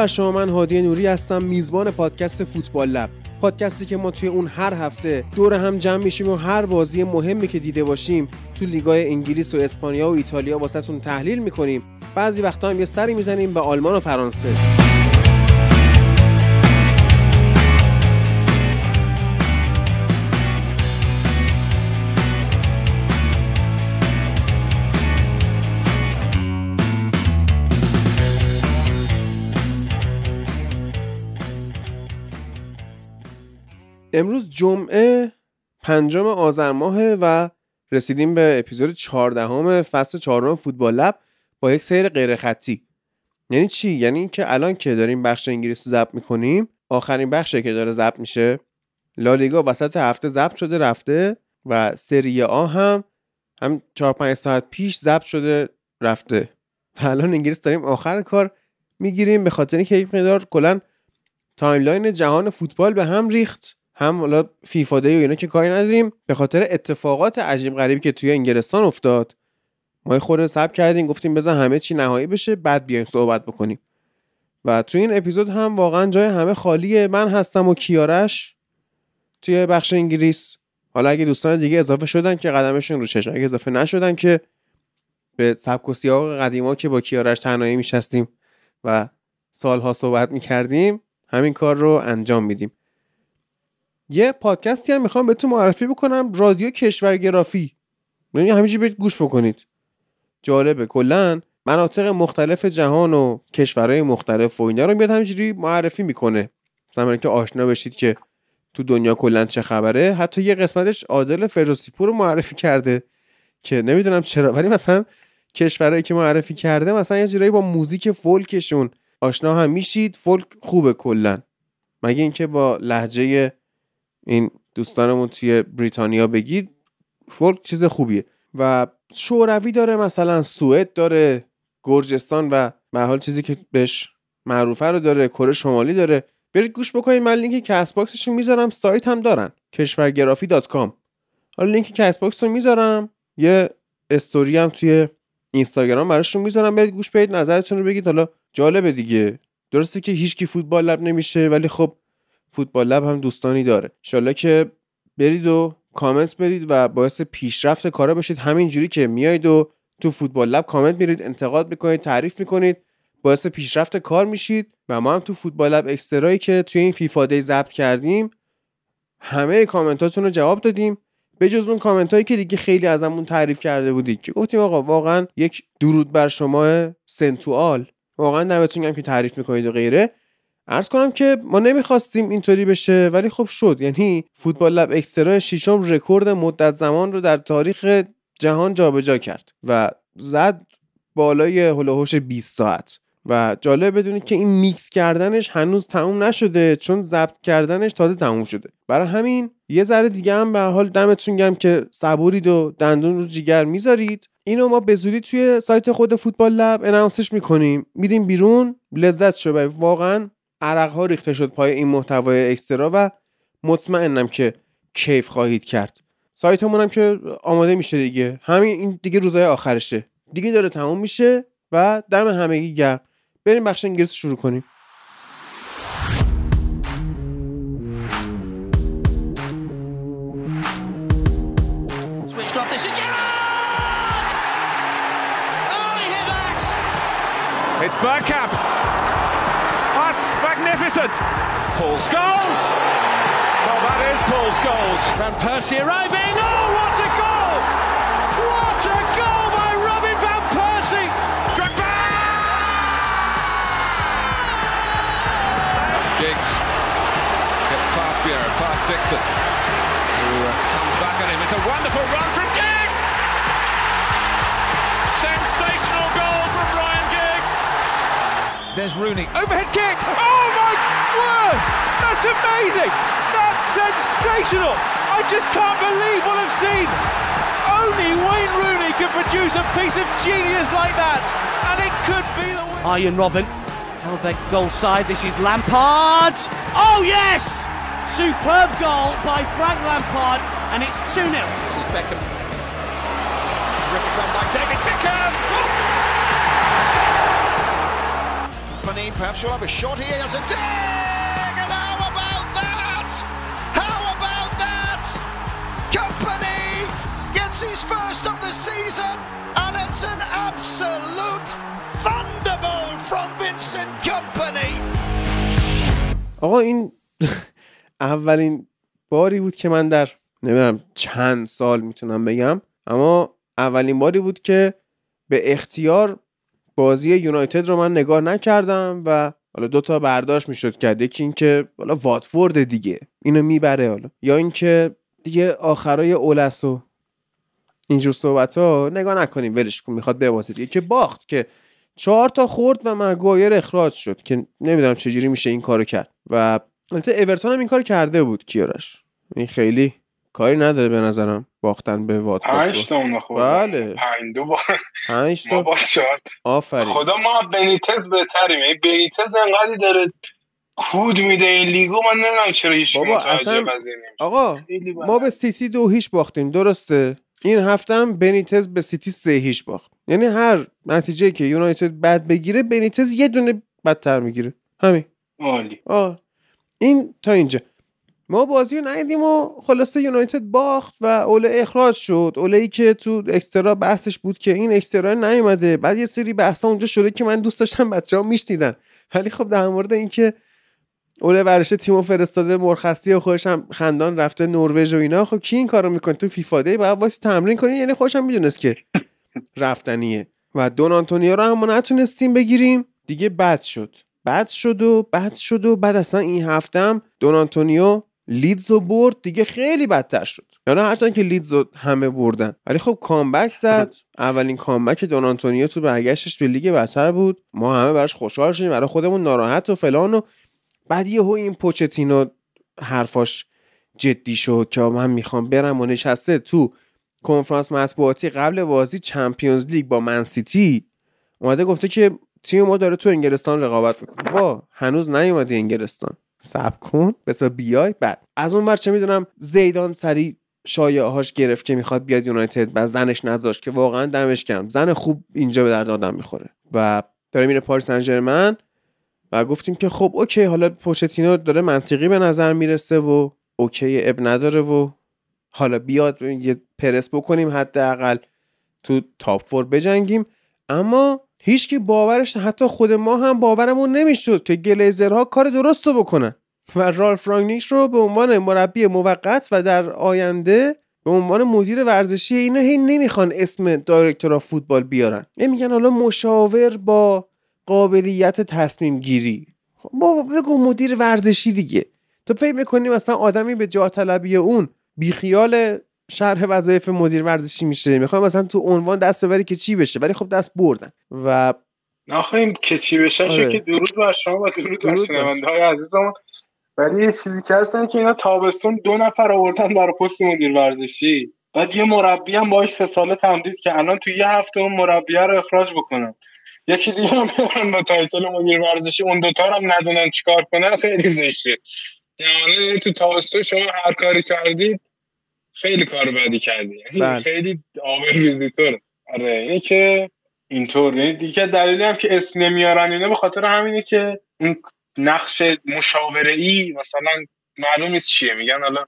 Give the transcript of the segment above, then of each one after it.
بر شما من هادی نوری هستم میزبان پادکست فوتبال لب. پادکستی که ما توی اون هر هفته دور هم جمع میشیم و هر بازی مهمی که دیده باشیم تو لیگای انگلیس و اسپانیا و ایتالیا واسهتون تحلیل می‌کنیم. بعضی وقتا هم یه سری می‌زنیم به آلمان و فرانسه. امروز جمعه پنجم آذر ماه و رسیدیم به اپیزود 14 فصل چهارم فوتبال لب با یک سیر غیر خطی یعنی چی؟ یعنی اینکه الان که داریم بخش انگلیس رو ضبط می‌کنیم آخرین بخشه که داره ضبط میشه. لالیگا وسط هفته ضبط شده رفته و سری آ هم هم 4 5 ساعت پیش ضبط شده رفته. و الان انگلیس داریم آخر کار می‌گیریم به خاطر اینکه یک مقدار کلا timeline جهان فوتبال به هم ریخت. هم حالا فیفا day و اینا که کاری نداریم. به خاطر اتفاقات عجیب غریبی که توی انگلستان افتاد. ما خرده صبر کردیم گفتیم بذار همه چی نهایی بشه بعد بیایم صحبت بکنیم. و توی این اپیزود هم واقعا جای همه خالیه. من هستم و کیارش توی بخش انگلیس. حالا اگه دوستان دیگه اضافه شدن که قدمشون رو چشم اگه اضافه نشدن که به سبک و سیاق قدیما که با کیارش تنهایی میشستیم و سالها صحبت می‌کردیم همین کار رو انجام میدیم. یه پادکستی هم می‌خوام بهتون معرفی بکنم رادیو کشورگرافی یعنی همینجوری برید گوش بکنید. جالبه کلا مناطق مختلف جهان و کشورهای مختلف و اینا رو میاد همینجوری معرفی می‌کنه. مثلا که آشنا بشید که تو دنیا کلا چه خبره حتی یه قسمتش عادل فردوسیپور رو معرفی کرده که نمی‌دونم چرا ولی مثلا کشورهایی که معرفی کرده مثلا یه جورایی با موزیک فولکشون آشنا هم میشید. فولک خوبه کلا مگه اینکه با لهجه این دوستانمون توی بریتانیا بگید فولک چیز خوبیه. و شوروی داره مثلا سوئد داره گرجستان و به حال چیزی که بهش معروفه رو داره کره شمالی داره. برید گوش بکنید من لینک Castbox شون می‌ذارم سایت هم دارن کشورگرافی dot com. حالا لینک Castbox رو می‌ذارم یه استوری هم توی اینستاگرام براشون می‌ذارم برید گوش بدید نظرتون رو بگید. حالا جالبه دیگه. درسته که هیچکی فوتبال لب نمیشه ولی خب فوتبال لب هم دوستانی داره. انشالله که برید و کامنت بدید و باعث پیشرفت کارا بشید همینجوری که میایید و تو فوتبال لب کامنت میدید انتقاد می‌کنید تعریف می‌کنید باعث پیشرفت کار میشید و ما هم تو فوتبال لب extra یی که توی این فیفا day ضبط کردیم همه کامنتاتون رو جواب دادیم. به جز اون کامنت هایی که دیگه خیلی ازمون تعریف کرده بودید که گفتیم آقا واقعا یک درود بر شما سنتوال. واقعا دمتون هم که تعریف می‌کنید و غیره. عرض کنم که ما نمی‌خواستیم اینطوری بشه ولی خب شد. یعنی فوتبال لب extra ششم رکورد مدت زمان رو در تاریخ جهان جابجا کرد و زد بالای حول و حوش 20 ساعت. و جالب بدونید که این میکس کردنش هنوز تموم نشده چون ضبط کردنش تازه تموم شده. برای همین یه ذره دیگه هم به حال دمتون گرم که صبورید و دندون رو جیگر می‌ذارید. اینو ما به زودی توی سایت خود فوتبال لب announce ش می‌کنیم. میدیم بیرون لذت شو واقعا عرق ها ریخته شد پای این محتوای اکسترا و مطمئنم که کیف خواهید کرد. سایتمون هم که آماده میشه دیگه. همین این دیگه روزای آخرشه. دیگه داره تموم میشه و دم همگی گرم. بریم بخش انگلیس شروع کنیم. It's Bergkamp. That's magnificent. Paul Scholes. Well, that is Paul Scholes. Van Persie arriving. Oh, what a goal! What a goal by Robin Van Persie! Drogba! Giggs gets past Vieira, past Dixon, who uh, comes back at him. It's a wonderful run from Giggs! Sensational goal from Ryan Giggs! There's Rooney. Overhead kick! Oh my word! That's amazing! That's sensational! I just can't believe what I've seen! Only Wayne Rooney can produce a piece of genius like that! And it could be the win. Arjen Robin. Oh, Helbeck goal side. This is Lampard. Oh yes! Superb goal by Frank Lampard, and it's 2 0. This is Beckham. Terrific run by David Beckham! Company perhaps we'll have a shot here. As a dig! And how about that? How about that? Company gets his first of the season, and it's an absolute thunderbolt from Vincent Company. آقا این اولین باری بود که من در نمی‌دونم چند سال می‌تونم بگم اما اولین باری بود که به اختیار بازی یونایتد رو من نگاه نکردم و حالا دو تا برداشت می‌شد کرد. یکی اینکه حالا واتفورد دیگه اینو می‌بره حالا. یا اینکه دیگه آخرای اولس و اینجور صحبت ها نگاه نکنیم ولش کن می‌خواد ببازه دیگه که باخت که چهار تا خورد و مگایر اخراج شد که نمی‌دونم چجوری میشه این کارو کرد. و البته اورتون هم این کار کرده بود کیارش. این خیلی کاری نداره به نظرم باختن به واتفورد پنج تا اون بله. پنج دو با پنج ما تا. آفرین. خدا ما بنیتز بهتریم. این بنیتز انقدری داره کود میده این لیگو من نمی‌دونم چرا هیچ بابا، اصلا-. آقا. ما به سیتی دو هیچ باختیم درسته؟ این هفته هم بنیتز به سیتی سه هیچ باخت. یعنی هر نتیجه که یونایتد بد بگیره بنیتز یه دونه بدتر می‌گیره. همین. عالی. آه. این تا اینجا. ما بازی رو ندیدیم و خلاصه یونایتد باخت و اوله اخراج شد. اوله ای که تو اکسترا بحثش بود که این اکسترا نیومده. بعد یه سری بحثا اونجا شده که من دوست داشتم بچه ها میشنیدن. ولی خب در مورد اینکه اوله ورشه تیمو فرستاده مرخصی و خودش هم خندان رفته نروژ و اینا. خب کی این کارو می‌کنه؟ تو فیفا دی باید واسه تمرین کنی. یعنی خودش هم می‌دونست که رفتنیه. و دون آنتونیو رو هم نتونستیم بگیریم. دیگه بد شد. بد شد و بد شد و بعد اصلا این هفته هم دون آنتونیو لیدز رو برد دیگه خیلی بدتر شد. یعنی هرچند که لیدز همه بردن. ولی خب comeback زد. اولین کامبک دون آنتونیو تو برگشتش به لیگ برتر بود. ما همه براش خوشحال شدیم. برای خودمون ناراحت و فلان و بعد یهو این پوچتینو حرفاش جدی شد که من می‌خوام برم و نشسته تو کنفرانس مطبوعاتی قبل بازی Champions League با منسیتی اومده گفته که تیم ما داره تو انگلستان رقابت می‌کنه. با هنوز نیومدی انگلستان. صبر کن بذار بیای. بعد از اون چه می‌دونم زیدان سری شایعه هاش گرفت که می‌خواد بیاد یونایتد و زنش نذاشت که واقعا دمش گرم زن خوب اینجا به درد آدم می‌خوره. و داره میره پاریس سن و گفتیم که خب okay حالا پوچتینو داره منطقی به نظر می‌رسه و okay عیب نداره و حالا بیاد یه پرس بکنیم حداقل تو top four بجنگیم. اما هیچ کی باورش حتی خود ما هم باورمون نمی‌شد که گلیزرها کار درست رو بکنن. و رالف رانگنیک رو به عنوان مربی موقت و در آینده به عنوان مدیر ورزشی اینا هی نمی‌خوان اسم director فوتبال بیارن. نمیگن حالا مشاور با قابلیت تصمیم گیری. بابا بگو مدیر ورزشی دیگه. تو فکر می‌کنی مثلا آدمی به جاه طلبی اون بیخیال شرح وظایف مدیر ورزشی میشه؟ می‌خوام مثلا تو عنوان دست ببری که چی بشه ولی خب دست بردن و آخه این که چی بشه آره. که درود بر شما و درود درود بر شنونده های عزیزمون. ولی یه چیزی که هستن که اینا تابستون دو نفر آوردن برای پست مدیر ورزشی. بعد یه مربی هم باش سه ساله تمدید که الان تو یه هفته اون مربیه رو اخراج بکنن یکی دیگه هم بیارن با title مدیر ورزشی. اون دوتا رو هم ندونن چیکار کنن خیلی زشته. یعنی تو تابستون شما هر کاری کردید خیلی کار بدی کردی. یعنی بله. خیلی آبروریزی طوره آره اینه که اینطور. یعنی دیگه دلیلی هم که اسم نمیارن اینا به خاطر همینه که اون نقش مشاوره ای مثلا معلوم نیست چیه. میگن حالا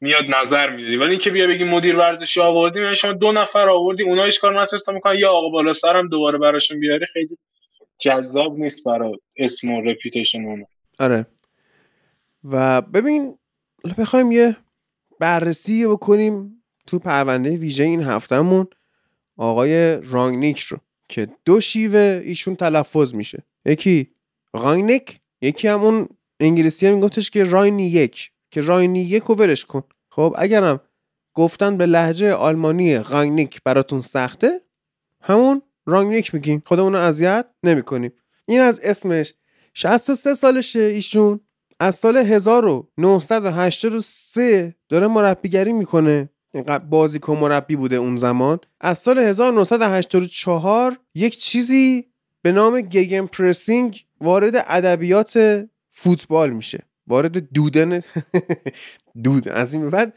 میاد نظر می‌دادی ولی اینکه بیا بگی مدیر ورزشی آوردیم یعنی شما دو نفر آوردی اونا هیچ کار نتونستن می‌کنن یا آقا بالا سرم دوباره براشون بیاری خیلی جذاب نیست برای اسم و رپیوتیشن اونا. آره. و ببین بخوایم یه بررسی بکنیم تو پرونده ویژه این هفتهمون آقای رانگنیک رو که دو شیوه ایشون تلفظ میشه. یکی رانگنیک یکی هم اون انگلیسی هم میگفتش که راینی یک که راینی یک رو ورش کن. خب اگرم گفتن به لحجه آلمانی رانگنیک براتون سخته همون رانگنیک میگیم خودمون رو اذیت نمی‌کنیم. این از اسمش. 63 سالشه ایشون. از سال 1983 داره مربیگری می‌کنه. بازیکن مربی بوده اون زمان. از سال 1984 یک چیزی به نام گگن پرسینگ وارد ادبیات فوتبال میشه. وارد دودن دود. از این بعد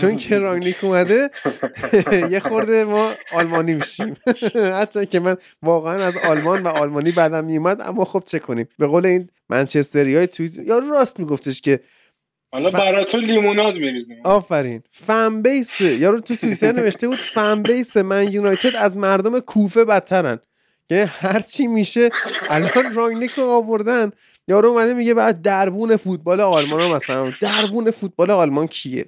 چون که رانگنیک اومده یه خورده ما آلمانی میشیم. حتی که من واقعا از آلمان و آلمانی بعدم میومد اما خب چه کنیم؟ به قول این منچستری های تویت یا راست میگفتش که حالا ف- برای تو لیموناد میریزیم. آفرین. فن بیس یارو تو توییتر نوشته بود فن بیس من یونایتد از مردم کوفه بدترن. که هرچی میشه الان رانگنیک رو آوردن. یارو اومده میگه بعد دربون فوتبال آلمان ها مثلا. دربون فوتبال آلمان کیه؟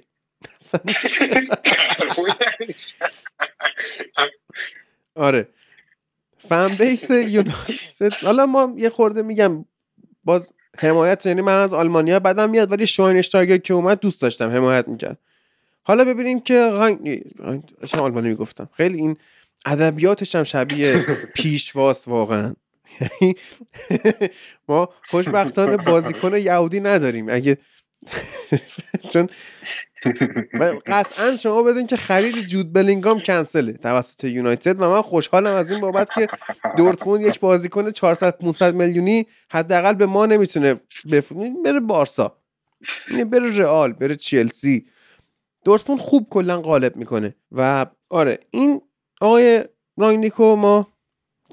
چه- آره. فن بیس یونایتد حالا ما یه خورده میگم باز حمایت یعنی من از آلمانیا بدم میاد ولی شواینشتایگر که اومد دوست داشتم حمایت می‌کرد. حالا ببینیم که رنگ آلمانی می‌گفتم. خیلی این ادبیاتش هم شبیه پیشواست واقعا. یعنی ما خوشبختانه بازیکن یهودی نداریم. اگه چون و قطعا شما بدون که خرید جود بلینگام کنسله توسط یونایتد و من خوشحالم از این بابت که دورتموند یک بازیکن 400 500 میلیونی حداقل به ما نمی‌تونه بفروشه بره بارسا. یعنی بره رئال بره چلسی. دورتموند خوب کلا غالب می‌کنه. و آره این آقای رانگنیکو ما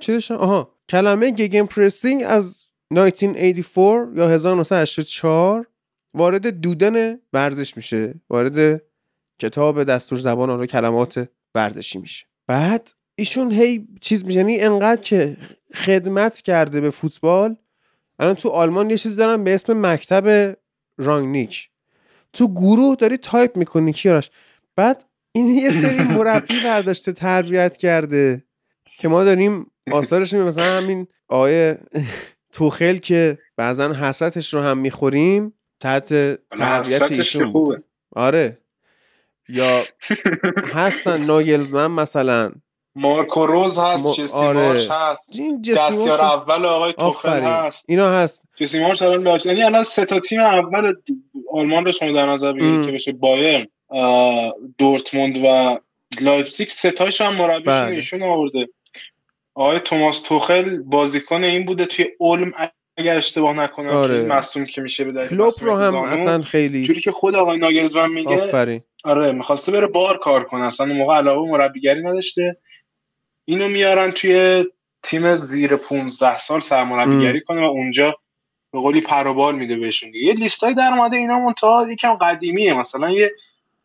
چی داشتم آها کلمه گگن پرسینگ از 1984 یا 1984 وارد دودن ورزش میشه وارد کتاب دستور زبان آن کلمات ورزشی میشه. بعد ایشون هی چیز میشه یعنی انقدر که خدمت کرده به فوتبال الان تو آلمان یه چیز دارن به اسم مکتب رانگنیک. تو گروه داری تایپ می‌کنی کیاراش بعد این یه سری مربی برداشته تربیت کرده که ما داریم آثارش مثلا همین آقای توخل که بعضا حسرتش رو هم می‌خوریم تحت تربیت ایشون بود. آره. یا هستن ناگلزمن مثلا. مارکو روز هست جسی آره. هست. این دستیار اول آقای توخل هست. اینا هست. جسی مارش الان لاج یعنی الان سه تا تیم اول آلمان رو شما در نظر. بگیرید که بشه بایرن آه، دورتموند و لایپزیگ سه تاش هم مربیشون بله. ایشون آورده. آقای توماس توخل بازیکن این بوده توی اولم اگر اشتباه نکنم آره. مصدوم که میشه به کلوب رو هم. اصلا خیلی جوری که خود آقای ناگلزمن میگه آفرین آره می‌خواسته بره بار کار کنه اصلا اون موقع علاقه به مربیگری نداشته اینو میارن توی تیم زیر 15 سال سرمربیگری کنه و اونجا به قولی پروبال میده بهشون. یه لیستای در اومده اینا منتها یکم قدیمیه مثلا یه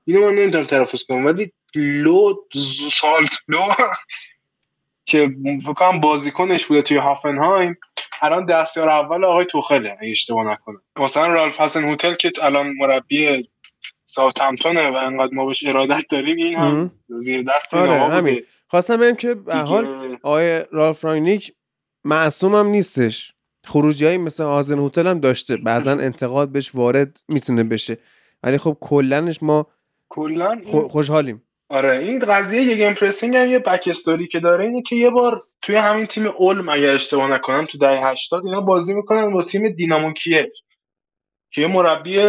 اینو من نمی‌دونم تلفظ کنم ولی لو سالت لو که فکر کنم بازیکنش بوده توی هافنهایم الان دستیار اول آقای توخله اگه اشتباه نکنم مثلا رالف هاسن هوتل که الان مربی ساوثهمپتونه و انقدر ما بهش ارادت داریم این هم. زیر دست آره،. همین. خواستم بگم که به حال آقای رالف رانگنیک معصوم هم نیستش خروجی های مثل آزن هتل هم داشته بعضا انتقاد بهش وارد می‌تونه بشه ولی خب کلاً ما خو- خوشحالیم آره این قضیه gegenpressing هم یه backstory که داره اینه که یه بار توی همین تیم اولم اگر اشتباه نکنم تو دهه 80 اینا بازی می‌کنن با تیم دینامو کیف که یه مربی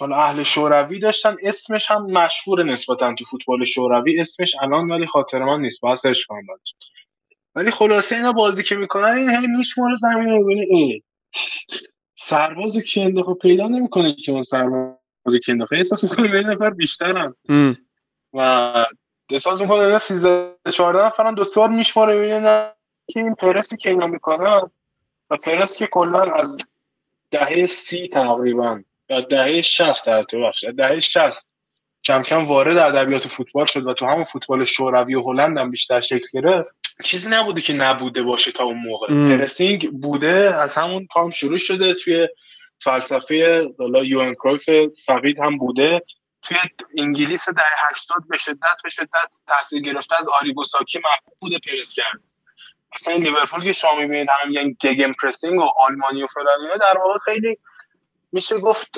حالا اهل شوروی داشتن اسمش هم مشهور نسبتا تو فوتبال شوروی اسمش الان ولی خاطر من نیست باید سرچ کنم ولی خلاصه اینا بازی که می‌کنن این هی میشماره زمین رو ببینه ای. سربازو کی انداخت؟ پیدا نمی‌کنه که اون سربازو کی انداخت. احساس می‌کنه به یه نفر بیشترن. و احساس می‌کنه اینا 13 14 نفرن دو سه بار میشماره ببینه نه که این پرسی که اینا می‌کنن و پرس که کلا از دهه سی تقریبا یا دهه 60 در تو بخش دهه 60 کم کم وارد ادبیات فوتبال شد و تو همون فوتبال شوروی و هلند هم بیشتر شکل گرفت. چیزی نبوده که نبوده باشه تا اون موقع. ام. پرسینگ بوده از همون تام شروع شده توی فلسفه حالا یوان کرویف فقید هم بوده. توی انگلیس دهه 80 به شدت به شدت تاثیر گرفته از آریگوساکی محبوب بوده پرس کرد. مثلا لیورپول که شما می‌بینید هم میگن گگن پرسینگ و آلمانی و فلان در واقع خیلی میشه گفت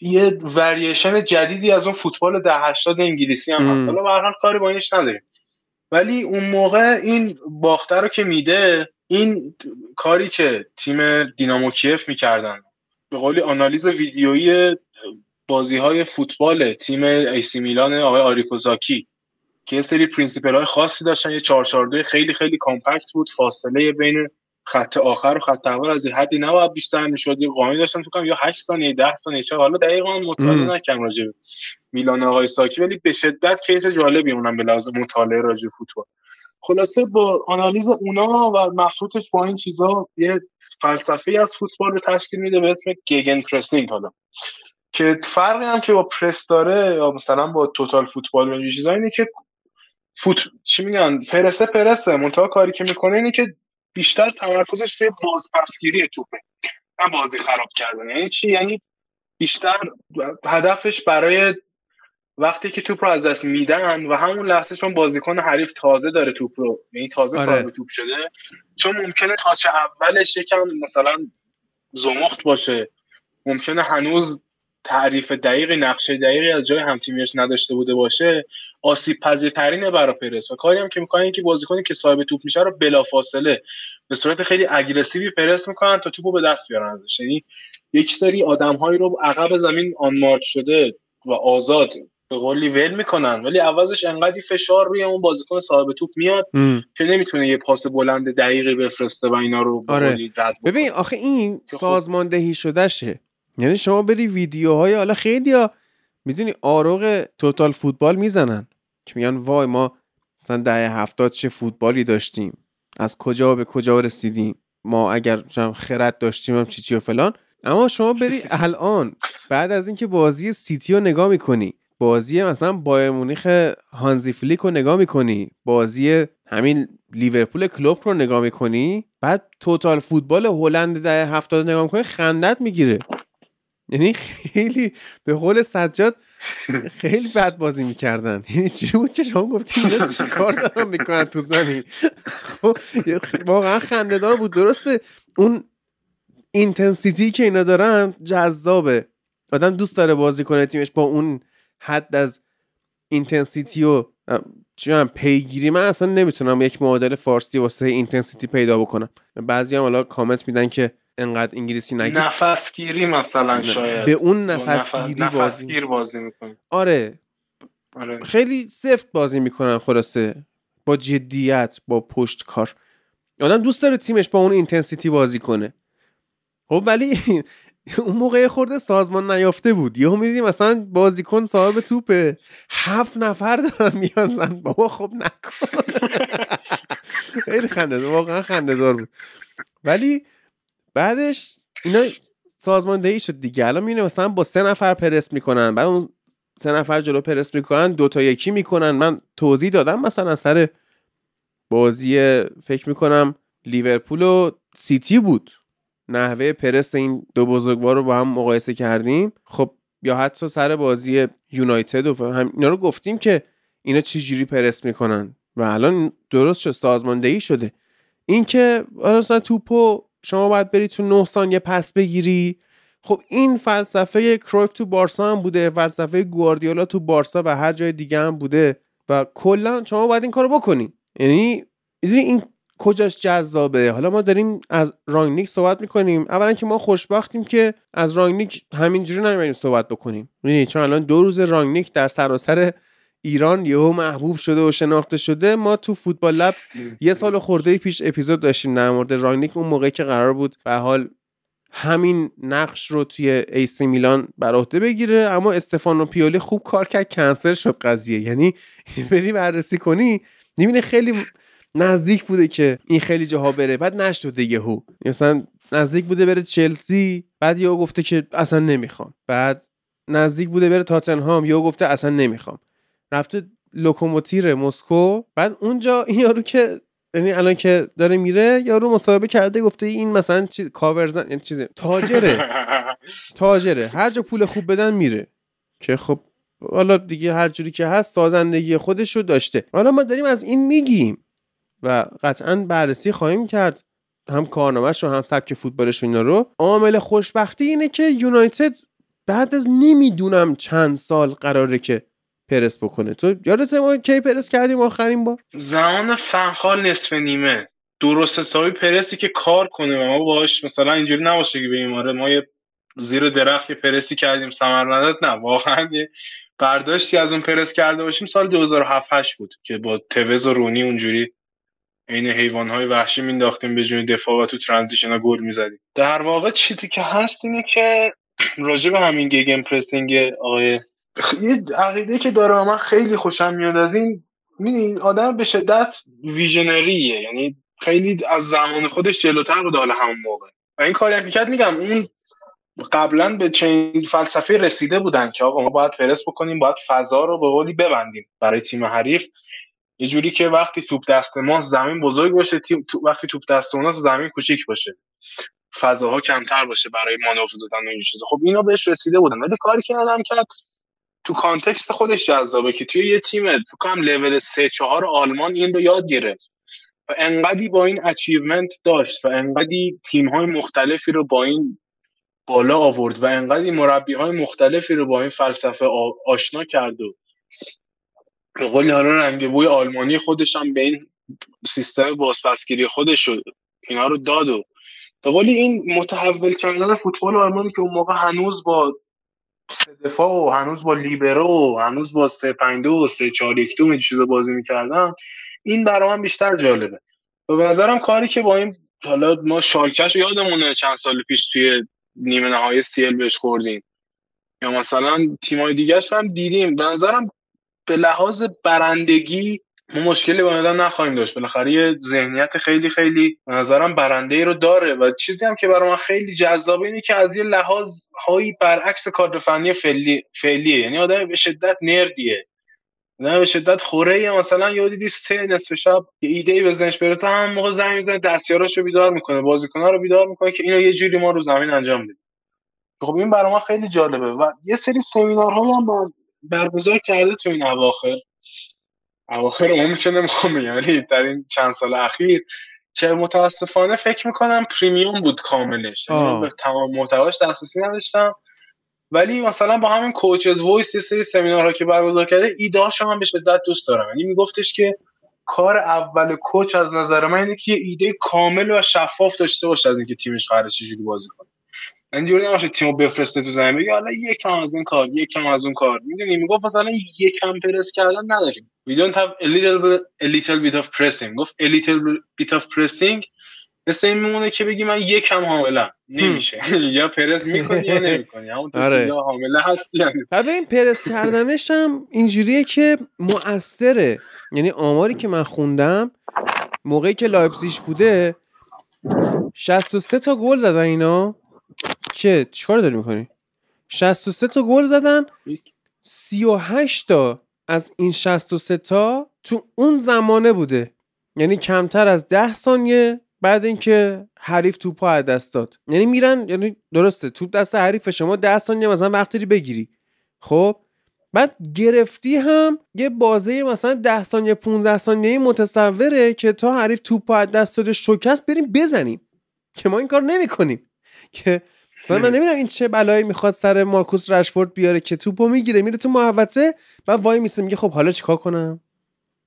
یه وریشن جدیدی از اون فوتبال ده 80 انگلیسی هم هست. حالا به کاری با اینش نداریم. ولی اون موقع این باخته رو که میده این کاری که تیم دینامو کیف می‌کردن به قولی آنالیز ویدیویی بازی های فوتبال تیم ایسی میلان آقای آریگو ساکی که یه سری principle های خاصی داشتن یه 442 خیلی خیلی compact بود فاصله بین خط آخر و خط اول از این حدی نباید بیشتر می‌شد. یه قانونی داشتن فکر یا 8 ثانیه 10 ثانیه چه حالا دقیقاً مطالعه نکردم راجع میلان آقای ساکی ولی به شدت case جالبی اونم به لحاظ مطالعه راجع فوتبال. خلاصه با آنالیز اونا و مخلوطش با این چیزا یه فلسفه از فوتبال رو تشکیل میده به اسم گگن پرسینگ حالا. که فرقی هم که با پرس داره یا مثلا با توتال فوتبال و چیزا اینه که فوت چی میگن؟ پرسه پرسه. منتها کاری که می‌کنه اینه که بیشتر تمرکزش روی بازپسگیری توپه نه بازی خراب کردن. یعنی چی؟ یعنی بیشتر هدفش برای وقتی که توپ رو از دست میدن و همون لحظه چون بازیکن حریف تازه داره توپ رو یعنی تازه آره. توپ شده چون ممکنه تاچ اولش یکم مثلا زمخت باشه. ممکنه هنوز تعریف دقیقی نقشه دقیقی از جای همتیمیش نداشته بوده باشه آسیب پذیرترینه برای پرس و کاری هم که می‌کنن که بازیکنی که صاحب توپ میشه رو بلافاصله به صورت خیلی اگریسیوی پرس می‌کنن تا توپو به دست بیارن ازش یعنی یک سری آدمهایی رو عقب زمین آنمارک شده و آزاد به قولی ول می‌کنن ولی عوضش انقدی فشار روی اون بازیکن صاحب توپ میاد ام. که نمی‌تونه یه پاس بلند دقیقی بفرسته و اینا رو آره. ببین آخه این خب سازماندهی شدهشه یعنی شما بری ویدیوهای حالا خیلی ها می‌دونی آروغ توتال فوتبال می‌زنن. که میگن وای ما مثلا ده هفتاد چه فوتبالی داشتیم. از کجا به کجا رسیدیم. ما اگر خرد داشتیم هم چی چی و فلان. اما شما بری الان بعد از اینکه بازی سیتی رو نگاه می‌کنی بازی مثلا بایر مونیخ هانزی فلیک رو نگاه می‌کنی بازی همین لیورپول کلوب رو نگاه می‌کنی بعد توتال فوتبال هلند ده هفتاد نگاه می‌کنی خندت می‌گیره. یعنی خیلی به قول سجاد خیلی بد بازی می‌کردن. یعنی چی بود که شما گفتیم اینا چیکار دارن می‌کنن تو زمین؟ خب واقعا خنده دار بود. درسته اون intensity که اینا دارن جذابه. آدم دوست داره بازی کنه تیمش با اون حد از intensity و چی پیگیری. من اصلا نمی‌تونم یک معادل فارسی واسه intensity پیدا بکنم. بعضی هم حالا کامنت میدن که انقدر انگلیسی نگی؟ نفسگیری مثلا شاید. به اون نفسگیری نفس... بازی بازی می‌کنن آره. آره. خیلی سفت بازی می‌کنن خلاصه. با جدیت با پشت کار. آدم دوست داره تیمش با اون intensity بازی کنه. خب ولی اون موقع خرده سازمان نیافته بود. یهو می‌دیدیم مثلا بازیکن صاحب توپه. هفت نفر دارن میان. زن بابا خب نکن. خیلی خنده واقعا خنده دار بود. ولی بعدش اینا سازماندهی شد دیگه. الان می‌بینه مثلا با سه نفر پرس می‌کنن بعد اون سه نفر جلو پرس می‌کنن دو تا یکی می‌کنن. من توضیح دادم مثلا سر بازی فکر می‌کنم لیورپول و سیتی بود. نحوه پرس این دو بزرگوار رو با هم مقایسه کردیم. خب یا حتی سر بازی یونایتد و هم اینا رو گفتیم که اینا چجوری پرس می‌کنن. و الان درست شد سازماندهی شده. این که مثلا توپو شما باید بری تو 9 ثانیه پس بگیری. خب این فلسفه کرویف تو بارسا هم بوده فلسفه گواردیولا تو بارسا و هر جای دیگه هم بوده و کلا شما باید این کارو بکنی. یعنی می‌دونی این کجاش جذابه؟ حالا ما داریم از رانگنیک صحبت می‌کنیم. اولا که ما خوشبختیم که از رانگنیک همینجوری نمی‌دونیم صحبت بکنیم. می‌دونی چون الان دو روز رانگنیک در سراسر ایران یهو محبوب شده و شناخته شده. ما تو فوتبال لب یه سال خورده پیش اپیزود داشتیم در مورد رانگنیک اون موقعی که قرار بود به حال همین نقش رو توی ایسی میلان بر عهده بگیره. اما استفانو پیولی خوب کار کرد کنسل شد قضیه. یعنی بری بررسی کنی می‌بینی خیلی نزدیک بوده که این خیلی جاها بره بعد نشده یهو. مثلا نزدیک بوده بره چلسی بعد یهو گفته که اصلا نمی‌خوام. بعد نزدیک بوده بره تاتنهام یهو گفته اصلا نمی‌خوام. رفته لوکوموتیو مسکو بعد اونجا این یارو که یعنی الان که داره میره یارو مصاحبه کرده گفته این مثلا چیز کاورزن یعنی چیز تاجره. تاجره. هر جا پول خوب بدن میره. که خب حالا دیگه هر جوری که هست سازندگی خودش رو داشته. حالا ما داریم از این میگیم و قطعا بررسی خواهیم کرد. هم کارنامهش رو هم سبک فوتبالش اینا رو. عامل خوشبختی اینه که یونایتد بعد از نمی‌دونم چند سال قراره که پرس بکنه. تو یادت ما کی پرس کردیم آخرین بار؟ زمان فنخال نصف نیمه. درست حسابی پرسی که کار کنه ما باش مثلا اینجوری نباشه که بگیم آره ما یه زیر درخت پرسی کردیم. ثمر نداد نه واقعا برداشتی از اون پرس کرده باشیم سال 2007 بود که با توز و رونی اونجوری عین حیوانهای وحشی مینداختیم به جون دفاع و تو ترانزیشن ها گل می‌زدیم. در واقع چیزی که هست اینه که راجع همین گیگن پرسینگ آقای یه عقیده که داره و من خیلی خوشم میاد از این این آدم به شدت ویژنریه. یعنی خیلی از زمان خودش جلوتر بود حالا همون موقع. و این کاری که میگم اون قبلا به چنین فلسفه رسیده بودن که آقا ما باید فرست بکنیم باید فضا رو به قولی ببندیم برای تیم حریف. یه جوری که وقتی توپ دست ما زمین بزرگ باشه تیم تو وقتی توپ دست اوناست زمین کوچیک باشه. فضاها کمتر باشه برای مانور دادن این چیزا. خب اینا بهش رسیده بودن. ولی کاری که آدم کرد تو context خودش جذابه که توی یه تیم تو کام لول 3 4 آلمان این رو یاد گرفت. و انقدی با این achievement داشت و انقدی تیم های مختلفی رو با این بالا آورد و انقدی مربی های مختلفی رو با این فلسفه آشنا کرد و به قول حالا رنگ بوی آلمانی خودش هم به این سیستم بازپسگیری خودش شد اینا رو داد و به قولی این متحول کردن فوتبال آلمانی که اون موقع هنوز با دفاع و هنوز با لیبرو و هنوز با سه پنج دو و سه چهار یک دو چیزا بازی می‌کردن. این برای بیشتر جالبه. به نظرم کاری که با این حالا ما شالکش یادمونه چند سال پیش توی نیمه نهایی سیل بهش خوردیم. یا مثلا تیمای دیگه هم دیدیم. به نظرم به لحاظ برندگی ما مشکلی با مدن نخواهیم داشت. بالاخره یه ذهنیت خیلی خیلی به نظرم برنده ای رو داره و چیزی هم که برای من خیلی جذابه اینه که از یه لحاظ هایی برعکس کادر فنی فعلی فعلیه. یعنی آدم به شدت نردیه. نه به شدت خوره مثلا یه دیدی سه نصف شب یه ایده ای به ذهنش برسه هم موقع زمین می‌زنه دستیاراشو بیدار می‌کنه بازیکن‌ها رو بیدار می‌کنه که اینو یه جوری ما رو زمین انجام بدیم خب این برای ما خیلی جالبه و یه سری سمینارها هم بر... برگزار کرده تو این اواخر. اواخر عمومی که نمی‌خوام یعنی در این چند سال اخیر که متاسفانه فکر می‌کنم premium بود کاملش. یعنی به تمام محتواش دسترسی نداشتم. ولی مثلا با همین Coaches' Voice یه سری سمینارها که برگزار کرده ایده هم به شدت دوست دارم. یعنی میگفتش که کار اول coach از نظر من اینه که یه ایده کامل و شفاف داشته باشه از اینکه تیمش قراره چجوری بازی کنه. اینجوری نباشه تیمو بفرسته تو زمین بگه حالا یکم از این کار یکم از اون کار. می‌دونی؟ می‌گفت مثلا یکم پرس کردن نداریم. We don't have a little bit, a little bit of pressing. گفت a little bit of pressing مثل این میمونه که بگی من یکم حامله نمیشه. یا پرس می‌کنی یا نمی‌کنی. همون آره. یا حامله هست یا ببین پرس کردنش هم اینجوریه که مؤثره. یعنی آماری که من خوندم موقعی که لایپزیش بوده 63 تا گل زدن اینا. که چیکار داری می‌کنی؟ 63 تا گل زدن. 38 تا از این 63 تا تو اون زمانه بوده. یعنی کمتر از 10 ثانیه بعد اینکه حریف توپو از دست داد. یعنی میرن یعنی درسته توپ دست حریف شما 10 ثانیه مثلا وقتی بگیری. خب؟ بعد گرفتی هم یه بازه مثلا 10 ثانیه 15 ثانیه متصوره که تا حریف توپ از دست داده شکست بریم بزنیم. که ما این کار نمی‌کنیم. که مثلا من نمی‌دونم این چه بلایی می‌خواد سر مارکوس رشفورد بیاره که توپو می‌گیره میره تو محوطه بعد وای میسه میگه خب حالا چیکار کنم؟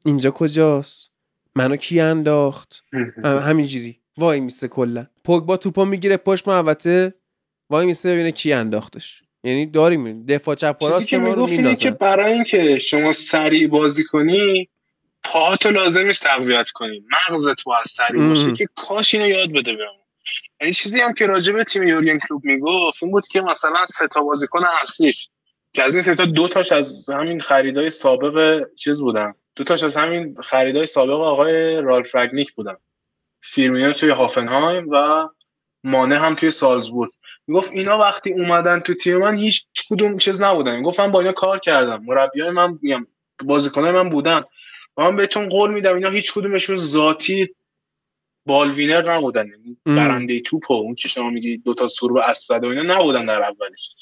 اینجا کجاست؟ منو کی انداخت؟ همینجوری. وای میسه کلا. پوگبا توپو می‌گیره پشت محوطه وای میسه ببینه کی انداختش. یعنی داریم دفاع چپ و راست که ما رو که برای اینکه شما سریع بازی کنی پاهاتو لازم نیست تقویت کنی. مغزت باید سریع باشه که کاش اینو یاد بده بهمون. این چیزی هم که راجع به تیم یورگن کلوب می‌گفت این بود که مثلا سه تا بازیکن اصلیش که از این سه تا دو تاش از همین خریدای سابق چیز بودن. دو تاش از همین خریدای سابق آقای رالف رگنیک بودن. فیرمینو توی هافنهایم و مانه هم توی سالزبورگ. می‌گفت اینا وقتی اومدن تو تیم من هیچ کدوم چیز نبودن. می‌گفت من با اینا کار کردم. مربیای من میگم بازیکنای من بودن. و من بهتون قول میدم اینا هیچ کدومشون ذاتی ball winner نبودن. یعنی برنده توپ و اون که شما میگی دو تا سور و اسب و اینا نبودن در اولش.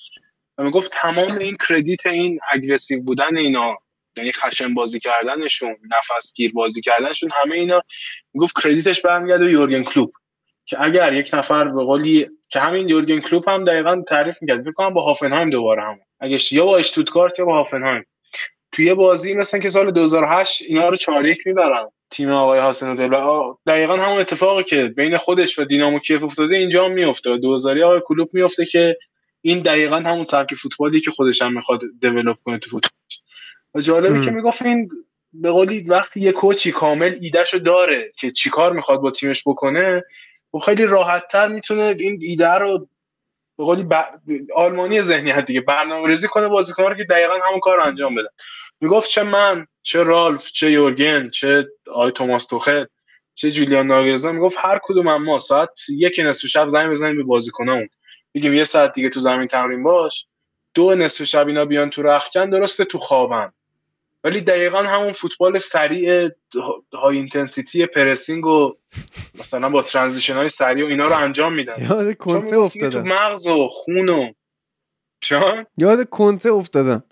و می‌گفت تمام این credit این aggressive بودن اینا یعنی خشن بازی کردنشون نفس گیر بازی کردنشون همه اینا. می‌گفت credit ش برمیگرده به یورگن کلوپ که اگر یک نفر به قولی که همین یورگن کلوپ هم دقیقا تعریف می‌کرد. فکر کنم با هافنهایم دوباره هم اگه یا با اشتوتگارت یا با هافنهایم. توی بازی مثلا که سال 2008 اینا رو 4 1 می‌برن. تیم آقای حسن دلا دقیقا همون اتفاقی که بین خودش و دینامو کیف افتاده اینجا هم میفته. 2000 آقای کلوب میفته که این دقیقا همون سبک فوتبالی که خودش هم می‌خواد دیولپ کنه تو فوتبال. و جالبه که می‌گفت این به قولی وقتی یه کوچی کامل ایدهشو داره که چیکار می‌خواد با تیمش بکنه و خیلی راحت تر می‌تونه این ایده رو به قولی ب... آلمانی ذهنیت دیگه برنامه ریزی کنه بازیکن‌ها رو که دقیقا همون کار رو انجام بدن می‌گفت چه من چه رالف چه یورگن چه آی توماس توخل چه جولیان ناگلزمن می‌گفت هر کدوم ما ساعت یک نصف شب زنگ بزنیم به بازیکنامون. بگیم یه ساعت دیگه تو زمین تمرین باش. دو نصف شب اینا بیان تو رخکن درسته تو خوابن. ولی دقیقا همون فوتبال سریع high intensity pressing و مثلا با transition های سریع و اینا رو انجام میدن. یاد کنته افتادم تو مغز و خون و چون؟ یاد کنته افتادم.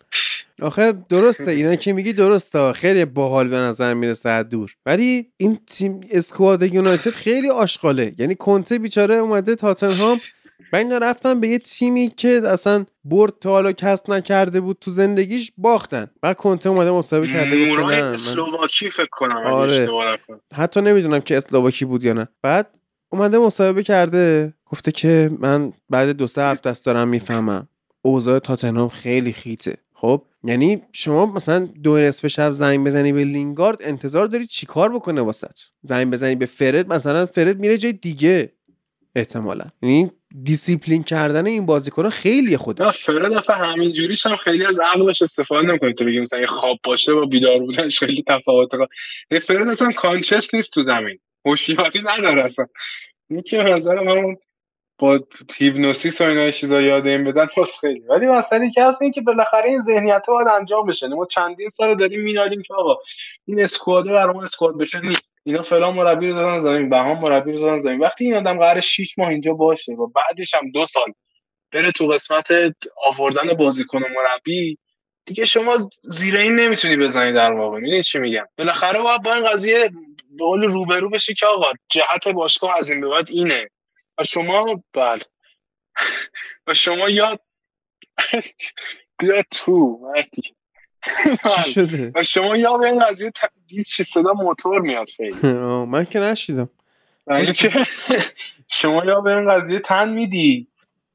آخه درسته اینا که میگی درسته. خیلی باحال به نظر می‌رسه از دور. ولی این تیم اسکواد یونایتد خیلی آشغاله. یعنی کنته بیچاره اومده تاتنهام. و اینا رفتن به یه تیمی که اصلا برد تا حالا کسب نکرده بود تو زندگیش باختن. بعد کنته اومده مسابقه کرده گفته نه من- اسلوواکی فکر کنم آره. حتی نمی‌دونم که اسلواکی بود یا نه. بعد اومده مصاحبه کرده. گفته که من بعد دو سه هفته است دارم می‌فهمم. اوضاع تاتنهام خیلی خیته. خب؟ یعنی شما مثلا دو نصف شب زنگ بزنی به لینگارد انتظار داری چیکار بکنه واست زنگ بزنی به فرد مثلا فرد میره جای دیگه احتمالا. یعنی دیسیپلین کردن این بازیکن خیلی خودش. فرد دفعه همین جوریش هم خیلی از عقلش استفاده نمی‌کنه. تو بگی مثلا خواب باشه با بیدار بودنش خیلی تفاوت داره فرد اصلا conscious نیست تو زمین. هوشیاری نداره اصلا. یکی به نظر من با هیپنوسیس و اینا چیزا یاد این بدن باز خیلی. ولی مسئله که هست اینه که بالاخره این ذهنیت انجام بشه. ما چندین سال داریم مینالیم که آقا این اسکواده برامون اسکواد بشه نیست. اینا فلان مربی رو زدن زمین بهام مربی رو زدن زمین. وقتی این آدم قرار 6 ماه اینجا باشه و بعدش هم دو سال بره تو قسمت آوردن بازیکن و مربی دیگه شما زیر این نمی‌تونی بزنی در واقع. می‌دونی چی میگم؟ بالاخره باید با این قضیه به قول روبرو بشی که آقا جهت باشگاه از این به بعد اینه. و شما بله. و شما یاد بیا تو مرتی. چی شده؟ و شما یا به این قضیه دید چه صدا موتور میاد خیلی. من که نشیدم. شما یا به این قضیه تن میدی.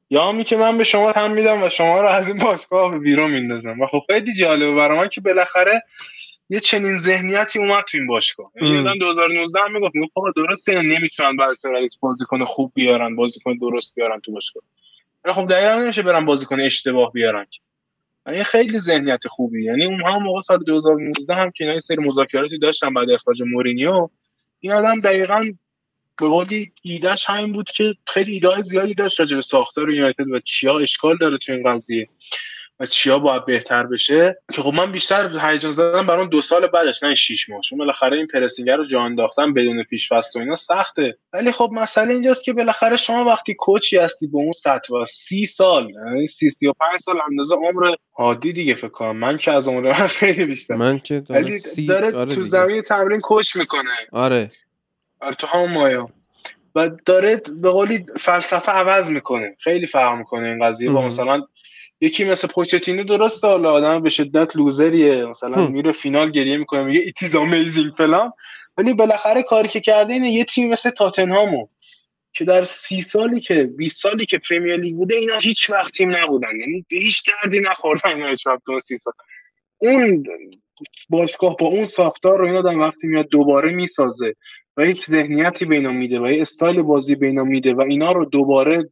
یا می که من به شما تن میدم و شما رو از این باشگاه به بیرون میندازم. و خب خیلی جالبه. برای من که بالاخره یه چنین ذهنیتی اومد تو این باشگاه. یعنی. یادم 2019 هم می‌گفت می‌گفت آقا درسته اینا نمی‌تونن سرالیکس بازیکن خوب بیارن بازیکن درست بیارن تو باشگاه. ولی خب دقیقا نمیشه برن بازیکن اشتباه بیارن این خیلی ذهنیت خوبی. یعنی اون هم موقع سال 2019 هم که اینا سری مذاکراتی داشتن بعد اخراج مورینیو این آدم دقیقا به قولی ایدهش همین بود که خیلی ایده زیادی داشت راجع به ساختار یونایتد و چیا اشکال داره تو این قضیه. و چیا باید بهتر بشه؟ که خب من بیشتر هیجان زدم برای اون دو سال بعدش نه شیش ماه. چون بالاخره این پرسینگر رو جا انداختن بدون پیش و اینا سخته. ولی خب مسئله اینجاست که بالاخره شما وقتی کوچی هستی به اون سطح و سی سال یعنی سی سی و پنج سال اندازه عمر عادی دیگه فکر کنم. من که از عمر من خیلی بیشتر. من که داره سی داره آره تو. زمین تمرین کوچ می‌کنه. آره. آره، تو همون مایا و داره به قولی فلسفه عوض می‌کنه. خیلی فرق می‌کنه این قضیه با. مثلا یکی مثل پوچتینو درسته حالا آدم به شدت loser یه. مثلا. میره فینال گریه می‌کنه میگه it is amazing فلان. ولی بالاخره کاری که کرده اینه یه تیم مثل تاتنهامو که در سی سالی که 20 سالی که پرمیر لیگ بوده اینا هیچ وقت تیم نبودن. یعنی به هیچ دردی نخوردن اینا هیچ وقت اون سی سال. اون باشگاه با اون ساختار رو این آدم وقتی میاد دوباره می‌سازه و یک ذهنیتی به اینا میده و یک استایل بازی به اینا میده و اینا رو دوباره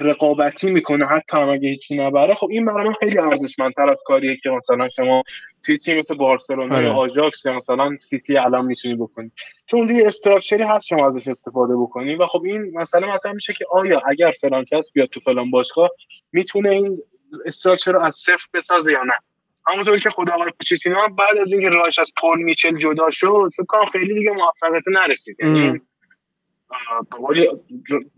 رقابتی می‌کنه حتی هم اگه هیچی نبره. خب این برای من خیلی ارزشمندتر از کاریه که مثلا شما توی تیم مثل بارسلونا آره. یا آژاکس یا مثلا سیتی الان می‌تونی بکنی. چون اونجا یه structure ی هست شما ازش استفاده بکنی. و خب این مسئله مطرح میشه که آیا اگر فلان کس بیاد تو فلان باشگاه می‌تونه این structure رو از صفر بسازه یا نه؟ همونطور که خود آقای پوچتینو بعد از اینکه راهش از پول میچل جدا شد فکر کنم خیلی دیگه موفقیت نرسید. قولی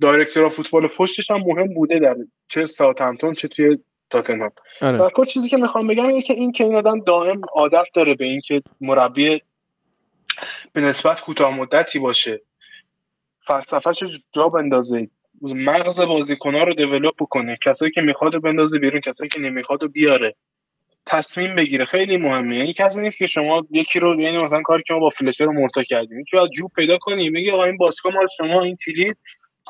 دایرکتور فوتبال پشتش هم مهم بوده در چه ساوثهمپتون چه توی تاتنهام. آره. در کل چیزی که می‌خوام بگم اینه که این که این آدم دائم عادت داره به اینکه مربی به نسبت کوتاه مدتی باشه. فلسفهش جا بندازه. مغز بازیکن‌ها رو دیولپ کنه کسایی که می‌خواد بندازه بیرون کسایی که نمی‌خواد بیاره. تصمیم بگیره خیلی مهمه یعنی کسی نیست که شما یکی رو یعنی مثلا کاری که ما با فلشر رو مرتا کردیم یکی از جوب پیدا کنی میگه آقا این باشگاه مال شما این کلید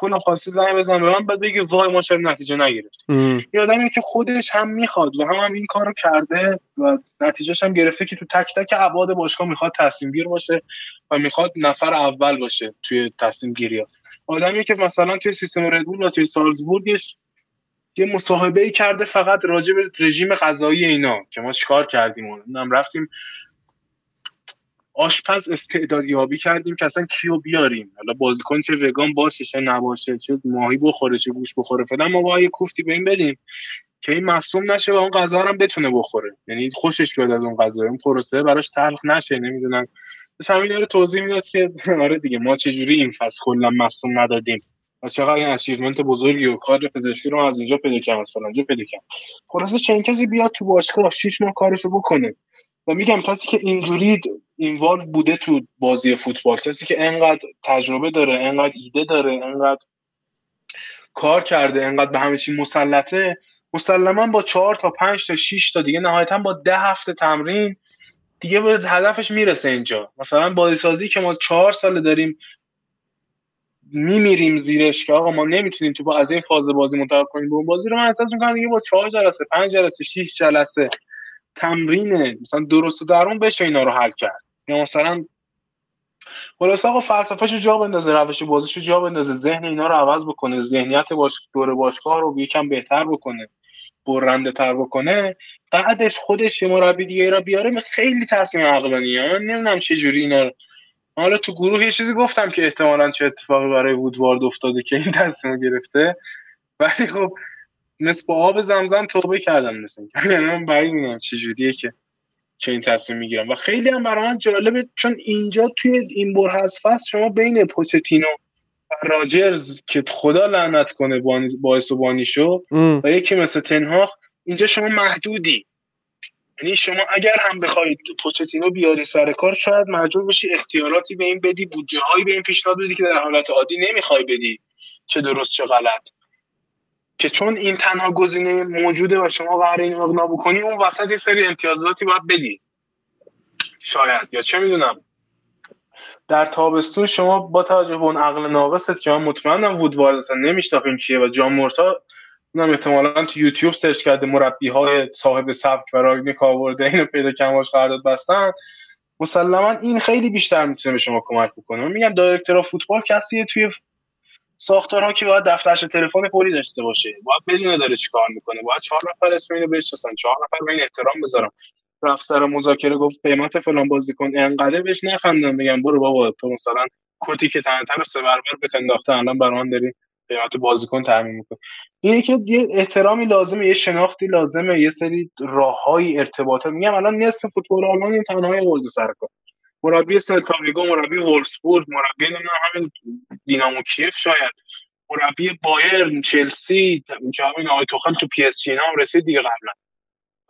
کل خواستی زنگ بزن به من بعد بگی وای ما چرا نتیجه نگرفتیم ام. یه آدمی که خودش هم می‌خواد و هم, هم این کارو کرده و نتیجهش هم گرفته که تو تک تک ابعاد باشگاه می‌خواد تصمیم گیر باشه و می‌خواد نفر اول باشه توی تصمیم گیری ها. آدمی که مثلا توی سیستم ردبول و توی سالزبورگش یه مصاحبه ای کرده فقط راجع به رژیم غذایی اینا. که ما چیکار کردیم؟ و هم رفتیم آشپز استعداد یابی کردیم که اصلا کیو بیاریم؟ حالا بازیکن چه وگان باشه چه نباشه چه ماهی بخوره چه گوش بخوره. فعلا ما با یه کوفتی به این بدیم که این مصدوم نشه و اون غذا رو هم بتونه بخوره. یعنی خوشش بیاد از اون غذا. اون پروسه براش تلخ نشه. نمی‌دونم. داشت همین داره توضیح می‌داد که آره دیگه ما چجوری این فصل کلا مصدوم ندادیم. و چقدر این اچیومنت بزرگی و کار پزشکی رو از اینجا پیدا کردم از فلانجا پیدا کردم. خلاصه چند کسی بیاد تو باشگاه شیش ماه کارشو بکنه؟ و میگم کسی که اینجوری اینوالو بوده تو بازی فوتبال کسی که انقدر تجربه داره انقدر ایده داره انقدر کار کرده انقدر به همه چی مسلطه مسلما با چهار تا پنج تا شیش تا دیگه نهایتا با ده هفته تمرین دیگه به هدفش می‌رسه اینجا. مثلا بازیسازی که ما چهار ساله داریم میمیریم زیرش که آقا ما نمی‌تونیم تو با از این فاز بازی منتقل کنیم به اون بازی رو. من احساس می‌کنم دیگه با چهار جلسه پنج جلسه شیش جلسه تمرین مثلا درست و درون بشه اینا رو حل کرد. یا مثلا خلاص آقا فلسفه‌شو جا بندازه روش بازیشو جا بندازه ذهن اینا رو عوض بکنه ذهنیت باش دور باشگاه رو یکم بهتر بکنه برنده تر بکنه. بعدش خودش یه مربی دیگه را بیاره خیلی تصمیم عقلانیه. من نمی‌دونم چه جوری اینا رو حالا تو گروه یه چیزی گفتم که احتمالا چه اتفاقی برای وودوارد افتاده که این تصمیم گرفته. ولی خب مثل با آب زمزم توبه کردم مثل یعنی من بعید می‌دونم چه جوریه که چه این تصمیم می‌گیرم. و خیلی هم برای من جالبه چون اینجا توی این بر هست فصل شما بین پوچتینو و راجرز که خدا لعنت کنه باعث و بانی شو ام. و یکی مثل تنهاخ اینجا شما محدودی. یعنی شما اگر هم بخواید پوچتینو بیاری سر کار شاید مجبور بشی اختیاراتی به این بدی بودجه هایی به این پیشنهاد بدی که در حالت عادی نمی‌خوای بدی چه درست چه غلط. که چون این تنها گزینه موجوده و شما قرار این اقنا بکنی اون وسط یه سری امتیازاتی باید بدی. شاید یا چه می‌دونم. در تابستون شما با توجه به اون عقل ناقصت که من مطمئنم وودوارد اصلا نمی‌شناخت این کیه و جان مورتا اونم احتمالا تو یوتیوب سرچ کرده مربی های صاحب سبک و راگنیک آورده اینو پیدا کماش قرارداد بستن. مسلما این خیلی بیشتر می‌تونه به شما کمک بکنه. میگم director فوتبال کسیه توی ساختارها که باید دفترچه تلفن پری داشته باشه. باید بدونه داره چیکار می‌کنه. باید چهار نفر اسم اینو بشناسن. چهار نفر به این احترام بذارن. رفت سر مذاکره گفت قیمت فلان بازیکن انقدر بهش نخندن بگم برو بابا تو مثلا کتی که تنتر سه برابر به انداخته الان برای من داری قیمت بازیکن تعیین می‌کنه. که یه احترامی لازمه یه شناختی لازمه یه سری راههای ارتباطات میگم الان نصف فوتبال آلمان این تنهای ورد سر کار. مربی سلتا ویگو مربی وولفسبورگ مربی نمی‌دونم همین دینامو کیف شاید. مربی بایرن چلسی که همین آقای توخل تو پی اس جی هم رسید دیگه قبلا.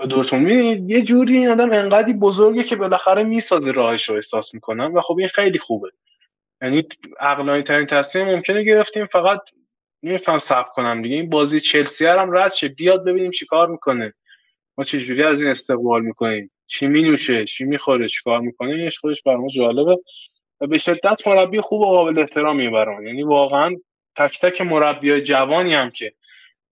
دورتموند. یه جوری این آدم انقدی بزرگه که بالاخره می‌سازه راهش رو احساس می‌کنم و خب این خیلی خوبه. یعنی عقلانی ترین تصمیم ممکنه گرفتیم فقط نمی‌تونم صبر کنم دیگه. این بازی چلسی هم رد شه. بیاد ببینیم چیکار می‌کنه. ما جوری از این استقبال می‌کنیم؟ چی مینوشه؟ چی می‌خوره؟ چیکار می‌کنه؟ اینش خودش برام جالبه. و به شدت مربی خوب و قابل احترامی برام. یعنی واقعا تک تک مربیای جوانی هم که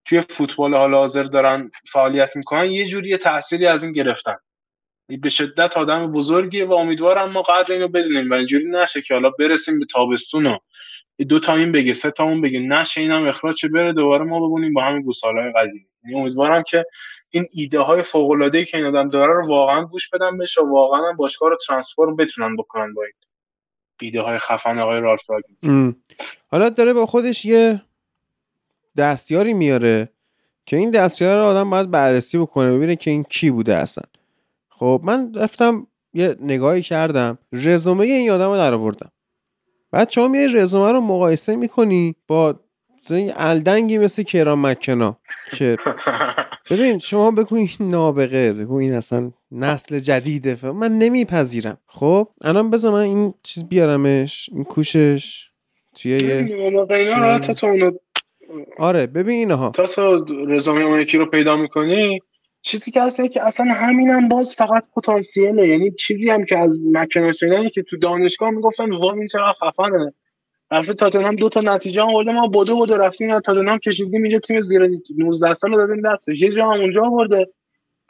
توی فوتبال حال حاضر دارن فعالیت می‌کنن یه جوری تأثیری از این گرفتن. به شدت آدم بزرگیه و امیدوارم ما قدر اینو بدونیم. و اینجوری نشه که حالا برسیم به تابستون و دو تا این بگه سه تا اون بگه نشه اینم اخراج چه بره دوباره ما ببونیم با همین گوسالای قدیمی. یعنی امیدوارم که این ایده های فوق العاده ای که این آدم داره رو واقعا گوش بدن بشه و واقعا باشگاه رو ترانسفورم بتونن بکنن با این ایده های خفن آقای رالف حالا داره با خودش یه دستیاری میاره که این دستیار رو آدم باید بررسی بکنه ببینه که این کی بوده اصلا. خب من رفتم یه نگاهی کردم رزومه این آدم رو در آوردم بعد شما یه رزومه رو مقایسه می‌کنی با الدنگی مثل کرام مکنا که ببین شما بگو این نابغه بگو این اصلا نسل جدیده. من نمیپذیرم. خب؟ الان بذار من این چیز بیارمش این کوشش. توی یه آره ببین اینها. تا تو رزومه اون یکی رو پیدا می‌کنی چیزی که هست که اصلا همینم باز فقط پتانسیله. یعنی چیزی هم که از مکناس که تو دانشگاه می‌گفتن وا این چقدر خفنه. رفت تاتنهام دو تا نتیجه هم آورده ما بدو بدو رفتیم از تاتنهام کشیدیم اینجا تیم زیر 19 سال دادیم دستش یه جا هم اونجا آورده.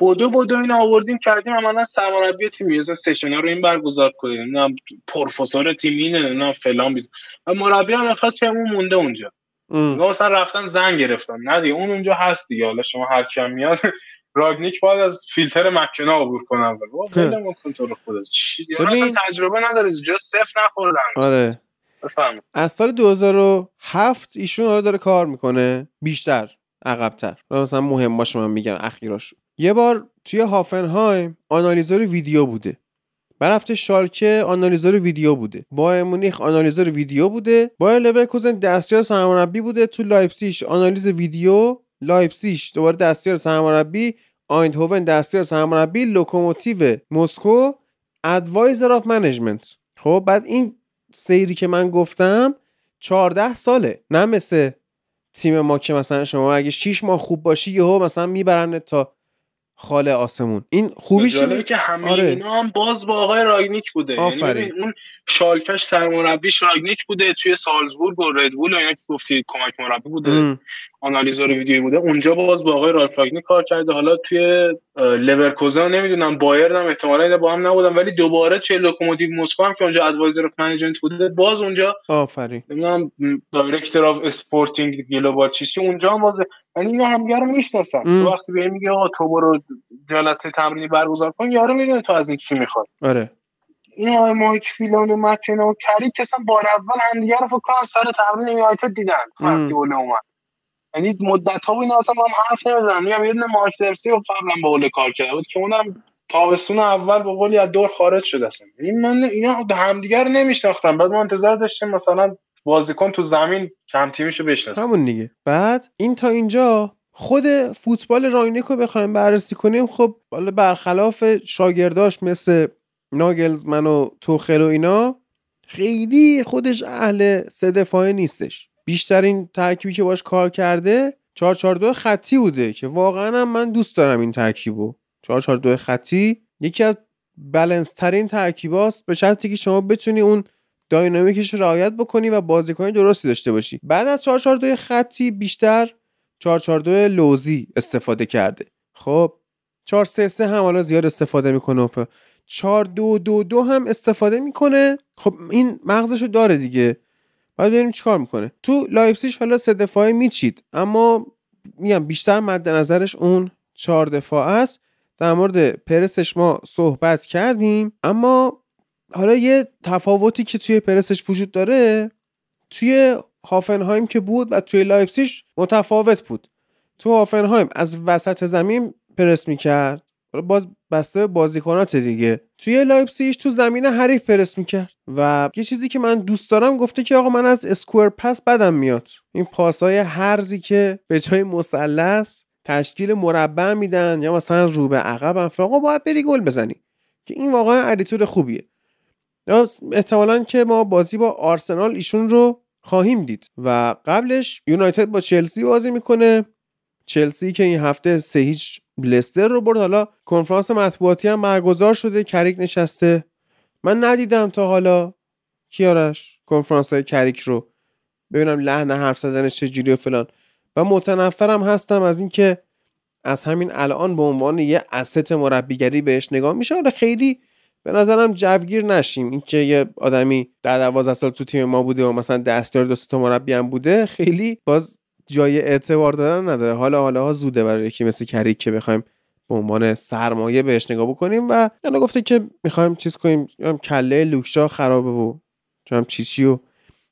بدو بدو این آوردیم کردیم عملا سرمربی تیم. مثلا سشنا رو این برگزار کنیم. نه پروفسور تیم اینه نه فلان بیز. و مربی هم اخواد تیمون مونده اونجا. مثلا رفتن زنگ گرفتن. نه دیگه اون اونجا هست دیگه. حالا شما هر کیم میاد راگنیک باید از فیلتر مکنا عبور کنم بابا ولمون کن تو رو خدا چی؟ ببین- اصلا تجربه نداره جز صفر نخوردن. آره. بفهم از سال 2007 ایشون حالا داره کار می‌کنه. بیشتر عقبتر. مثلا مهم باشه من میگم اخیراشو. یه بار توی هافنهایم آنالیزور ویدیو بوده. بعد رفته شالکه آنالیزور ویدیو بوده. بایرن مونیخ آنالیزور ویدیو بوده. با لورکوزن دستیار سرمربی بوده تو لایپسیش آنالیز ویدیو لایپسیش دوباره دستیار سرمربی آیندهوون دستیار سرمربی لوکوموتیو مسکو advisor of management خب بعد این سیری که من گفتم 14 ساله نه مثل تیم ما که مثلا شما اگه 6 ماه خوب باشی یهو مثلا می‌برن تا خاله آسمون این خوبیش جالبه اینه- که همه آره. اینا هم باز با آقای راگنیک بوده یعنی آفرین. ببین اون شالکش سرمربیش راگنیک بوده توی سالزبورگ و ردبول و اینا که گفتی کمک مربی بوده ام. آنالیزور ویدیو بوده. اونجا باز با آقای رالف کار کرده. حالا توی لورکوزن نمی‌دونم بایرن هم احتمالاً اینا با هم نبودن ولی دوباره توی لوکوموتیو مسکو هم که اونجا advisor management بوده باز اونجا آفرین. نمی‌دونم director of sporting global چیزی اونجا هم باز یعنی اینا همدیگه رو می‌شناسن. وقتی به میگه آقا تو برو جلسه تمرینی برگزار کن. یارو می‌دونه تو از این چی می‌خواد. آره. این آقای مایک فیلان و مکنا و کریک اصلا بار اول همدیگه رو فکر کنم سر تمرین یونایتد دیدن. ام. وقتی اومد. یعنی مدت ها اینا اصلا هم حرف نمی‌زنن میگم یه دونه مارک درسی رو قبلا با اوله کار کرده بود که اونم تابستون اول به قولی از دور خارج شده اصلا این من اینا همدیگه رو نمیشناختن بعد ما انتظار داشتیم مثلا بازیکن تو زمین کم تیمیشو بشناسه. همون دیگه. بعد این تا اینجا خود فوتبال راینیک رو بخوایم بررسی کنیم. خب حالا برخلاف شاگرداش مثل ناگلزمن و توخل اینا خیلی خودش اهل سه دفاعه نیستش. بیشترین ترکیبی که باش کار کرده 442 خطی بوده که واقعا هم من دوست دارم این ترکیبو. 442 خطی یکی از بلنس ترین ترکیباست به شرطی که شما بتونی اون داینامیکش رعایت بکنی و بازیکن درستی داشته باشی. بعد از 442 خطی بیشتر 442 لوزی استفاده کرده. خب 433 هم حالا زیاد استفاده می‌کنه. و 4222 هم استفاده می‌کنه. خب این مغزشو داره دیگه. بعد ببینیم چیکار می‌کنه. تو لایپسیش حالا سه دفاعه میچید اما میگم بیشتر مد نظرش اون چهار دفاع است. در مورد پرسش ما صحبت کردیم اما حالا یه تفاوتی که توی پرسش وجود داره توی هافنهایم که بود و توی لایپسیش متفاوت بود. تو هافنهایم از وسط زمین پرس می‌کرد. باز بسته به بازیکنات دیگه. توی لایپسیش تو زمین حریف پرس می‌کرد و یه چیزی که من دوست دارم گفته که آقا من از square pass بدم میاد. این پاسای هرزی که به جای مثلث تشکیل مربع میدن یا مثلا رو به عقب آقا باید بری گل بزنی. که این واقعا editor خوبیه. احتمالا که ما بازی با آرسنال ایشون رو خواهیم دید و قبلش یونایتد با چلسی بازی می‌کنه. چلسی که این هفته سه هیچ لستر رو برد. حالا کنفرانس مطبوعاتی هم برگزار شده. کریک نشسته. من ندیدم تا حالا کیارش کنفرانس های کریک رو. ببینم لحن حرف زدنش چجوری و فلان. و متنفرم هستم از اینکه از همین الان به عنوان یه اسست مربیگری بهش نگاه میشه. آره خیلی به نظرم جوگیر نشیم. اینکه یه آدمی در 12 سال تو تیم ما بوده و مثلا دستیار دو تا مربی هم بوده خیلی باز جای اعتبار دادن نداره. حالا حالا ها زوده برای یکی مثل کریک که بخوایم به عنوان سرمایه بهش نگاه بکنیم و الان گفته که می‌خوایم چیز کنیم. هم کله لوکشا خرابه و چون چیچی و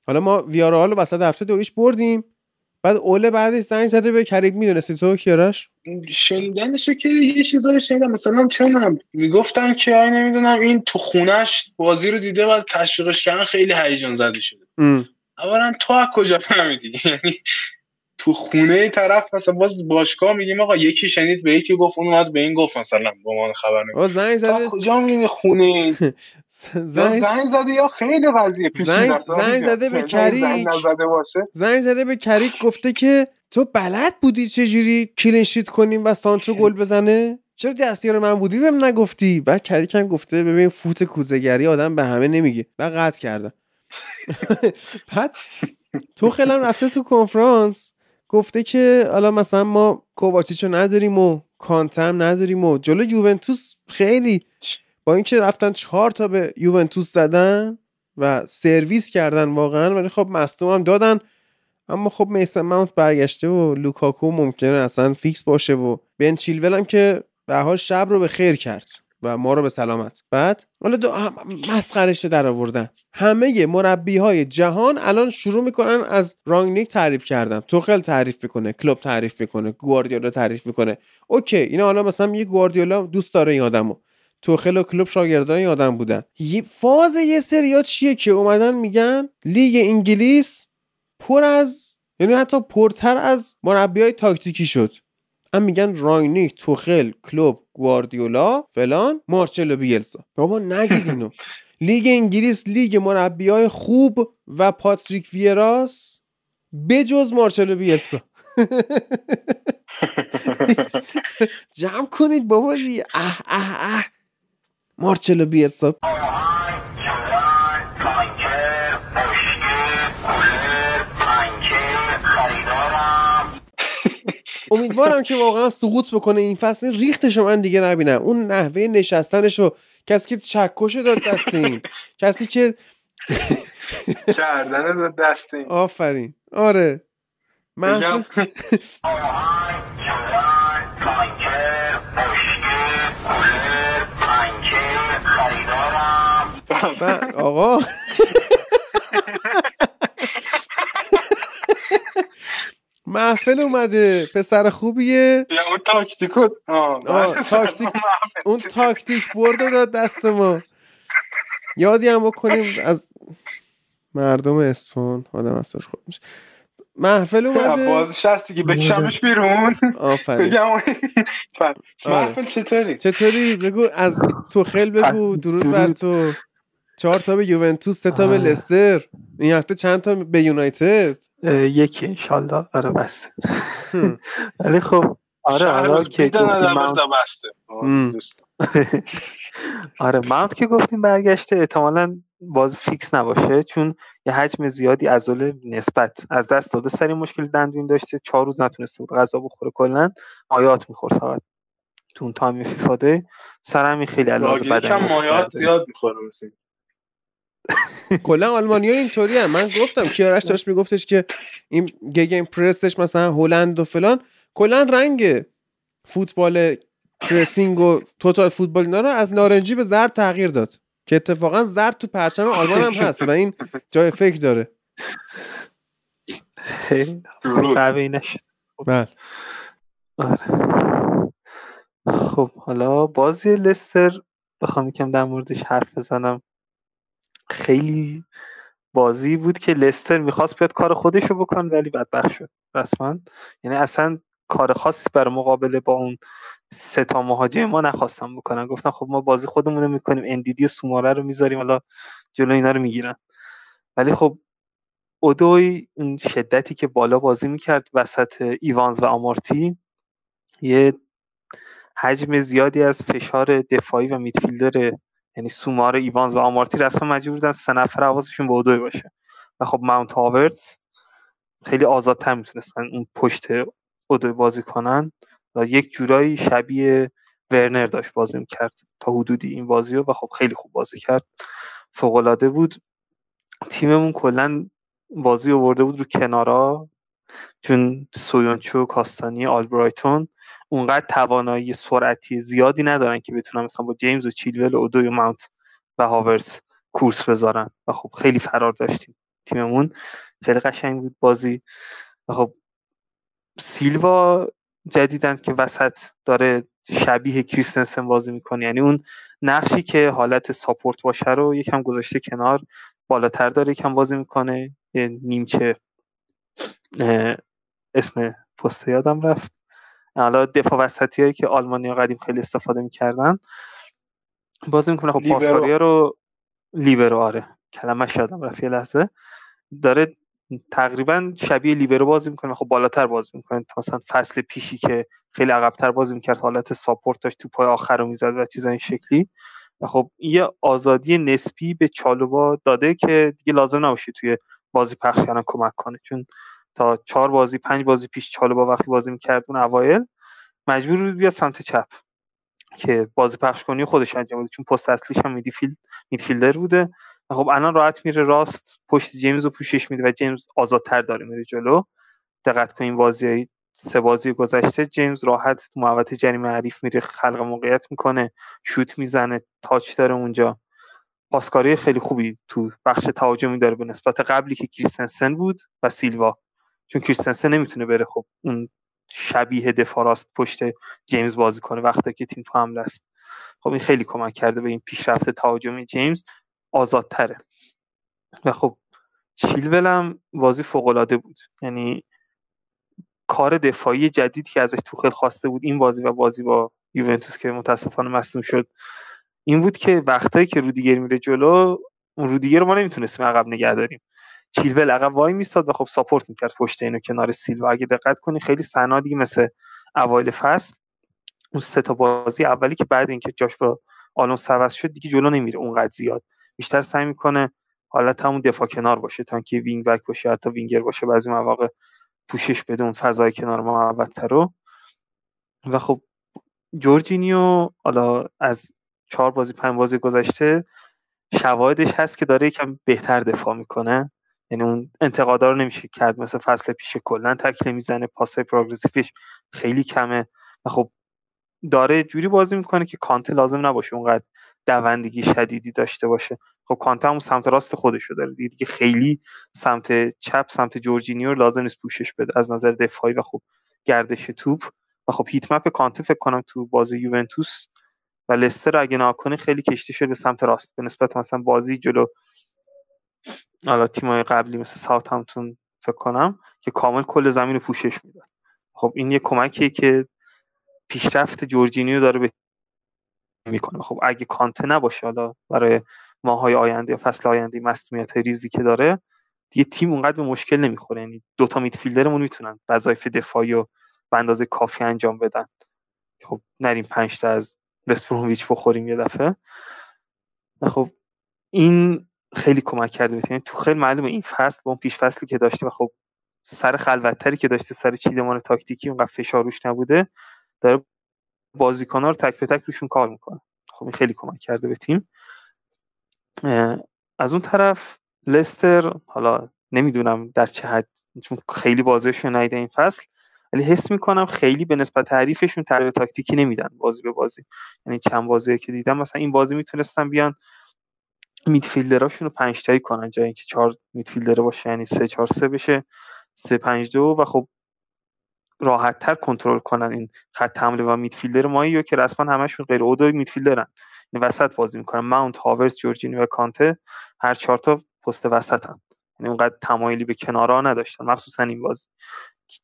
حالا ما ویارال رو وسط هفته دویش بردیم. بعد اوله بعدش زنگ زده به کریک. می‌دونستی تو کیارش شنیدنشو که یه چیزایی شنیدم. مثلا چون می‌گفتن که آی نمی‌دونم این تو خونش بازی رو دیده و تشویقش کردن خیلی هیجان زده شده. اولا تو از کجا فهمیدی؟ یعنی تو خونه طرف مثلا باز باشگاه میگیم آقا یکی شنید به یکی گفت اون اومد به این گفت مثلا با ما خبر نمیده آقا زنگ زده کجا می‌دونی خونه؟ زنگ زنگ زده یا خیلی پیش زنگ-. زنگ زده به زنگ کریک. زنگ زده به کریک گفته که تو بلد بودی چجوری کلینشیت کنیم و سانچو گل بزنه؟ چرا دستیار من بودی بهم نگفتی؟ بعد کریک هم گفته ببین فوت کوزگری آدم به همه نمیگه. و قطع کردم. بعد تو خیلی رفته تو کنفرانس. گفته که حالا مثلا ما کوواچیچو نداریم و کانتم نداریم و جلو یوونتوس خیلی با اینکه رفتن چهار تا به یوونتوس زدن و سرویس کردن واقعا ولی خب مصدوم هم دادن. اما خب میسن ماونت برگشته و لوکاکو ممکنه اصلا فیکس باشه و بن چیلول هم که به حال شب رو به خیر کرد. و ما رو به سلامت. بعد حالا دو مسخرش در آوردن همه مربی های جهان الان شروع می‌کنن از رانگنیک تعریف کردن. توخل تعریف می‌کنه کلوپ تعریف می‌کنه گواردیولا تعریف می‌کنه. OK اینا حالا مثلا یه گواردیولا دوست داره این آدمو. توخل و کلوب شاگردای این آدم بودن. یه فاز یه سریا چیه که اومدن میگن لیگ انگلیس پر از یعنی حتی پرتر از مربی های تاکتیکی شد. هم میگن رانگنیک توخل کلوب گواردیولا فلان مارچلو بیلسا. بابا نگید اینو. لیگ انگلیس لیگ مربی های خوب و پاتریک ویراس بجز مارچلو بیلسا. جمع کنید بابا اه اه اه. مارچلو بیلسا. امیدوارم که واقعا سقوط بکنه این فصل. ریختش من دیگه نبینم. اون نحوه نشستنشو کسی که چکش داد دست این. کسی که کردن داد دست این. آفرین. آره. من آقا. محفل اومده پسر خوبیه؟ اون تاکتیکو تاکتیک اون تاکتیک برده داد دست ما. یادی هم بکنیم از مردم اسفان آدم اصلاش خود میشه. محفل اومده؟ بازش هست دیگه بکشمش بیرون. آفرین. بگم محفل چطوری؟ چطوری؟ بگو از تو خیل بگو. درود بر تو. چهار تا به یوونتوس سه تا به لستر. این هفته چند تا به یونایتد؟ یکی انشالله آره بس ولی خب آره آره که آره ماونت که گفتیم برگشته احتمالا باز فیکس نباشه چون یه حجم زیادی عضله نسبت از دست داده. سری مشکل دندون داشته چهار روز نتونسته بود غذا بخوره کلا. مایات می‌خورد فقط. تو اون تایم فیفا ده سرمی خیلی علاوه بدن مایات زیاد می‌خوره مثلا. کلا آلمانیا اینطوری هم من گفتم کیارش داشت میگفتش که این گگن پرسش مثلا هلند و فلان کلا رنگ فوتبال پرسینگ و توتال فوتبال اینا رو از نارنجی به زرد تغییر داد که اتفاقا زرد تو پرچم آلمان هم هست و این جای فکر داره. بله. خب حالا بازی لستر بخوام یکم در موردش حرف بزنم. خیلی بازی بود که لستر می‌خواست بیاد کار خودشو بکن ولی بدبخت شد. رسما یعنی اصلا کار خاصی برای مقابله با اون سه تا مهاجم ما نخواستم بکنن. گفتن خب ما بازی خودمون رو می‌کنیم اندیدی و سوماره رو می‌ذاریم حالا جلو اینا رو می‌گیرن. ولی خب اودوی اون شدتی که بالا بازی می‌کرد وسط ایوانز و آمارتی یه حجم زیادی از فشار دفاعی و میدفیلدر یعنی سومار ایوانز و آمارتی رسما مجبور بودن سه نفر حواسشون به اودوی باشه. و خب ماونت هاورتس خیلی آزادتر می‌تونستن اون پشت اودوی بازی کنن و یک جورایی شبیه ورنر داشت بازی می‌کرد تا حدودی این بازی رو و خب خیلی خوب بازی کرد. فوقالعاده بود. تیممون کلا بازی آورده بود رو کنارا چون سویونچو کاستانی آلبرایتون اونقدر توانایی سرعتی زیادی ندارن که بتونن مثلا با جیمز و چیلول و اودوی و ماونت و هاورس کورس بذارن. و خب خیلی فرار داشتیم تیممون. خیلی قشنگ بود بازی. و خب سیلوا جدیدن که وسط داره شبیه کریستنسن بازی می‌کنه. یعنی اون نقشی که حالت ساپورت باشه رو یکم گذاشته کنار بالاتر داره یکم بازی می‌کنه. یه نیمچه اسم پست یادم رفت. حالا دفاع وسطی هایی که آلمانی ها قدیم خیلی استفاده می‌کردن. بازی می‌کنه. خب پاسکاری رو لیبرو آره. کلمه یادم رفت یه لحظه. داره تقریبا شبیه لیبرو بازی می‌کنه. خب بالاتر بازی می‌کنه. تا مثلا فصل پیشی که خیلی عقبتر بازی می‌کرد حالت ساپورت داشت تو پای آخر رو می‌زد و چیزا این شکلی. و خب یه آزادی نسبی به چالوبا داده که دیگه لازم نباشه توی بازی پخش کردن کمک کنه. چون تا چهار بازی پنج بازی پیش چالوبا وقتی بازی می‌کرد اون اوایل مجبور بود بیاد سمت چپ که بازی پخش کنی خودش انجام بده. چون پست اصلیش هم میدفیلد میدفیلدر بوده. و خب الان راحت میره راست پشت جیمز رو پوشش میده و جیمز آزادتر داره میره جلو. دقت کنین بازی سه بازی گذشته جیمز راحت تو محوطه جریمه حریف میره خلق موقعیت می‌کنه شوت می‌زنه تاچ داره اونجا. پاسکاری خیلی خوبی تو بخش تهاجمی داره به نسبت قبلی که کریستنسن بود و سیلوا. چون کریستنسن نمی‌تونه بره خب اون شبیه دفاراست پشت جیمز بازی کنه وقتی که تیم تو حمله است. خب این خیلی کمک کرده به این پیشرفت تهاجمی. جیمز آزادتره. و خب چیلول هم بازی فوق العاده بود. یعنی کار دفاعی جدیدی که ازش توخل خواسته بود این بازی و بازی با یوونتوس که متاسفانه مصدوم شد این بود که وقتایی که رودیگر میره جلو اون رودیگر رو ما نمی‌تونستیم عقب نگه داریم. چیلول عقب وای میستاد و خب ساپورت می‌کرد پشت اینو کنار سیلوا. اگه دقت کنی خیلی صحنا دیگه مثل اوایل فصل. اون سه تا بازی اولی که بعد اینکه جاش با آلونسو عوض شد دیگه جلو نمیره اونقدر زیاد. بیشتر سعی می‌کنه حالت همون دفاع کنار باشه تا اینکه wing back باشه حتی وینگر باشه بعضی مواقع پوشش بده اون فضای کنار محوطه رو. و خب جورجینیو حالا از چهار بازی پنج بازی گذشته شواهدش هست که داره یکم بهتر دفاع می‌کنه. یعنی اون انتقادا رو نمیشه کرد مثل فصل پیش کلا تکل می‌زنه پاسای پروگرسیوش خیلی کمه و خب داره جوری بازی می‌کنه که کانته لازم نباشه اونقدر دوندگی شدیدی داشته باشه. خب کانته همون سمت راست خودشو داره دیگه, دیگه خیلی سمت چپ سمت جورجینیو لازم نیست پوشش بده. از نظر دفاعی و خب گردش توپ و خب هیت مپ کانته فکر کنم تو بازی یوونتوس و لستر اگه ناکنه خیلی کشته شده به سمت راست. به نسبت مثلا بازی جلو حالا تیمای قبلی مثل ساوت همتون فکر کنم که کامل کل زمین رو پوشش می‌داد. خب این یه کمکیه که پیشرفت جورجینیو داره به می‌کنه. خب اگه کانته نباشه حالا برای ماهای آینده یا فصل آینده مصونیت های ریزی که داره دیگه تیم اونقدر به مشکل نمی‌خوره. یعنی دوتا میدفیلدرمون می‌تونن وظایف دفاعی و به اندازه کافی انجام بدن. خب نریم پنج تا از وستبرومویچ بخوریم یه دفعه. خب این خیلی کمک کرده به تو خیلی معلومه این فصل با اون پیش فصلی که داشته و خب سر خلوتتری که داشته سر چیدمان تاکتیکی اونقدر فشار روش نبوده داره بازیکن‌ها رو تک به تک روشون کار می‌کنه. خب این خیلی کمک کرده به تیم. از اون طرف لستر حالا نمی‌دونم در چه حد چون خیلی بازیشون نیده این فصل ولی حس می‌کنم خیلی به نسبت تعریفشون تغییر تاکتیکی نمیدن بازی به بازی. یعنی چند بازی که دیدم مثلا این بازی می‌تونستن بیان میدفیلدراشون رو پنج تایی کنن جای اینکه چهار میدفیلدر باشه یعنی سه چهار سه بشه سه پنج دو و خب راحت تر کنترل کنن این خط حمله و میدفیلدر مایی که رسما همشون غیر اودو میدفیلدرن. این وسط بازی می‌کنن. ماونت هاورز جورجینی و کانته هر چهار تا پست وسط هم یعنی اونقدر تمایلی به کنارا نداشتن. مخصوصا این بازی.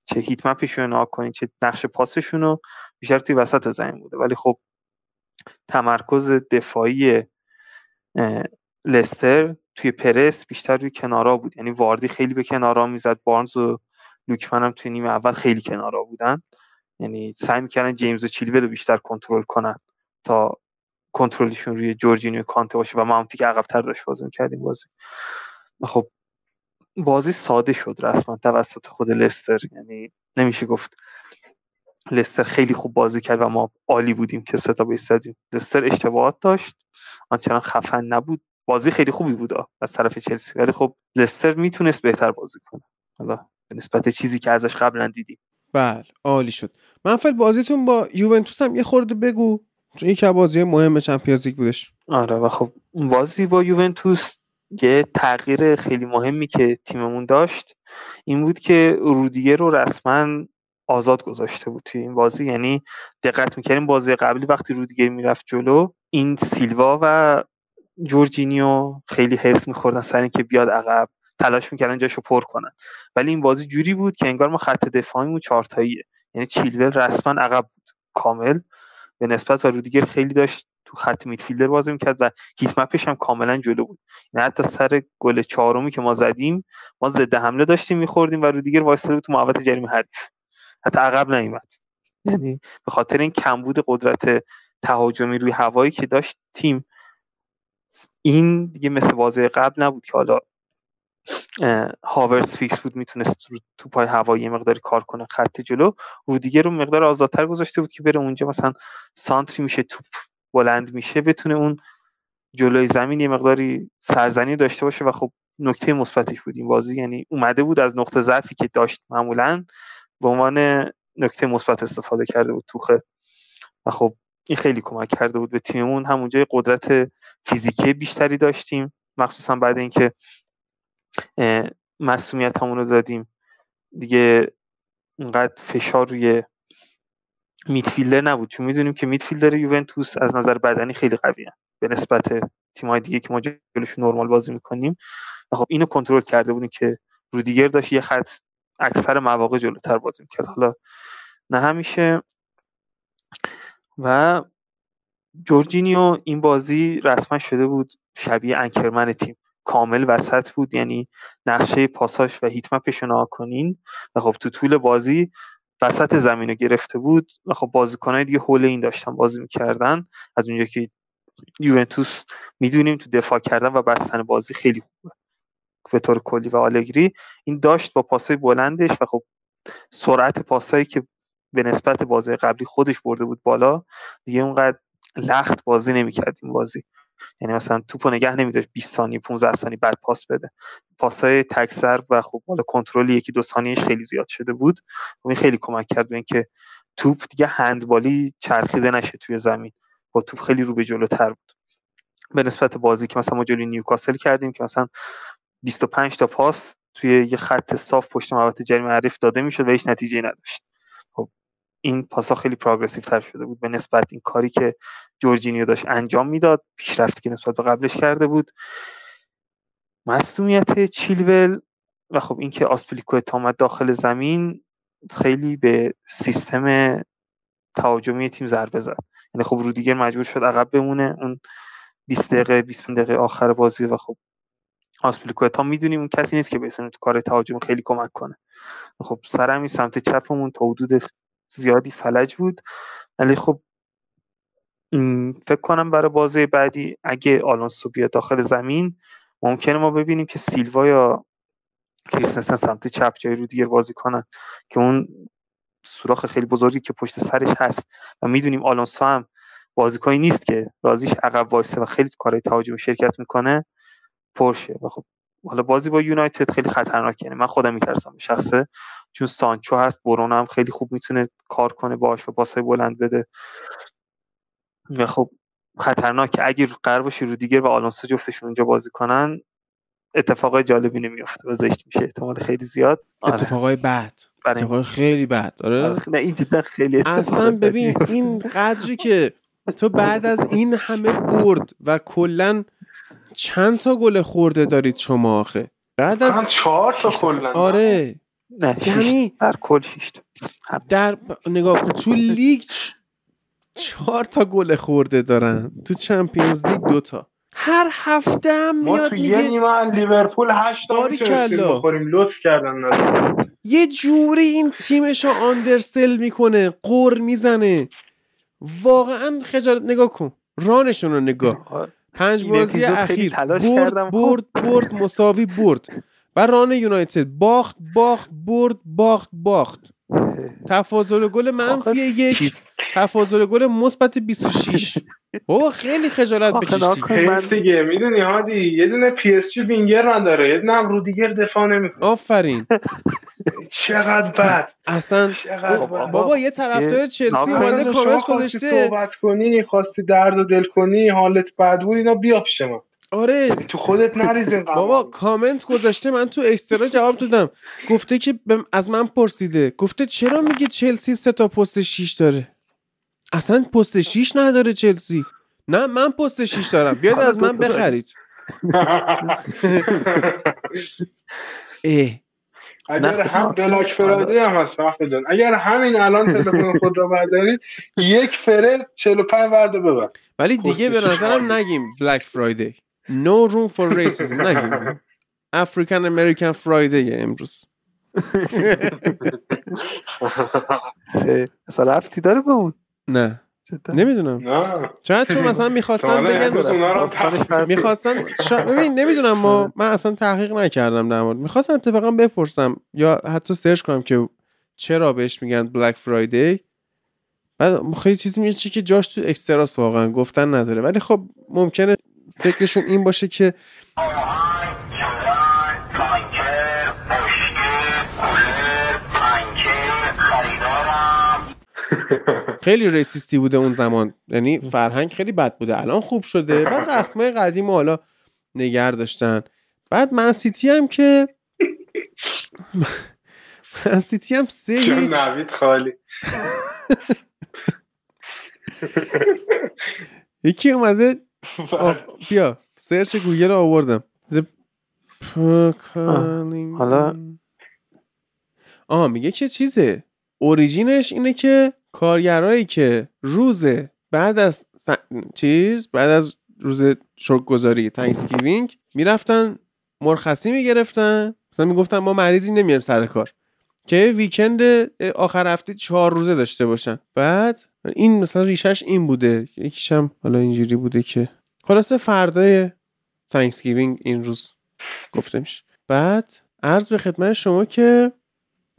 چه هیت مپشون رو کنین چه نقش پاسشون رو بیشتر توی وسط زمین بوده. ولی خب تمرکز دفاعی لستر توی پرس بیشتر روی کنارا بود. یعنی واردی خیلی به کنارا می‌زد بارنز و لوکمن هم توی نیمه اول خیلی کنارا بودن. یعنی سعی می‌کردن جیمز و چیلول رو بیشتر کنترل کنن تا کنترلشون روی جورجینیو کانته باشه و مامتی که عقبتر داشت بازی می‌کردیم بازی. خب بازی ساده شد رسما توسط خود لستر. یعنی نمیشه گفت لستر خیلی خوب بازی کرد و ما عالی بودیم که ستا بیستدیم. لستر اشتباهات داشت. آنچنان خفن نبود. بازی خیلی خوبی بود از طرف چلسی. ولی خب لستر می‌تونست بهتر بازی کنه. حالا به نسبت چیزی که ازش قبلا دیدیم. بله عالی شد. منفعل بازیتون با یوونتوس هم یه خورده بگو چون یکی از بازی مهم چمپیونز لیگ بودش. آره و خب بازی با یوونتوس یه تغییر خیلی مهمی که تیممون داشت این بود که رودیه رو رسما آزاد گذاشته بود توی این بازی. یعنی دقت می‌کردیم بازی قبلی وقتی رودیگر می‌رفت جلو این سیلوا و جورجینیو خیلی حرس میخوردن سر اینکه بیاد عقب تلاش می‌کردن جاشو پر کنن. ولی این بازی جوری بود که انگار ما خط دفاعیمون چهارتاییه. یعنی چیلول رسما عقب بود. کامل به نسبت و رودیگر خیلی داشت تو خط میدفیلدر بازی می‌کرد و هیت مپش هم کاملا جلو بود. یعنی حتی سر گل چهارمی که ما زدیم ما ضد حمله داشتیم میخوردیم و رودیگر وایساده تو محوطه جریمه حریف. حتی عقب نیومد. یعنی به خاطر این کمبود قدرت تهاجمی روی هوایی که داشت تیم این دیگه مثل بازی قبل نبود که حالا هاورز فیکس بود می‌تونست تو پای هوایی مقداری کار کنه خط جلو. رو دیگه رو مقدار آزادتر گذاشته بود که بره اونجا مثلا سانتری میشه توپ بلند میشه بتونه اون جلوی زمین یه مقداری سرزنی داشته باشه و خب نکته مثبتش بود این بازی. یعنی اومده بود از نقطه ضعفی که داشت معمولا به عنوان نکته مثبت استفاده کرده بود توخه. و خب این خیلی کمک کرده بود به تیممون. همونجا قدرت فیزیکی بیشتری داشتیم. مخصوصا بعد اینکه مسئولیت همون رو دادیم. دیگه اونقدر فشار روی میدفیلدر نبود. چون می‌دونیم که میدفیلدر یوونتوس از نظر بدنی خیلی قویه. به نسبت تیمای دیگه که ما جلوشون نرمال بازی می‌کنیم. خب اینو کنترل کرده بودیم که رودیگر داشت یه خط اکثر مواقع جلوتر بازی می‌کرد. حالا نه همیشه و جورجینیو این بازی رسما شده بود شبیه انکرمن تیم. کامل وسط بود یعنی نقشه پاساش و هیتمپش رو کنین. و خب تو طول بازی وسط زمین رو گرفته بود و خب بازیکنهای دیگه حول این داشتن بازی می‌کردن. از اونجا که یوونتوس می‌دونیم تو دفاع کردن و بستن بازی خیلی خوبه. به طور کلی. و آلگری این داشت با پاسای بلندش و خب سرعت پاسایی که به نسبت بازی قبلی خودش برده بود بالا دیگه اونقدر لخت بازی نمی‌کرد این بازی. یعنی مثلا توپو نگه نمیداشت 20 ثانیه 15 ثانیه بعد پاس بده. پاسای تکسر و خب حالا کنترل یکی دو ثانیهش خیلی زیاد شده بود. و این خیلی کمک کرد به اینکه توپ دیگه هندبالی چرخیده نشه توی زمین. با توپ خیلی رو به جلوتر بود. به نسبت بازی که مثلا ما جلوی نیوکاسل کردیم که مثلا 25 تا پاس توی یه خط صاف پشت محوطه جریمه حریف داده می‌شد و هیچ نتیجه نداشت. خب این پاسا خیلی پروگرسیو تر شده بود. به نسبت این کاری که جورجینیو داشت انجام می‌داد پیشرفتی که نسبت به قبلش کرده بود. مصدومیت چیلول و خب اینکه آسپلیکو آمد داخل زمین خیلی به سیستم تهاجمی تیم ضربه زد. یعنی خب رودیگر مجبور شد عقب بمونه. اون 20 دقیقه 20 دقیقه آخر بازی و خب آسپلیکوتا می‌دونیم اون کسی نیست که بتونه تو کار تهاجم خیلی کمک کنه. خب سرمی سمت چپمون تا حدود زیادی فلج بود. ولی خب فکر کنم برای بازی بعدی اگه آلونسو بیاد داخل زمین ممکنه ما ببینیم که سیلوا یا کریستنسن سمت چپ جای رو دیگر بازی کنن که اون سوراخ خیلی بزرگی که پشت سرش هست. و می‌دونیم آلونسو هم بازیکنی نیست که رازیش عقب وایسه و خیلی کارهای تهاجمی شرکت می‌کنه. پرشه. و خب حالا بازی با یونایتد خیلی خطرناکه. یعنی من خودم میترسم به شخصه. چون سانچو هست برونو هم خیلی خوب می‌تونه کار کنه باش و پاسای بلند بده. و خب خطرناکه. اگر قرار باشه رو دیگر و آلونسو جفتشون اونجا بازی کنن اتفاقای جالبی نمیفته و زشت میشه. احتمال خیلی زیاد. آره. اتفاقای بد. اتفاقای خیلی بد. آره, آره. نه این جدا خیلی اصلا ببین این قدری که تو بعد از این همه برد و کلا چند تا گل خورده دارید شما آخه؟ بعد از چهار تا کلا آره. نه یعنی در کل شیشت در نگاه کن تو لیگ چهار تا گل خورده دارن. تو چمپیونز لیگ دوتا هر هفته هم ما میاد تو میگه یه نیمه لیورپول هشت تا باریکلا. می‌تونستیم بخوریم. لطف کردن ندارم. یه جوری این تیمش رو undersell می‌کنه غر می‌زنه. واقعا خجالت نگاه کن. run شون رو نگاه. پنج بازی اخیر. برد کردم. برد برد مساوی برد. و run یونایتد. باخت باخت برد باخت باخت. تفاضل گل منفی یک تفاضل گل مثبت 26 بابا خیلی خجالت آخه بکش نگا کن. دیگه. من- دیگه می‌دونی هادی؟ یه دونه پی اس جی وینگر نداره یه دونه هم رودیگر دفاع نمی‌کنه. آفرین. چقدر بد. اصلا چقدر خب بابا یه طرفدار چلسی. اومده کامنت گذاشته. صحبت کنی خواستی درد و دل کنی حالت بد بود اینا بیا پیش من. آره. تو خودت نریزین بابا کامنت گذاشته من تو اکسترا جواب دادم. گفته که از من پرسیده. گفته چرا میگه چلسی سه تا پست 6 داره؟ اصلا پست 6 نداره چلسی. نه من پست 6 دارم. بیاد از من. بخرید. اه. اگر هم بلاک فرایدی هم هست محمد جان. اگر همین الان تلفن خود را بردارید یک فره 45 ورده ببر. ولی دیگه به شیش نظرم. نگیم بلک فرایدی. No room for racism. نگیم افریکن امریکن فرایدی امروز اصلا رفتی داره به اون؟ نه. نمی‌دونم. نه. شاید چون مثلا می‌خواستن بگن می‌خواستن شا... ببین نمی‌دونم ما من اصلا تحقیق نکردم در مورد. می‌خواستم اتفاقا بپرسم یا حتی search کنم که چرا بهش میگن Black Friday بعد خیلی چیزی میشه که جاش تو extras واقعا گفتن نداره. ولی خب ممکنه فکرشون این باشه که خیلی racist ی بوده اون زمان. یعنی فرهنگ خیلی بد بوده. الان خوب شده. بعد رسمای قدیم حالا نگه داشتن. بعد من سیتی هم که من سیتی هم سه هیچ خالی؟ یکی اومده بیا. search گوگل رو آوردم. حالا- آه میگه که چیزه؟ origin ش اینه که کارگرایی که روز بعد از چیز بعد از روز شکرگزاری Thanksgiving می‌رفتن مرخصی می‌گرفتن. مثلا می‌گفتن ما مریضی نمیایم سر کار. که weekend آخر هفته چهار روزه داشته باشن. بعد این مثلا ریشه‌ش این بوده. یکیش هم حالا اینجوری بوده که خلاصه فردای Thanksgiving این روز گفته میشه. بعد عرض به خدمت شما که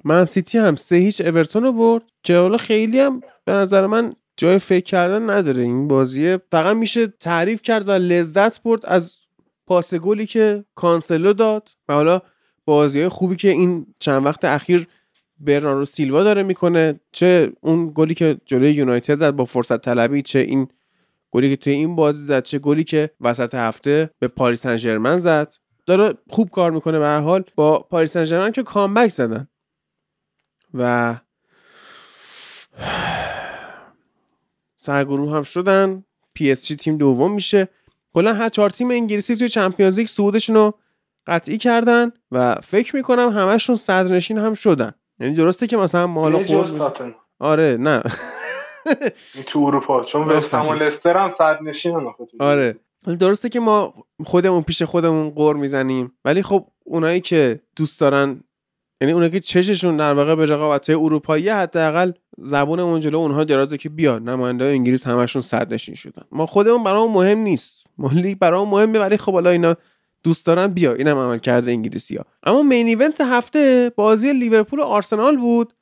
من سیتی هم سه هیچ اورتون رو برد که حالا خیلی هم به نظر من جای فکر کردن نداره. این بازیه فقط میشه تعریف کرد و لذت برد از پاس گلی که کانسلو داد و حالا بازی خوبی که این چند وقت اخیر برناردو سیلوا داره می‌کنه چه اون گلی که جلوی یونایتد زد با فرصت طلبی چه این گلی که توی این بازی زد چه گلی که وسط هفته به پاریس سن زد. داره خوب کار می‌کنه به حال. با پاریس سن که comeback زدن. و سرگروه هم شدن. پی اس جی تیم دوم میشه. کلا هر چهار تیم انگلیسی توی Champions League صعودشون رو قطعی کردن و فکر می‌کنم همشون صدرنشین هم شدن. یعنی درسته که مثلا ما حالا یه جز خورد آره نه. این تو اروپا چون وستهم و لستر هم صدرنشین آره. درسته که ما خودمون پیش خودمون غر می‌زنیم ولی خب اونایی که دوست دارن یعنی اونایی که چششون در واقع به رقابت اروپایی حداقل زبونمون جلو اونها درازه که بیا نماینده انگلیس همشون صد نشین شدن. ما خودمون برامون مهم نیست. ما لیگ برامون مهمه ولی خب حالا اینا دوست دارن بیا. اینم عمل کرده انگلیسی ها اما مین ایونت هفته بازی لیورپول و آرسنال بود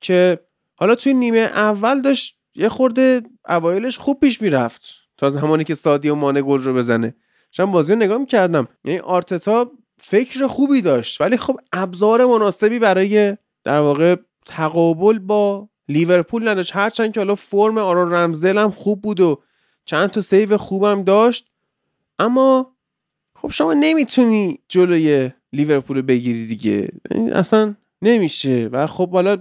که حالا توی نیمه اول داشت یه خورده اوایلش خوب پیش می‌رفت تا زمانی که سادیو مانه گل رو بزنه. شم بازی رو نگاه می‌کردم. یعنی آرتتا فکر خوبی داشت ولی خب ابزار مناسبی برای در واقع تقابل با لیورپول نداشت. هرچند که حالا فرم آرون رمزدیل هم خوب بود و چند تا save خوبم داشت اما خب شما نمی‌تونی جلوی لیورپول رو بگیری دیگه. یعنی اصلا نمیشه. و خب حالا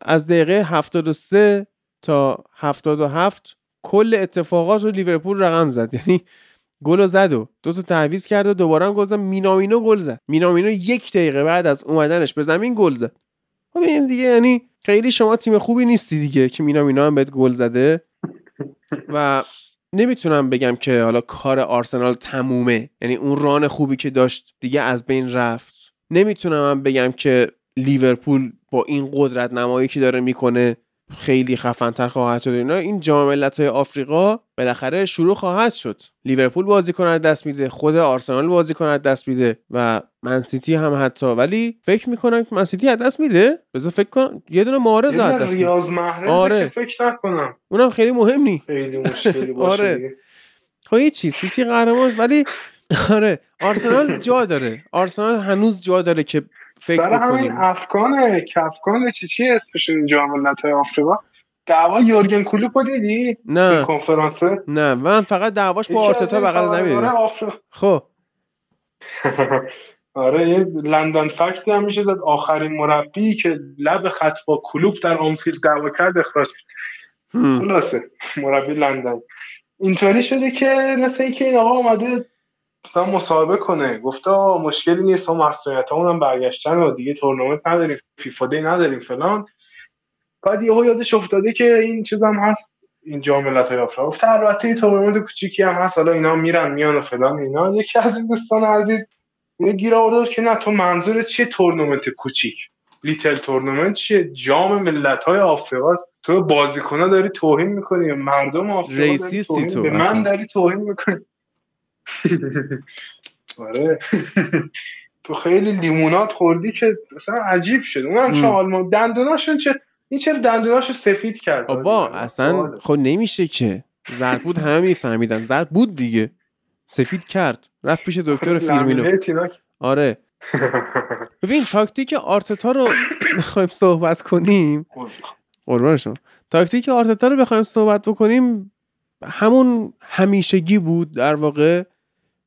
از دقیقه 73 تا 77 کل اتفاقات رو لیورپول رقم زد. یعنی گل زد و دو تا تعویض کرد و دوباره هم زد. مینامینو گل زد. مینامینو یک دقیقه بعد از اومدنش به زمین گل زد. خب این دیگه یعنی خیلی شما تیم خوبی نیستی دیگه که مینامینو هم بهت گل زده. و نمی‌تونم بگم که حالا کار آرسنال تمومه. یعنی اون ران خوبی که داشت دیگه از بین رفت. نمی‌تونم بگم که لیورپول با این قدرت نمایی که داره می‌کنه خیلی خفنتر خواهد شد اینا. این جام ملت‌های آفریقا بالاخره شروع خواهد شد. لیورپول بازی کنه دست میده. خود آرسنال بازی کنه دست میده. و منسیتی هم حتی. ولی فکر می‌کنم که منسیتی از دست میده. بذار فکر کن یه دونه معارض از دست میده. ریاض محرز آره. فکر نکنم. اونم خیلی مهم نی. خیلی مشکلی باشه آره. خب چیز سیتی قهرمان. ولی آره آرسنال جا داره. آرسنال هنوز جا داره که فکر سر همین AFCON کفکان چی چی اسمشون جام ملت‌های آفریقا؟ دعوا یورگن کلوپ رو دیدی؟ نه. کنفرانس نه. من فقط دعواش با آرتتا بغل زمین دیدم. آفریقا. خب. آره یه London fact هم میشه زد. آخرین مربی که لب خط با کلوب در آنفیلد دعوا کرد اخراج. خلاصه. مربی لندن. اینطوری شده که مثل اینکه این آقا اومده مثلا مصاحبه کنه. گفته مشکلی نیست ما مصدومیت‌ها هم برگشتن و دیگه تورنمنت نداریم FIFA day نداریم فلان. بعد یهو یادش افتاده که این چیز هم هست این جام ملت‌های آفریقا. گفته البته تورنمنت کوچیکی هم هست حالا اینا میرن میان و فلان اینا. یکی از این دوستان عزیز یه گیر آورده بود که نه تو منظور چیه تورنمنت کوچیک؟ لیتل تورنمنت چیه؟ جام ملت های آفریقاست تو بازیکنها داری توهین می‌کنی مردم آفریقا ریسیستی تو به. من داری توهین می‌کنی. آره. تو خیلی لیمونات خوردی که اصلا عجیب شد. اونم چه ام. آلمان دندوناشون چه این چرا دندوناشو سفید کرد؟ بابا آجی؟ اصلا. خب نمیشه که. زرد بود همه میفهمیدن. زرد بود دیگه. سفید کرد. رفت پیش دکتر فیرمینو. آره. ببین تاکتیک آرتتا رو بخوایم صحبت کنیم. قربان شما. تاکتیک آرتتا رو بخوایم صحبت بکنیم همون همیشگی بود در واقع.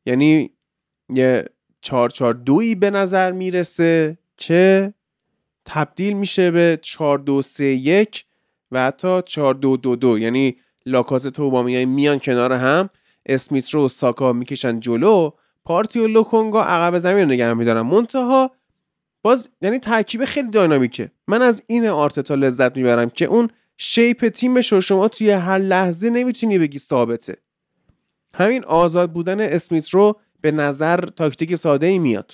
یعنی یه چهار چهار دویی به نظر می‌رسه که تبدیل میشه به چهار دو سه یک و حتی چهار دو دو دو. یعنی لاکازت و میان کنار هم اسمیت رو و ساکا می‌کشن جلو پارتی و لوکونگا عقب زمین رو نگه میدارن. منتها باز یعنی ترکیب خیلی dynamic ه. من از این آرتتا لذت می‌برم که اون shape تیمش رو شما توی هر لحظه نمی‌تونی بگی ثابته. همین آزاد بودن اسمیت رو به نظر تاکتیک ساده ای میاد.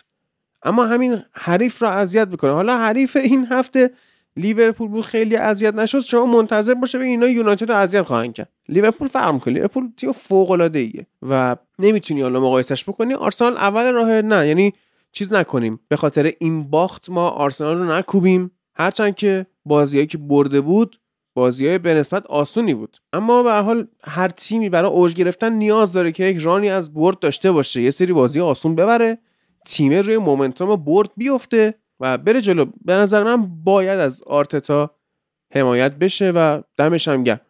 اما همین حریف رو اذیت می‌کنه. حالا حریف این هفته لیورپول بود خیلی اذیت نشد شما منتظر باشه به اینا یونایتد رو اذیت خواهند کرد. لیورپول فرق می‌کنه. لیورپول تیم فوق العاده ایه و نمی‌تونی حالا مقایسش بکنی. آرسنال اول راه نه. یعنی چیز نکنیم. به خاطر این باخت ما آرسنال رو نکوبیم. هرچند که بازیایی که برده بود بازی به نسبت آسونی بود. اما به حال هر تیمی برای اوج گرفتن نیاز داره که یک رانی از برد داشته باشه. یه سری بازی آسون ببره تیم روی مومنتوم برد بیفته و بره جلو. به نظر من باید از آرتتا حمایت بشه و دمش هم گرم.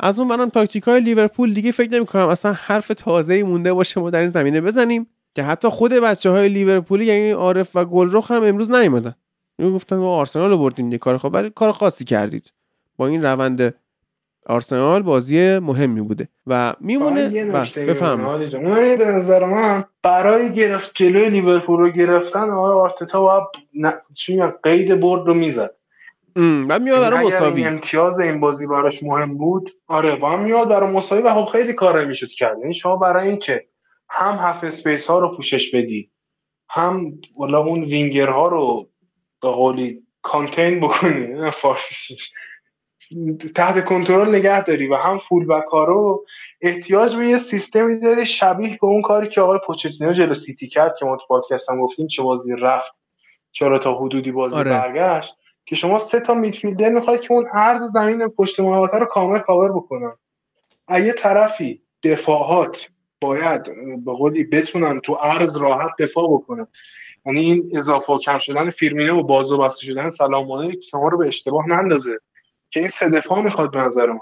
از اون برم تاکتیک های لیورپول دیگه فکر نمی کنم اصلا حرف تازه مونده باشه ما در این زمینه بزنیم. که حتی خود بچه های لیورپولی یعنی عارف و گلرخ هم امروز نیومدن. یعنی گفتن ما آرسنال رو بردین یه کار خب ولی کار خاصی کردید. با این روند آرسنال بازی مهمی بوده. و میمونه بله، بفهم. اون به نظر من برای گرفت جلوی لیورپول رو گرفتن آقای آرتتا باید چی میگن؟ قید برد رو می‌زد. بعد میاد برای اگر این مساوی امتیاز این بازی براش مهم بود آره هم میاد برای مساوی و خب خیلی کار می‌شد کرد. یعنی شما برای اینکه هم half space ها رو پوشش بدی هم والا اون وینگر ها رو به قولی contain بکنی فارسیش. تحت کنترل نگه داری و هم full back ها رو احتیاج به یه سیستمی داری شبیه به اون کاری که آقای پوچتینو جلو سیتی کرد که ما تو پادکست هم گفتیم چه بازی رفت چرا تا حدودی بازی آره. برگشت که شما سه تا midfielder می‌خواید که اون عرض زمین پشت محوطه رو کامل کاور بکنن. از یه طرفی دفاعات باید به قولی بتونن تو عرض راحت دفاع بکنن. یعنی این اضافه و کم شدن فیرمینو و باز و بسته شدن صلاح شما رو به اشتباه نندازه. که این سه دفاع می‌خواد به نظر من.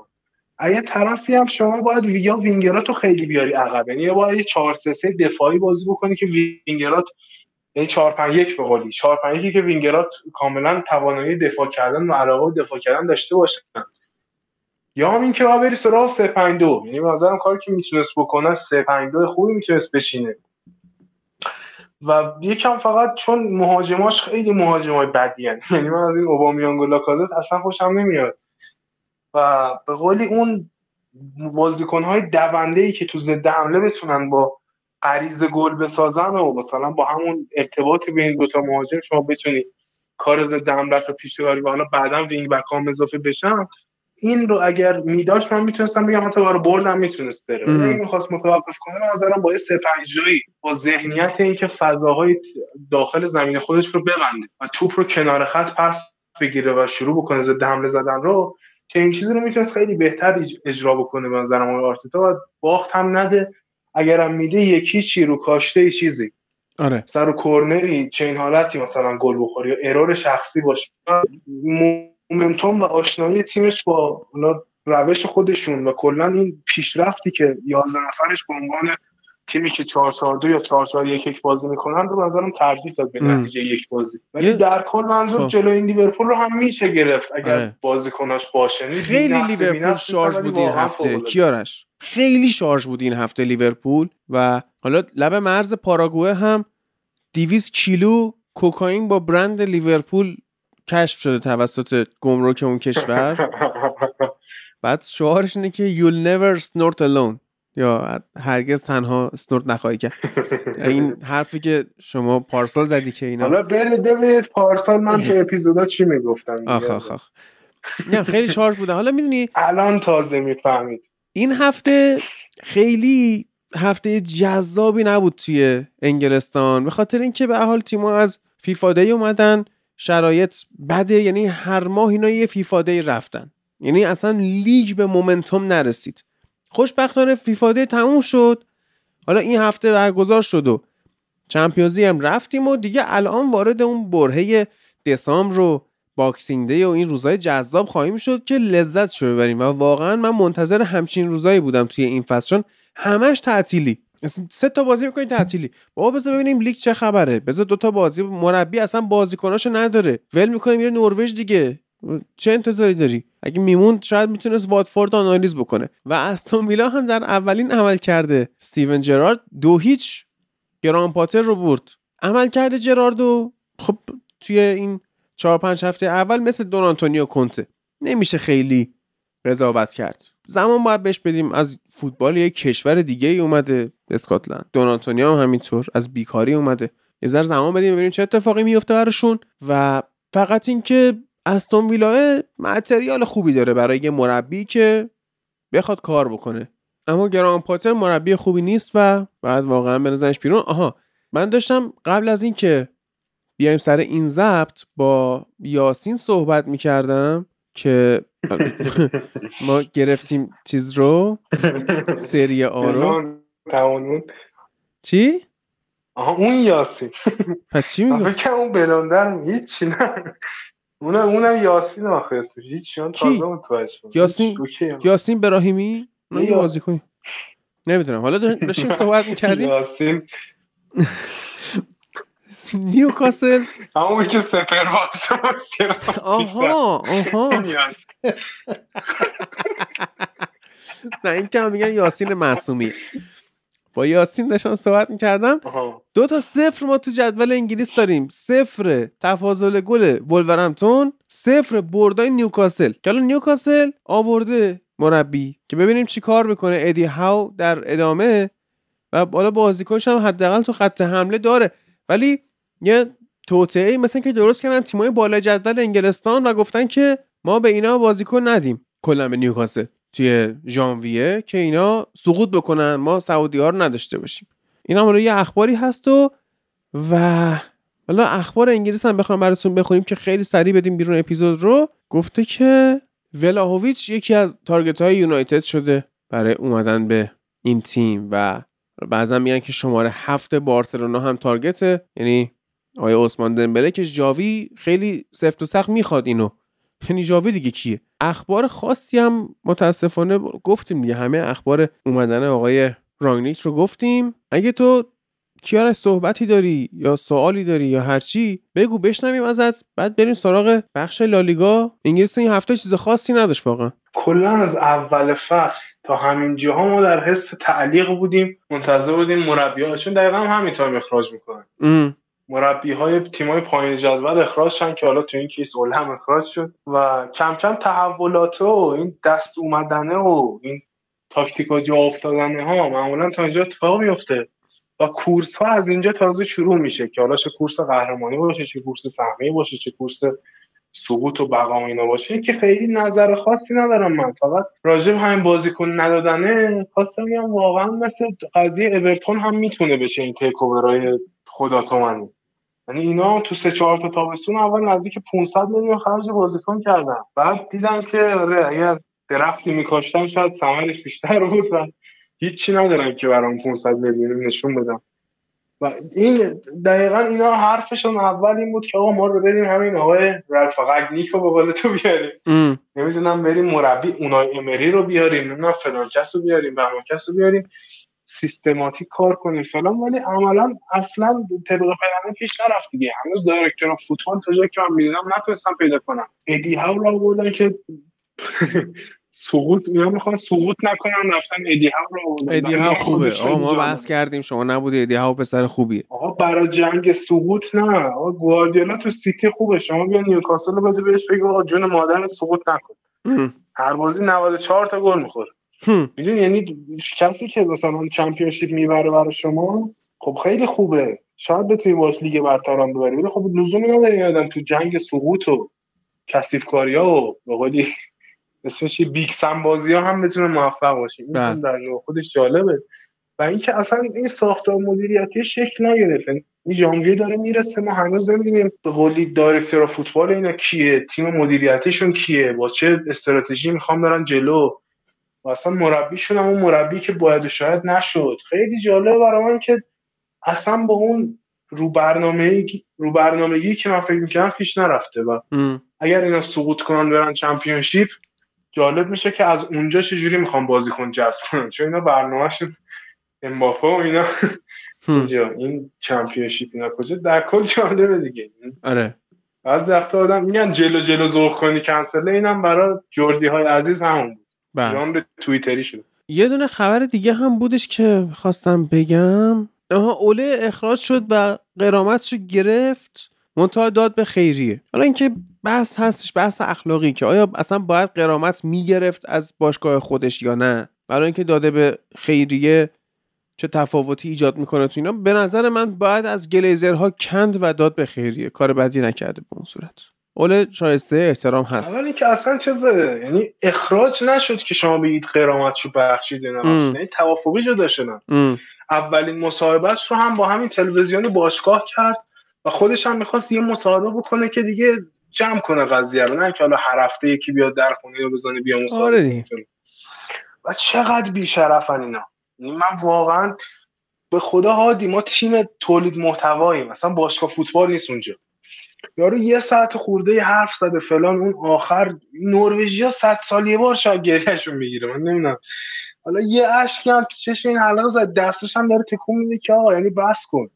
از یه طرفی هم شما باید یا وینگرات رو خیلی بیاری عقب. یعنی باید یه 4 3 3 دفاعی بازی بکنی که وینگرات یعنی 4 5 1 به قولی. 4 5 1 که وینگرات کاملا توانایی دفاع کردن و علاقه دفاع کردن داشته باشن. یا هم این که باید بری سراغ 3 5 2 یعنی به نظرم کاری که می‌تونست بکنه 3 5 2 خوبی می‌تونست بچینه. و یکم فقط چون مهاجماش خیلی مهاجمای بدی. یعنی من از این اوبامیانگ و لاکازت اصلا خوشم نمیاد و به قولی اون بازیکنهای دونده ای که تو ضد حمله بتونن با غریز گل بسازن و مثلا با همون ارتباط بین دوتا مهاجم شما بتونی کار ضد حمله رو پیش ببری و حالا بعدا وینگ بک هم اضافه بشن این رو اگر میداشت من می‌تونستم بگم حتی برای بردم می‌تونست بره. اگه می‌خواست متوقف کنه به نظرم با یه سه پنج جایی با ذهنیت اینکه فضاهای داخل زمین خودش رو ببنده و توپ رو کنار خط پس بگیره و شروع بکنه ضد حمله زدن رو که این چیزی رو می‌تونست خیلی بهتر اج- اجرا بکنه به نظرم آرتتا. و باخت هم نده. اگرم میده یکی چی رو کاشته چیزی. آره. سر و کرنری چین حالتی مثلا گل بخوری یا ارور شخصی باشه. مومنتوم و آشنایی تیمش با اونا روش خودشون و کلا این پیشرفتی که 11 نفرش به عنوان تیمی که 4 4 2 یا 4 4 1 1 بازی می‌کنن رو نظرم ترجیح داد به. نتیجه یک بازی ولی در کل منظور خب. جلوی این لیورپول رو هم میشه گرفت اگر آره. بازیکناش باشه خیلی لیورپول شارژ بود این هفته. کیارش خیلی شارژ بود این هفته لیورپول و حالا لب مرز پاراگوئه هم 200 کیلو کوکائین با برند لیورپول کشف شده توسط گمرک اون کشور. بعد شعارش اینه که you'll never snort alone. یا هرگز تنها استورت نخواهی کرد. این حرفی که شما پارسال زدی که اینا حالا برید ببینید پارسال من تو اپیزودا چی می‌گفتم. آخ آخ آخ. نه خیلی شارژ بوده. حالا می‌دونی الان تازه می‌فهمید. این هفته خیلی هفته جذابی نبود توی انگلستان. به خاطر اینکه به حال تیم‌ها از FIFA day اومدن. شرایط بده یعنی هر ماه اینا یه FIFA day رفتن. یعنی اصلا لیگ به momentum نرسید. خوشبختانه FIFA day تموم شد. حالا این هفته برگزار شد و Champions ی هم رفتیم و دیگه الان وارد اون برهه دسامبر و Boxing Day و این روزهای جذاب خواهیم شد که لذت شو ببریم. و واقعا من منتظر همچین روزایی بودم توی این فصل چون همش تعطیلی. سه تا بازی می‌کنین تعطیلی. بابا بذار ببینیم لیگ چه خبره. بذار دو تا بازی مربی اصلا بازیکناشو نداره. ول می‌کنه میره نروژ دیگه. چه انتظاری داری؟ اگه میموند شاید می‌تونست واتفورد آنالیز بکنه. و استون ویلا هم در اولین عملکرد. استیون جرارد دو هیچ گراهام پاتر رو برد. عملکرد جرارد و خب توی این چهار پنج هفته اول مثل دون آنتونیو کنته. نمیشه خیلی قضاوت کرد. زمان باید بهش بدیم. از فوتبال یک کشور دیگه ای اومده اسکاتلند. دون آنتونیو هم همینطور. از بیکاری اومده. یه ذره زمان بدیم ببینیم چه اتفاقی میفته براشون. و فقط اینکه استون ویلا متریال خوبی داره برای یه مربی که بخواد کار بکنه. اما گران پاتر مربی خوبی نیست و بعد واقعا بنظرش بیرون. آها من داشتم قبل از اینکه بیایم سر این ضبط با یاسین صحبت می‌کردم. که ما گرفتیم چیز رو سری آ رو چی؟ آها اون یاسین پس چی می‌گفت؟ فکر اون بلندر هیچی نه اونم اونم یاسین آخه اسمش هیچ کی؟ تازه متوجه. یاسین-. یاسین براهیمی؟ من بازی کنیم نمی‌دونم حالا داشتیم صحبت می‌کردیم یاسین نیوکاسل. همون که سپر باشه آها آها. نه این که هم میگن یاسین معصومی. با یاسین داشتم صحبت می‌کردم. دو تا صفر ما تو جدول انگلیس داریم. صفر تفاضل گل ولورهمپتون صفر بردای نیوکاسل. که الان نیوکاسل آورده مربی که ببینیم چی کار می‌کنه. ادی هاو در ادامه و بالا بازیکنش هم حداقل تو خط حمله داره. ولی یه توطئه مثلا که درست کردن تیمای بالای جدول انگلستان و گفتن که ما به اینا بازیکن ندیم کلا به نیوکاسل توی ژانویه که اینا سقوط بکنن ما سعودی ها رو نداشته باشیم. این هم یه اخباری هست و و حالا اخبار انگلیس هم بخوام براتون بخونیم که خیلی سریع بدیم بیرون اپیزود رو. گفته که ولاهویچ یکی از تارگت های یونایتد شده برای اومدن به این تیم و بعضا میگن که شماره هفت بارسلونا هم تارگته. یعنی آیا عثمان دمبله که جاوی خیلی سفت و سخت می‌خواد اینو. یعنی جاوی دیگه کیه؟ اخبار خاصی هم متاسفانه گفتیم دیگه. همه اخبار اومدن آقای رانگنیک رو گفتیم. اگه تو کیارش صحبتی داری یا سوالی داری یا هرچی بگو بشنویم ازت. بعد بریم سراغ بخش لالیگا. انگلیس این هفته چیز خاصی نداشت واقعا. کلا از اول فصل تا همین جاها ما در حس تعلیق بودیم. منتظر بودیم مربی ها چون دقیقا هم همینطور اخراج می‌کنن. مربی های تیم های پایین جدول اخراج شدن که حالا تو این کیس هم اخراج شد. و کم کم تحولات و این دست اومدنه و این تاکتیکا جا افتادنه ها معمولا تا اینجا اتفاق میفته و کورس ها از اینجا تازه شروع میشه که حالا چه کورس قهرمانی باشه چه کورس سهمیه باشه چه کورس سقوط و بقا اینا باشه. که خیلی نظر خاصی ندارم من. فقط راجب همین بازیکن ندادنه خواستم بگم واقعا مثل قضیه اورتون هم می‌تونه بشه این تیک خدا تومنی یعنی اینا تو سه چهار تا تابستون اول نزدیک 500 میلیون خرج بازیکن کردن. بعد دیدم که آره اگر درختی میکاشتن شاید ثمرش بیشتر بود و هیچی ندارن که برام 500 میلیون نشون بدم و این دقیقا اینا حرفشون اول این بود که آقا ما رو بریم همین آقای رالف قگنیک رو به قول تو بیاریم. نمی‌دونم بریم مربی اونای امری رو بیاریم نمی‌دونم فلان کس رو بیاریم بهمان کس رو بیاریم. سیستماتیک کار کنیم. فلان ولی عملا اصلا طبق پلنه پیش نرفت دیگه. هنوز director فوتبال تا جایی که من می‌دونم نتونستم پیدا کنم. ادی هاو رو آوردن که سقوط اینا می‌خوان سقوط نکنن رفتن ادی هاو رو آوردن. ادی هاو خوبه. آقا ما بحث. کردیم شما نبودی ادی هاو پسر خوبیه. آقا برای جنگ سقوط نه. آقا گواردیولا تو سیتی خوبه. شما بیا نیوکاسل رو بده بهش بگو آقا جون مادر سقوط نکن. هر بازی 94 تا گل می‌خوره. می‌دونی یعنی کسی که مثلا Championship می‌بره برای شما خب خیلی خوبه. شاید بتونی باش لیگ برتر هم ببری ولی خب لزومی نداره آدم تو جنگ سقوط و کثیف کاری ها و به قولی اسمش Big Sam بازی ها هم بتونه موفق باشه. این بله. در خودش جالبه. و اینکه اصلا این ساختار مدیریتی شکل نگرفت. یعنی این ژانویه داره می‌رسه ما هنوز نمی‌دونیم به قولی director فوتبال اینا کیه تیم مدیریتیشون کیه با چه استراتژی می‌خوام برن جلو. و اصلا مربیشون هم اون مربی که باید و شاید نشد. خیلی جالبه برای من که اصلا با اون رو برنامه رو برنامگی که من فکر می‌کنم پیش نرفته و. اگر اینا سقوط کنن برن چمپیونشیپ جالب میشه که از اونجا چجوری می‌خوام بازیکن جذب کنن چون اینا برنامهشون امبافه و اینا. این چمپیونشیپ اینا کجا؟ در کل جالبه دیگه. آره. از وقتا آدم میگن جلو جلو ذوق کنی کنسله اینم برای جردی های عزیز همون ژانر توییتری شد. یه دونه خبر دیگه هم بودش که خواستم بگم. آها اوله اخراج شد و قرامتشو گرفت. منتها داد به خیریه. حالا اینکه بحث هستش بحث اخلاقی که آیا اصلا باید قرامت می‌گرفت از باشگاه خودش یا نه؟ برای اینکه داده به خیریه چه تفاوتی ایجاد می‌کنه تو اینا. به نظر من باید از گلیزرها کند و داد به خیریه. کار بدی نکرده به اون صورت. اوله شایسته احترام هست. اولی که اصلا چیزه یعنی اخراج نشد که شما بگید قرامتشو بخشید یعنی توافقی جدا شدن. اولین مصاحبهش رو هم با همین تلویزیون باشگاه کرد و خودش هم می‌خواست یه مصاحبه بکنه که دیگه جمع کنه قضیه رو. نه که حالا هر هفته یکی بیاد در خونه رو بزنه بیا مصاحبه آره. و چقدر بیشرفن اینا. یعنی من واقعا به خدا هادی ما تیم تولید محتواییم. مثلا باشگاه فوتبال نیست اونجا. یارو یه ساعت خورده حرف زده فلان اون آخر نروژیا صد سال یه بار شاید گریهشون می‌گیره من نمی‌دونم. حالا یه اشکی هم تو چش این حلقه زد دستش هم داره تکون میده که آقا یعنی بس کن.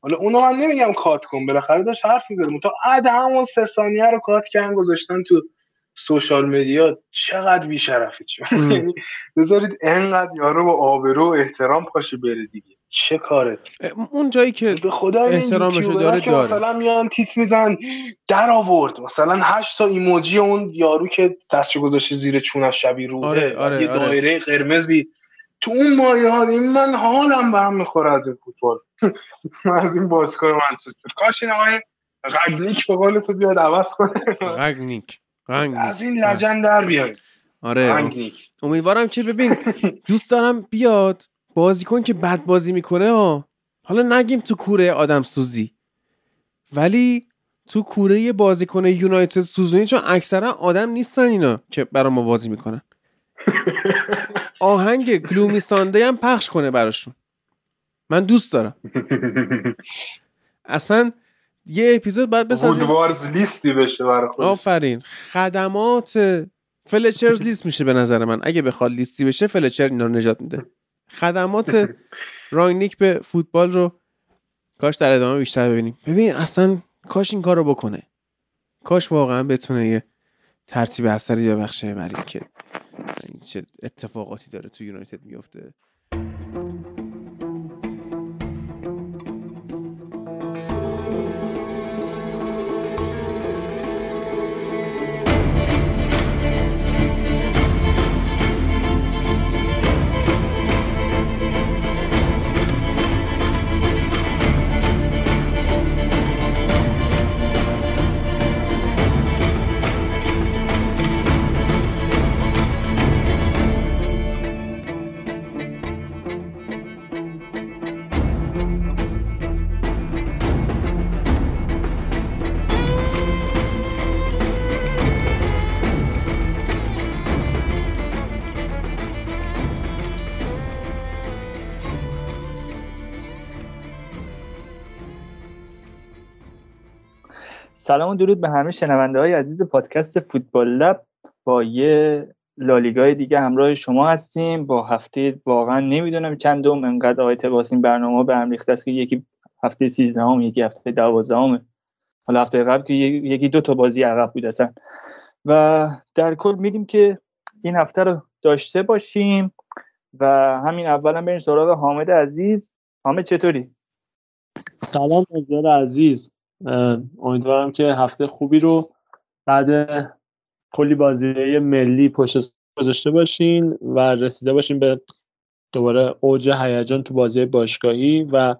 حالا اونو من نمیگم کات کن بالاخره داشت حرف می‌زد. تو اد همون سه ثانیه رو کات کردن گذاشتن تو سوشال مدیا. چقدر بیشرفی ام. یعنی بذارید انقدر یارو با آبرو و احترام پاشه بره دیگه. چه کاره؟ اون جایی که به خدا احترامشو داره داره. مثلا میان تیت میزن در آورد. مثلا هشت تا ایموجی اون یارو که دستشو گذاشته زیر چونش شبیه روحه آره، آره، یه آره. دایره قرمزی. تو اون مایه ها این من حالم به هم می‌خوره از این فوتبال. از این بازیکن منچستر. کاش این آقای غگنیک به قول تو بیاد عوض کنه. غگنیک. از این لجن در بیان آره. امیدوارم که ببین دوست دارم بیاد. بازیکن که بد بازی می‌کنه ها حالا نگیم تو کوره آدم سوزی. ولی تو کوره بازیکن یونایتد سوزونی چون اکثرا آدم نیستن اینا که برا ما بازی می‌کنن. آهنگ گلومی سانده هم پخش کنه براشون. من دوست دارم. اصلا یه اپیزود باید بسازیم وودوارز لیستی بشه برای آفرین. خدمات فلچرز لیست میشه به نظر من. اگه بخواد لیستی بشه فلچر اینا رو نجات میده. خدمات رانگنیک به فوتبال رو کاش در ادامه بیشتر ببینیم. ببین اصلا کاش این کار رو بکنه. کاش واقعا بتونه یه ترتیب اثری ببخشه برای که چه اتفاقاتی داره تو یونایتد میفته سلام و درود به همه شنونده های عزیز پادکست فوتبال لب. با یه لالیگای دیگه همراه شما هستیم. با هفته واقعا نمی‌دونم چندم. انقدر آقای تباس این برنامه به هم ریخته است که یکی هفته 13 هم یکی هفته 12 همه حالا هفته قبل که یکی دو تا بازی عقب بود اصلا. و در کل میدیم که این هفته رو داشته باشیم و همین اولا بریم سراغ حامد عزیز. حامد چطوری؟ سلام دوستان عزیز. امیدوارم که هفته خوبی رو بعد کلی بازی ملی پشت گذاشته باشین و رسیده باشین به دوباره اوج هیجان تو بازی باشگاهی و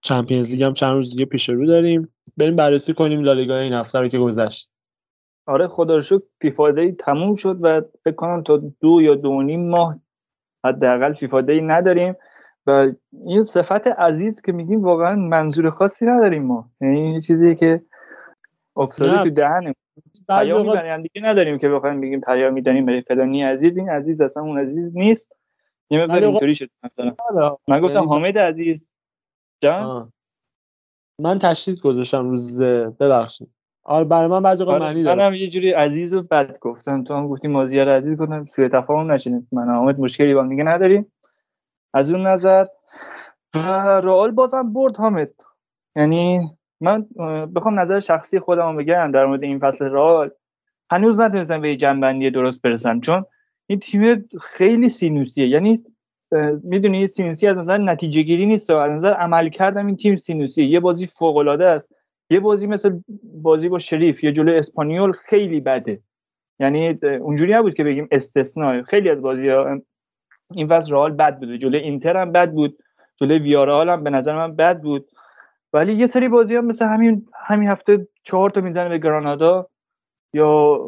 چمپیونز لیگ هم چند روز دیگه پیش رو داریم. بریم بررسی کنیم لالیگا این هفته رو که گذشت. آره خدا رو شکر فیفا دی تموم شد و فکر کنم تا دو یا دو نیم ماه حداقل فیفا دی نداریم. و این صفت عزیز که میگیم واقعا منظور خاصی نداریم ما. یعنی یه چیزی که افتاده. تو دهنم بعضی پیامی اوقات دیگه نداریم که بخوایم بگیم پیامی داریم برای فلانی عزیز این عزیز اصلا اون عزیز نیست. یه مقدار اینطوری شد مثلا. آره. من گفتم یعنی- حامد عزیز. جان. من تشدید گذاشتم روز ببخشید. آره برای من بعضی اوقات آره معنی داره. منم یه جوری عزیز و بد گفتم. تو هم گفتی مازیار عزیز گفتم سوء تفاهم نشین من حامد مشکلی با هم دیگه نداریم. از اون نظر. و رئال بازم برد حامد. یعنی من بخوام نظر شخصی خودم بگم در مورد این فصل رئال. هنوز نتونستم به جنبندی درست برسم چون این تیم خیلی سینوسیه. یعنی می‌دونی سینوسی از نظر نتیجه گیری نیست. از نظر عمل کردم این تیم سینوسیه. یه بازی فوق العاده است. یه بازی مثل بازی با شریف یه جلو اسپانیول خیلی بده. یعنی اونجوری نبود که بگیم استثناء. خیلی از بازی این فصل رئال بد بود جلو اینتر هم بد بود. جلو ویارال هم به نظر من بد بود. ولی یه سری بازی هم مثل همین همین هفته چهار تا می‌زنه به گرانادا یا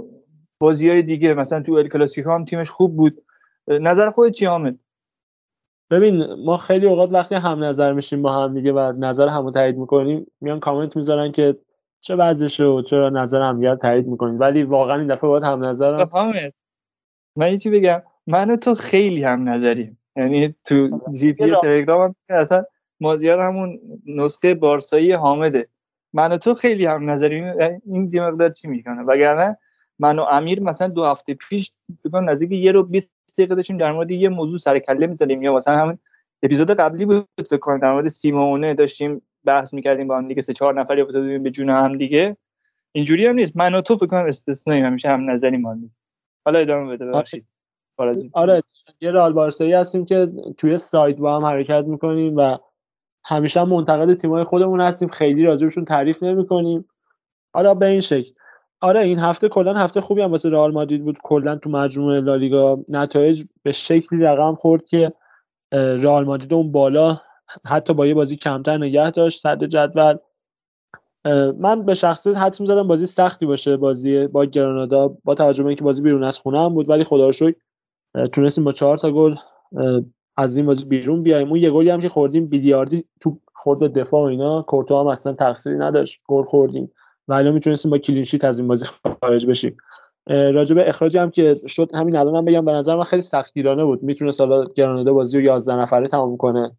بازی های دیگه. مثلا تو ال کلاسیکو هم تیمش خوب بود. نظر خودت چی حامد؟ ببین ما خیلی اوقات وقتی هم نظر میشیم با هم دیگه و نظر همو تایید می‌کنیم میان کامنت می‌ذارن که چه وضعشه و چرا نظر رو تایید می‌کنید. ولی واقعا این دفعه باید هم نظرم خب من یه چی بگم. من تو خیلی هم نظریم. یعنی تو جی پی تلگرام هم اصلا مازیار همون نسخه بارسایی حامده. من و تو خیلی هم نظریم. این دی مقدار چی می‌کنه؟ وگرنه من و امیر مثلا دو هفته پیش فکر نزدیک یه رو 20 دقیقه داشتیم در مورد یه موضوع سر کله می‌زدیم. یا مثلا همون اپیزود قبلی بود فکر کنم در مورد سیمونه داشتیم بحث می‌کردیم با هم دیگه سه چهار نفری افتاده به جون هم دیگه. اینجوری هم نیست. من و تو فکر کنم استثنایی همیشه هم نظری ما حالا ادامه بده ببخشید. آره یه رئال بارسایی هستیم که توی سایت با هم حرکت می‌کنیم و همیشه هم منتقد تیمای خودمون هستیم. خیلی راجبشون تعریف نمی‌کنیم. حالا به این شکل. آره این هفته کلا هفته خوبی هم واسه رئال مادرید بود. کلا تو مجموعه لالیگا نتایج به شکلی رقم خورد که رئال مادرید اون بالا حتی با یه بازی کمتر نگه داشت صدر جدول. من به شخصیت حدس می‌زدم بازی سختی باشه بازی با گرانادا با توجه به اینکه بازی بیرون از خونه هم بود ولی خدا رو شکر تونستیم با چهار تا گل از این بازی بیرون بیایم. اون یه گلی هم که خوردیم بیلیاردی تو خورد دفاع و اینا کورتو هم اصلا تقصیری نداشت گل خوردیم. و الان می‌تونستیم با کلینشیت از این بازی خارج بشیم. راجع به اخراجی هم که شد همین الانم هم بگم به نظر من خیلی سختگیرانه بود. می‌تونست حالا گرانادا بازی رو 11 نفره تمام کنه.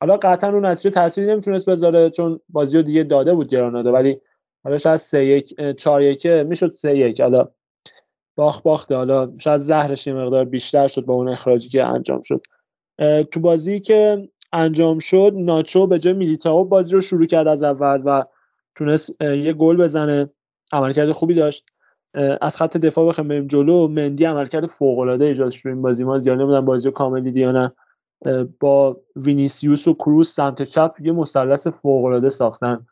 حالا قطعا اون نتیجه تأثیری نمی‌تونست بذاره چون بازی رو دیگه داده بود گرانادا ولی حالا شاید 3 1 4 1 می‌شد 3 1 حالا باخ باخته. حالا شاید زهرش یه مقدار بیشتر شد با اون اخراجی که انجام شد. تو بازی که انجام شد ناچو به جای میلیتائو بازی رو شروع کرد از اول و تونست یه گل بزنه. عملکرد خوبی داشت. از خط دفاع بخوایم بریم جلو. مندی عملکرد فوق العاده ایجاد شد این بازی. ما زیاد نمی‌دونم بازی رو کامل دیدی یا نه. با وینیسیوس و کروس سمت چپ یه مثلث فوق العاده ساختن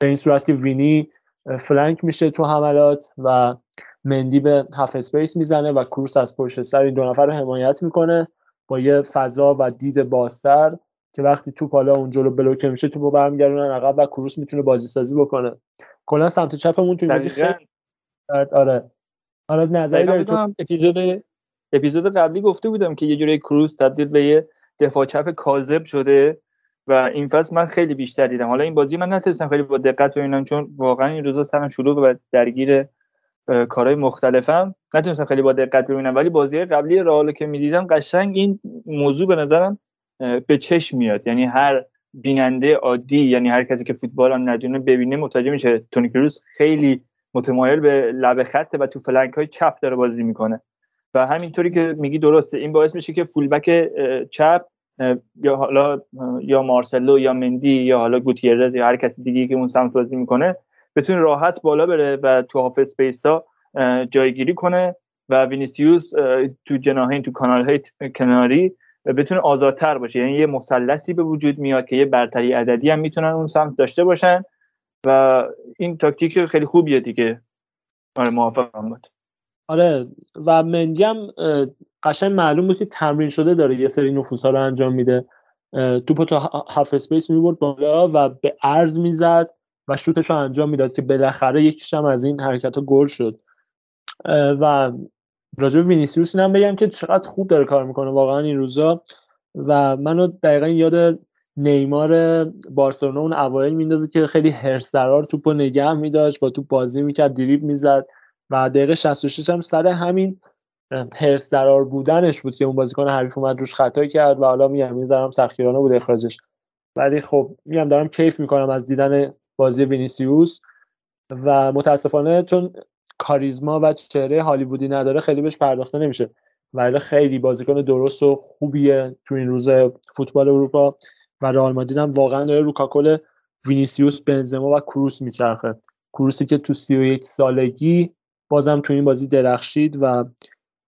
به این صورت که وینی flank میشه تو حملات و مندی به half space می‌زنه و کروس از پشت سر این دو نفر رو حمایت می‌کنه با یه فضا و دید بازتر که وقتی توپ حالا اون جلو بلوکه میشه توپو برمیگردونن عقب و کروس می‌تونه بازی سازی بکنه. کلا سمت چپمون تو این بازی خیلی آره. آره نظری داری تو اپیزود اپیزود قبلی گفته بودم که یه جوری کروس تبدیل به یه دفاع چپ کاذب شده و این فصل من خیلی بیشتر دیدم. حالا این بازی من نتونستم خیلی با دقت ببینم چون واقعا این روزا سرم شلوغ و درگیر کارهای مختلفم. نتونستم خیلی با دقت ببینم ولی بازی قبلی رئال که می‌دیدم قشنگ این موضوع به نظرم به چشم میاد. یعنی هر بیننده عادی یعنی هر کسی که فوتبال هم ندونه ببینه متوجه میشه تونی کروس خیلی متمایل به لب خطه و تو flank های چپ داره بازی می‌کنه. و همینطوری که میگی درسته این باعث میشه که فولبک چپ یا حالا یا مارسلو یا مندی یا حالا گوتیرز یا هر کسی دیگه که اون سمت بازی می‌کنه بتونه راحت بالا بره و تو half space ها جایگیری کنه و وینیسیوس تو جناحین تو کانال های کناری بتونه آزادتر باشه. یعنی یه مثلثی به وجود میاد که یه برتری عددی هم می‌تونن اون سمت داشته باشن و این تاکتیک خیلی خوبیه دیگه. آره موافقم بود. آره و مندی هم قشنگ معلوم بود که تمرین شده داره یه سری نفوذها رو انجام میده. توپو تو half space می‌برد بالا و به عرض می‌زد. و شوتش رو انجام می‌داد که بالاخره یکیش هم از این حرکت ها گل شد. و راجع به وینیسیوس اینم بگم که چقدر خوب داره کار می‌کنه واقعا این روزا. و منو دقیقا یاد نیمار بارسلونا اون اوایل میندازه که خیلی هرس درار توپو نگه میداشت با توپ بازی می‌کرد دریب می‌زد. و دقیقه 66 هم سر همین هرس درار بودنش بود که اون بازیکن حریف اومد روش خطا کرد و حالا میگم این ذرم سختگیرانه بود اخراجش. ولی خب میگم دارم کیف می‌کنم از دیدن بازی وینیسیوس و متاسفانه چون کاریزما و چهره هالیوودی نداره خیلی بهش پرداخته نمیشه. ولی خیلی بازیکن درست و خوبیه تو این روز فوتبال اروپا و رئال مادرید هم واقعا داره رو کاکل وینیسیوس بنزما و کروس میچرخه. کروسی که تو 31 سالگی بازم تو این بازی درخشید و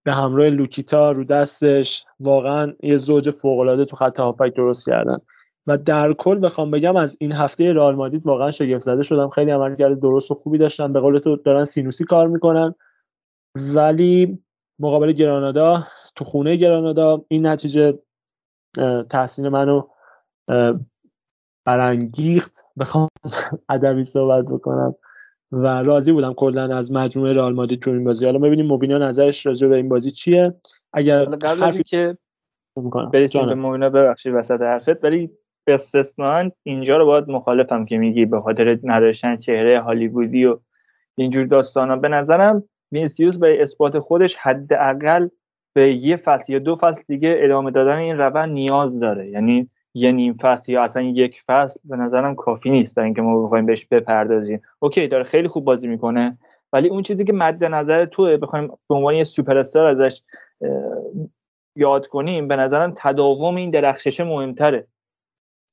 به همراه لوکیتا ور دستش واقعا یه زوج فوق العاده تو خط هافبک درست کردن. و در کل بخوام بگم از این هفته رئال مادرید واقعا شگفت زده شدم. خیلی عملکرد درست و خوبی داشتن. به قول تو دارن سینوسی کار می‌کنن. ولی مقابل گرانادا تو خونه گرانادا این نتیجه تحسین منو برانگیخت. بخوام ادبی صحبت بکنم. و راضی بودم کلا از مجموعه رئال مادرید تو این بازی. حالا ببینیم موبینا نظرش راجع به این بازی چیه. اگر قبل از اینکه برسیم به موبینا ببخشید وسط حرفت. ولی استثنا اینجا رو باید مخالفم که میگی به خاطر نداشتن چهره هالیوودی و اینجور داستانا. به نظرم وینسیوس به اثبات خودش حداقل به یه فصل یا دو فصل دیگه ادامه دادن این روند نیاز داره. یعنی یه نیم فصل یا اصلا یک فصل به نظرم کافی نیست تا اینکه ما بخوایم بهش بپردازیم. okay داره خیلی خوب بازی می‌کنه ولی اون چیزی که مد نظر توه بخوایم به عنوان یه سوپر ازش یاد کنیم به نظرم تداوم این درخششه مهمتره.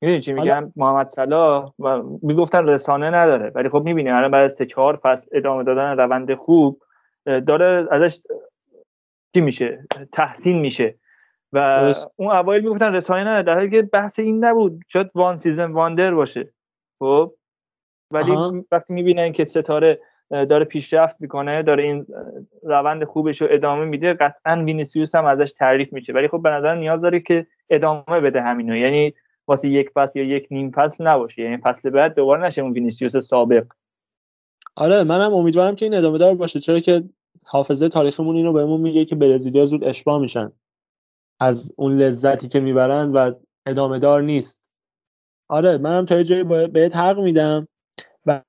می‌دونی چی میگم محمد صلاح می‌گفتن رسانه نداره ولی خب می‌بینیم الان بعد از سه چهار فصل ادامه دادن روند خوب داره ازش چی میشه؟ تحسین میشه. و اون اوایل می‌گفتن رسانه نداره در حالی که بحث این نبود شاید one season wonder باشه. خب؟ ولی آها. وقتی می‌بینن که ستاره داره پیشرفت می‌کنه داره این روند خوبش رو ادامه میده قطعا وینیسیوس هم ازش تعریف میشه. ولی خب به نظر نیاز داره که ادامه بده همینو. یعنی واسه یک فصل یا یک نیم فصل نباشه. یعنی فصل بعد دوباره نشه اون وینیسیوس سابق. آره منم امیدوارم که این ادامه دار باشه. چرا که حافظه تاریخمون اینو بهمون میگه که برزیلیا زود اشباه میشن. از اون لذتی که می‌برن و ادامه دار نیست. آره منم تا یه جایی بهت حق میدم. و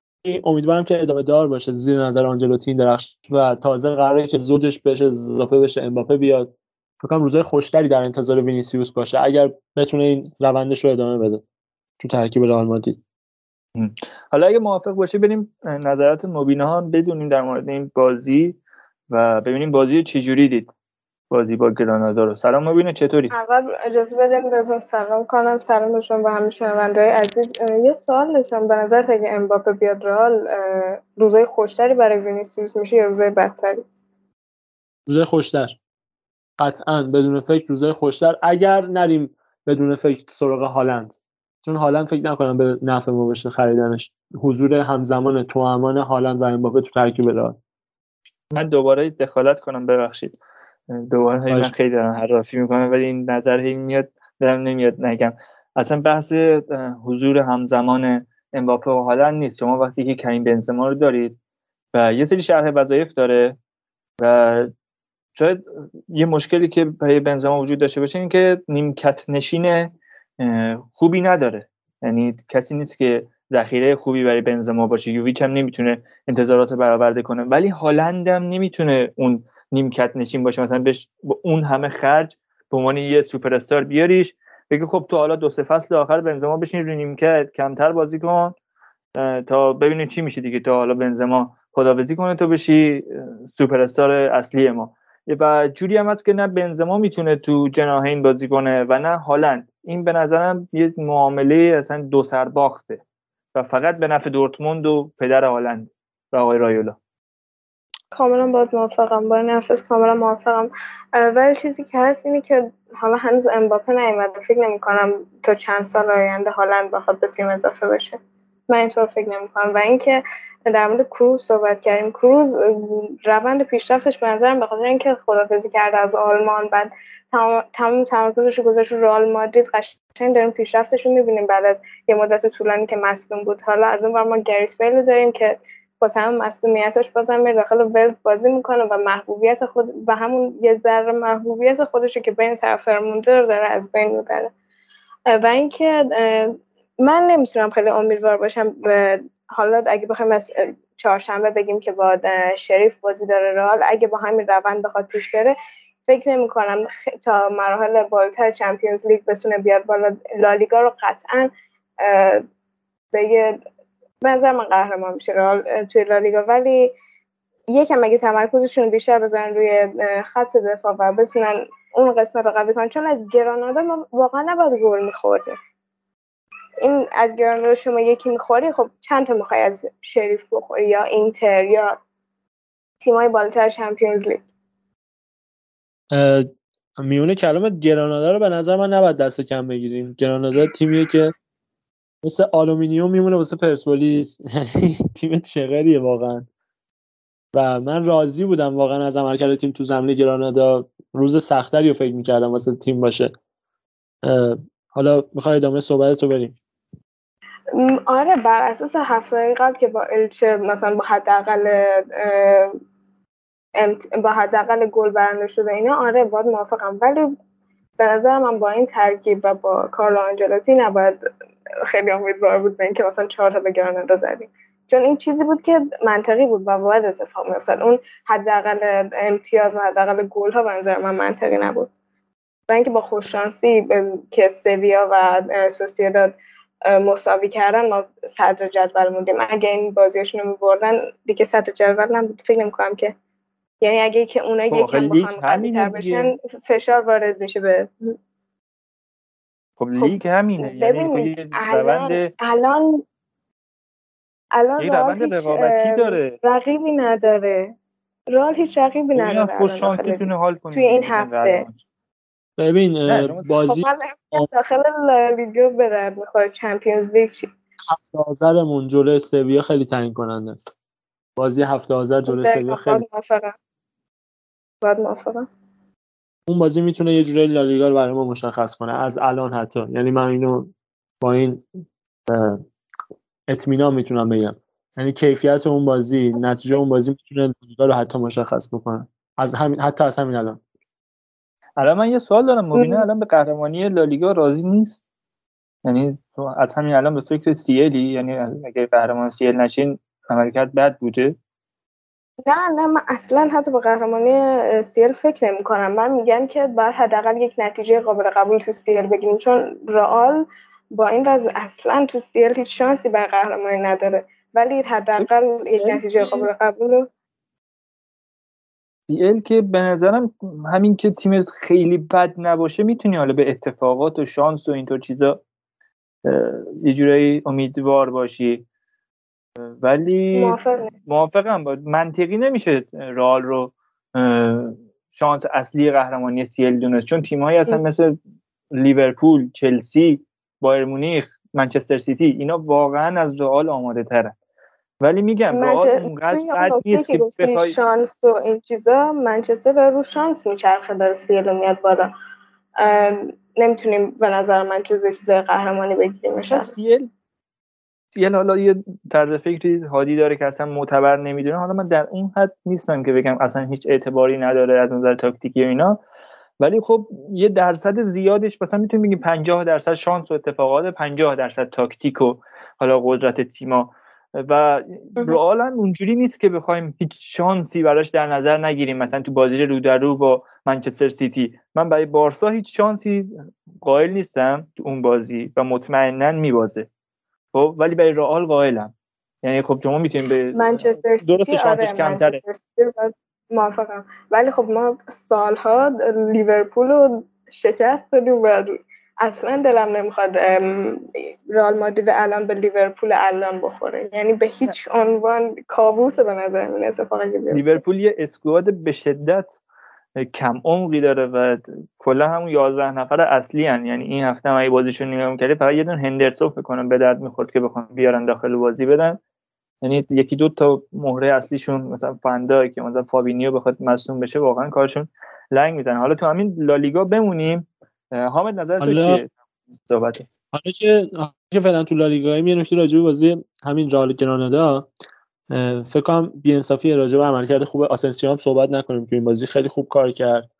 امیدوارم که ادامه دار باشه. زیر نظر آنجلوتین درخش و تازه قراره که زوجش بشه اضافه بشه امباپه بیاد. فکر روزای خوشتری در انتظار وینیسیوس باشه. اگر بتونه این روندش رو ادامه بده تو ترکیب رئال مادرید. حالا اگه موافق باشه بریم نظرات مبینه رو بدونیم در مورد این بازی و ببینیم بازی چجوری دید. بازی با گرانادا رو سلام مبینه چطوری؟ اول اجازه بدیم بهتون سلام کنم. سلام به شما و همه شنونده‌های عزیز. یه سوال داشتم. به نظر اگه امباپه بیاد رئال روزای خوشتری برای وینیسیوس میشه یا روزای بدتری؟ روزای خوشتر. قطعا بدون فکر روزای خوشتر اگر نریم بدون فکر سراغ هالند. چون هالند فکر نکنم به نفع ما بشه خریدنش. حضور همزمان توامان هالند و امباپه تو ترکیب رئال من دوباره دخالت کنم ببخشید. دوباره من خیلی دارم حرافی می‌کنم ولی این نظر هی میاد دارم نمیاد نگم. اصلا بحث حضور همزمان امباپه و هالند نیست. شما وقتی که کریم بنزما رو دارید و یه سری شرح وظایف داره و شاید یه مشکلی که برای بنزما وجود داشته باشه این که نیمکت نشین خوبی نداره. یعنی کسی نیست که ذخیره خوبی برای بنزما باشه. یوویچ هم نمی‌تونه انتظارات برآورده کنه. ولی هالند هم نمی‌تونه اون نیمکت نشین باشه. مثلا بهش با اون همه خرج به عنوان یه سوپر استار بیاریش بگی خب تو حالا دو سه فصل آخر بنزما بشین رو نیمکت کمتر بازی کن تا ببینیم چی میشه دیگه. تا حالا بنزما خداویسی کنه تو بشی سوپر استار اصلی ما. و جوری هم هست که نه بنزما می‌تونه تو جناهین بازی کنه و نه هالند. این به نظرم یه معامله اصلا دو سر باخته و فقط به نفع دورتموند و پدر هالند و آقای رایولا. کاملا باید موافقم. با این حرفت کاملا موافقم. ولی چیزی که هست اینه که حالا هنوز امباپه نیومده. فکر نمی کنم تا چند سال آینده هالند بخواد به تیم اضافه بشه. من اینطور فکر نمی‌کنم. و اینکه در مورد کروز صحبت کردیم. کروز روند پیشرفتش به نظرم به خاطر اینکه خدافزی کرده از آلمان بعد تمام تمرکزش گذاشت رو رئال مادرید قشنگ داریم پیشرفتش رو می‌بینیم بعد از یه مدت طولانی که مصدوم بود. حالا از اون ما گریس بیل داریم که با تمام مصدومیتش بازم میره داخل ولز بازی می‌کنه و محبوبیت خود و همون یه ذره محبوبیت خودش که بین طرفدار مونده رو داره از بین می‌بره. و اینکه من نمی‌تونم خیلی امیدوار باشم حالا اگه بخوایم از چهارشنبه بگیم که با شریف بازی داره رال اگه با همین روند بخواد پیش بره فکر نمی کنم تا مراحل بالاتر چمپیونز لیگ بتونه بیاد بالا. لالیگا رو قطعا به نظر من قهرمان میشه رئال توی لالیگا. ولی یکم اگه تمرکزشون بیشتر بزنن روی خط دفاع و بتونن اون قسمت رو قوی کنن چون از گرانادا ما واقعا نباید گل میخورده این از گرانادا شما یکی می‌خوری خب چند تا می‌خوای از شریف بخوری یا اینتر یا تیمای بالاتر Champions League؟ میون کلام گرانادا رو به نظر من نباید دست کم بگیریم. گرانادا تیمیه که مثل آلومینیوم میمونه واسه پرسپولیس. تیم چغریه واقعا. و من راضی بودم واقعا از عملکرد تیم تو زمین گرانادا روز سختری رو فکر می‌کردم واسه تیم باشه. حالا می‌خوای ادامه صحبت تو بریم. آره بر اساس هفته قبل که با الچه مثلا با حداقل با حداقل گل برنده شده اینا آره باید موافقم. ولی به نظر من با این ترکیب و با کارلو آنجلاتی نباید خیلی امیدوار بود به اینکه مثلا چهار تا به گرانادا زدیم. چون این چیزی بود که منطقی بود و باید اتفاق میافتاد. اون حداقل امتیاز و حداقل گل ها به نظر من منطقی نبود. و اینکه با خوششانسی که سویا و سوسیداد مساوی کردن ما صدر جدول موندیم اگه این بازیاشون رو میبردن دیگه صدر جدول نبود. فکر نمی‌کنم که یعنی اگه که اونا یکم بخوان بشن فشار وارد میشه به خب لیگ همینه. یعنی الان الان الان یه روند رقابتی داره. رقیبی نداره. رال هیچ رقیبی نداره خوش شانستونه حال کنید توی این هفته. ببین بازی خب داخل لیگو به درد می‌خوره چمپیونز لیگ هفته آذرمون جلوی سویا خیلی تعیین کننده است. بازی هفته آذر جلوی سویا خیلی باید موافقم. اون بازی می‌تونه یه جوری لالیگا رو برای ما مشخص کنه. از الان حتی. یعنی من اینو با این اطمینان می‌تونم بگم. یعنی کیفیت اون بازی نتیجه اون بازی می‌تونه لالیگا رو حتی مشخص بکنه. از همین حتی از همین الان. الان من یه سوال دارم مبینه الان به قهرمانی لالیگا راضی نیست؟ یعنی تو از همین الان به فکر سیلی یعنی اگه قهرمان سیل نشین عملکرد بد بوده؟ نه نه من اصلا حتی به قهرمانی سیل فکر نمی کنم من میگم که باید حداقل یک نتیجه قابل قبول تو سیل بگیریم. چون رئال با این وضع اصلا تو سیل هیچ شانسی بر قهرمانی نداره. ولی حداقل یک نتیجه قابل قبول سیل که به نظرم همین که تیم خیلی بد نباشه می‌تونی حالا به اتفاقات و شانس و اینطور چیزا یه جورایی امیدوار باشی. ولی موافقم. با منطقی نمیشه رال رو شانس اصلی قهرمانی سیل دونست. چون تیمهایی هستن مثل لیورپول چلسی بایر مونیخ منچستر سیتی اینا واقعا از رئال آماده ترن ولی میگم رئال اونقدر بد نیست که بخوای شانس و این چیزا منچستر رو شانس میچرخه داره سیل میاد بالا. نمی‌تونیم به نظر من چیز چیزای قهرمانی بگیریم سیل سیل حالا یه طرز فکری هادی داره که اصلا معتبر نمی‌دونه. حالا من در اون حد نیستم که بگم اصلا هیچ اعتباری نداره از نظر تاکتیکی و اینا. ولی خب یه درصد زیادش مثلا می‌تونیم بگیم 50 درصد شانس و اتفاقات 50 درصد تاکتیک و حالا قدرت تیما. و رئال اونجوری نیست که بخوایم هیچ شانسی براش در نظر نگیریم. مثلا تو بازی رو در رو با منچستر سیتی. من برای بارسا هیچ شانسی قائل نیستم تو اون بازی و مطمئنا میبازه. خب ولی برای رئال قائلم. یعنی خب شما می‌تونیم به منچستر درست شانسش آره کمتره موافقم. ولی خب ما سالها لیورپول رو شکست دادیم و اصلا دلم نمی‌خواد رئال مادرید الان به لیورپول الان بخوره. یعنی به هیچ عنوان کابوس به نظر من اتفاقی لیورپول یه اسکواد به شدت کم عمقی داره و کلا همون 11 نفر اصلی هن. یعنی این هفته هم اگه بازیشون نگاه می‌کردی فقط یه دونه هندرسون فکر کنم به درد می‌خورد که بخوام بیارن داخل بازی بدن. یعنی یکی دو تا مهره اصلیشون مثلا فن دایک مثلا فابینیو بخواد مصدوم بشه واقعا کارشون لنگ می‌زنه. حالا تو همین لالیگا بمونیم. حامد نظر تو چیه؟ صحبت. حالا که که فعلا تو لالیگا یه نکته راجع به بازی همین رئال گرانادا. فکر کنم بی‌انصافی راجع به عملکرد خوب آسنسیو هم صحبت نکنیم تو این بازی خیلی خوب کار کرد.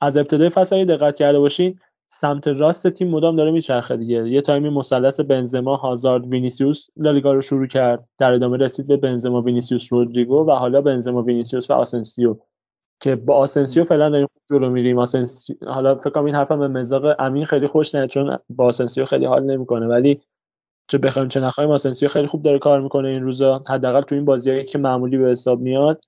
از ابتدای فصل اگه دقت کرده باشین سمت راست تیم مدام داره میچرخه دیگه. یه تایمی مثلث بنزما هازارد وینیسیوس لالیگا رو شروع کرد. در ادامه رسید به بنزما وینیسیوس رودریگو و حالا بنزما وینیسیوس و آسنسیو. که با آسنسیو فعلا داریم جلو میریم. آسنسیو حالا فکر کنم این حرفم به مذاق امین خیلی خوش نه چون با آسنسیو خیلی حال نمی‌کنه. ولی چه بخوایم چه نخوایم آسنسیو خیلی خوب داره کار می‌کنه این روزا. حداقل تو این بازیایی که معمولی به حساب میاد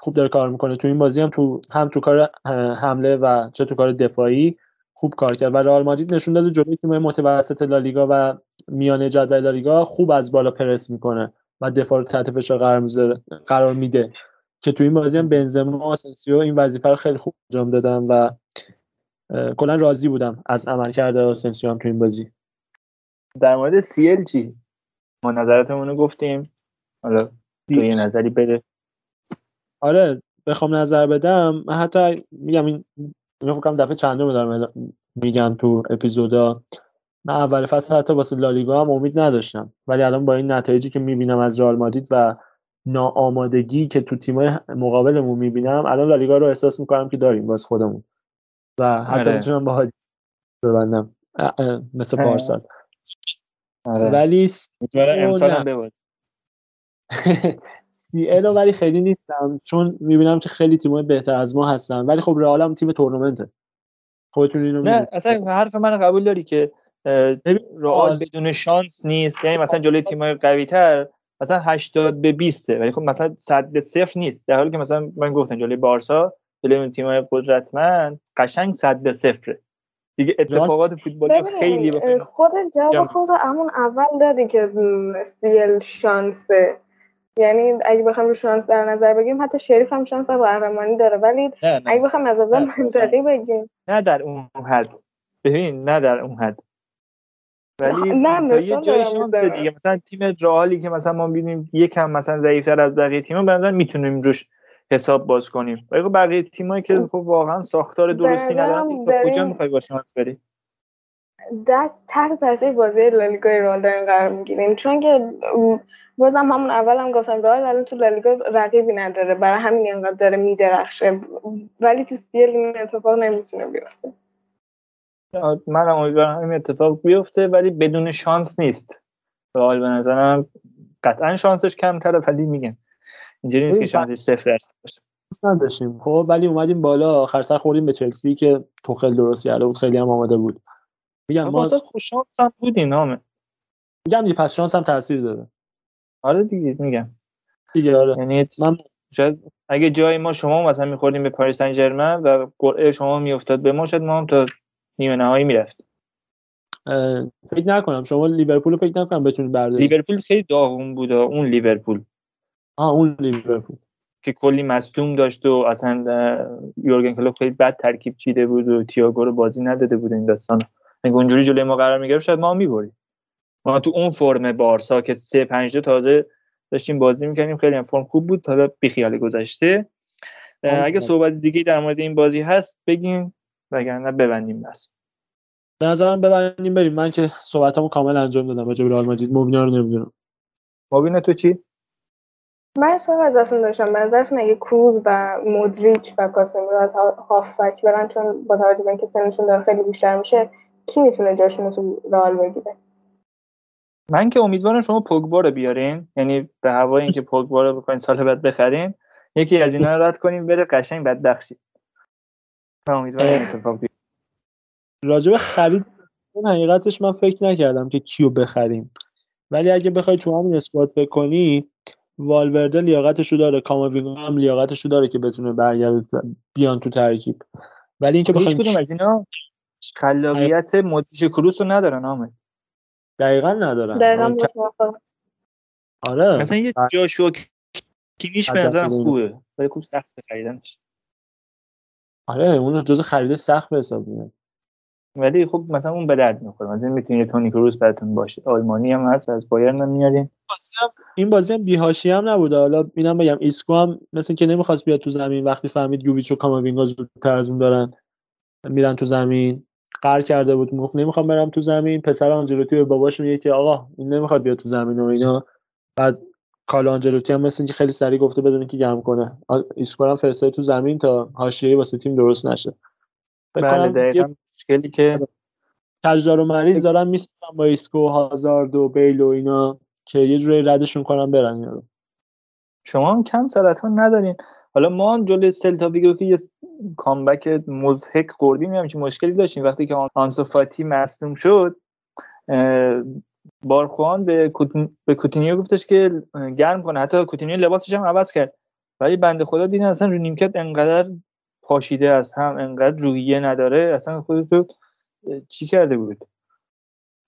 خوب داره کار می‌کنه. تو این بازی هم تو هم تو کار حمله و چه تو کار دفاعی خوب کار کرد. و رئال مادرید نشون داده جلوی تیم متوسط لالیگا و میانه جدول لالیگا خوب از بالا پرس می‌کنه و دفاع رو تحت فشار قرار قرار میده. که تو این بازی هم بنزما و آسنسیو این وظیفه رو خیلی خوب انجام دادن و کلا راضی بودم از عملکرد آسنسیو هم تو این بازی. در مورد سیل چی ما نظرتمون رو گفتیم. حالا تو یه نظری بده. آره بخوام نظر بدم. من حتی میگم این کنم دفعه چندم دارم میگم تو اپیزودا. من اول فصل حتی واسه لالیگا هم امید نداشتم. ولی الان با این نتایجی که می‌بینم از رئال مادرید و ناآمادگی که تو تیمای مقابلمون می‌بینم الان لالیگا رو احساس می‌کنم که داریم باز خودمون. و حتی می‌تونم با حادث ببندم مثل پارسال. آره. ولی امسال سی ال ولی خیلی نیستم چون می‌بینم که خیلی تیمای بهتر از ما هستن. ولی خب رئال هم تیم تورنمنته. خودتون اینو نه اصلا حرف من قبول داری که رئال بدون شانس نیست. یعنی مثلا جلوی تیمای قوی تر مثلا 80 به 20 ولی خب مثلا 100 به 0 نیست. در حالی که مثلا من گفتم جلوی بارسا جلوی اون تیمای قدرتمند قشنگ 100 به 0 دیگه اتفاقات فوتبالی خیلی بخیر خود جواب خود همون اول دادی که سیل شانسه. یعنی اگه بخوام رو شانس در نظر بگیریم حتی شریف هم شانس قهرمانی داره. ولی نه اگه بخوام از نظر منطقی بگیم. نه در اون حد. ببین نه در اون حد. ولی نه تا یه جای شانس دیگه مثلا تیم رئالی که مثلا ما ببینیم یکم مثلا ضعیف‌تر از بقیه تیم‌ها به نظر می‌تونیم روش حساب باز کنیم. ولی بقیه تیمایی که خب واقعا ساختار درستی ندارن کجا می‌خوای با شانس بری؟ دست تحت تاثیر بازی لالیگا رئال دارین قرار می‌گیریم. چون که بازم همون اول هم گفتم رئال الان تو لالیگا رقیبی نداره برای همین اینقدر داره میدرخشه. ولی تو سیل این اتفاق نمی‌تونه بیفته. من امیدوارم همین اتفاق بیفته ولی بدون شانس نیست. رئال به نظرم قطعا شانسش کمتره ولی میگم اینجوری نیست که شانسش صفر باشه. نداشتیم. خب ولی اومدیم بالا. آخر سر خوردیم به چلسی که تو خیلی درست کرده بود خیلی هم آماده بود. میگم ما خوش شانس هم بودیم نامه. میگم دیگه پس شانس هم تاثیر داره. آره دیگه میگم. دیگه آره. یعنی من شاید اگه جای ما شما مثلا میخوردیم به پاریس سن ژرمن و قرعه شما میافتاد به ما شاید ما هم تا نیمه نهایی می‌رفتیم فکر نکنم. شما لیورپول فکر نکنم بتونید بردارید. لیورپول خیلی داغون بود. اون لیورپول. آه اون لیورپول. که کلی مصدوم داشت و اصلا یورگن کلوپ خیلی بد ترکیب چیده بود و تییاگو رو بازی نداده بود این داستان. اگه اونجوری جلوی ما قرار می‌گرفت شاید ما می‌بریم. ما تو اون فرم بارسا که 3 5 تازه داشتیم بازی می‌کنیم خیلی هم فرم خوب بود. حالا بیخیال گذشته. اگه صحبت دیگه در مورد این بازی هست بگین. وگرنه ببندیم بس. به نظرم ببندیم بریم. من که صحبتامو کامل انجام دادم راجع به رئال مادرید. موبینا رو نمی‌دونم. موبینا تو چی؟ من سوال ازتون داشتم. به نظرتون اگه کروز و مودریچ و کاسمیرو از هافبک برن چون با توجه به اینکه سنشون داره خیلی بیشتر میشه کی می‌تونه جاشون رو تو رئال بگیره؟ من که امیدوارم شما پوگبا رو بیارین. یعنی به هوای اینکه پوگبا رو بکنین سال بعد بخرین یکی از اینا رو رد کنیم بره قشنگ بدبخت شید من امیدوارم اتفاق بیفته. راجب خرید اون حقیقتش من فکر نکردم که کیو بخریم. ولی اگه بخوای تو همین اسکواد فکر کنی والورده لیاقتشو داره کاماوینگا هم لیاقتشو داره که بتونه برگرده بیان تو ترکیب. ولی اینکه بخوایم کدوم از اینا خلاقیت مودریچ کروس رو ندارن حامد. دقیقا ندارن. دقیقا آره. مثلا یه جاشو کیمیش به نظرم خوبه. ولی خوب سخت خریدنش. آره اون جز خرید سخت به حساب میاد. ولی خب مثلا اون به درد می‌خوره. مثلا می‌تونی تونی کروس براتون باشه. آلمانی هم هست از بایرن هم میارین این بازی هم بی‌حاشیه هم نبوده. حالا اینم بگم ایسکو هم مثل که نمی‌خواست بیاد تو زمین وقتی فهمید یوویچ و کاماوینگا زودتر از اون دارن میرن تو زمین قهر کرده بود. گفت نمی‌خوام برم تو زمین. پسر آنجلوتی به باباش میگه که آقا این نمی‌خواد بیاد تو زمین و اینا. بعد کارلو آنجلوتی هم مثل که خیلی سریع گفته بدون اینکه گرم کنه. ایسکو هم فرستاد تو زمین تا حاشیه‌ای واسه تیم درست نشه. بله دقیقاً مشکلی که کجدار و مریز دارن می‌سازن با ایسکو هازارد و بیل و اینا که یه جوری ردشون کنن برن اینا رو. شما هم کم سرطان ندارین. حالا ما جلوی سلتا ویگو که یه comeback مضحک خوردیم همچین مشکلی داشتیم. وقتی که آنسو فاتی مصدوم شد بارخوان به, کوتین... به کوتینیو گفتش که گرم کنه. حتی کوتینیو لباسش هم عوض کرد. ولی بنده خدا دیدن اصلا رو نیمکت انقدر پاشیده از هم انقدر روحیه نداره اصلا خودتو چی کرده بود؟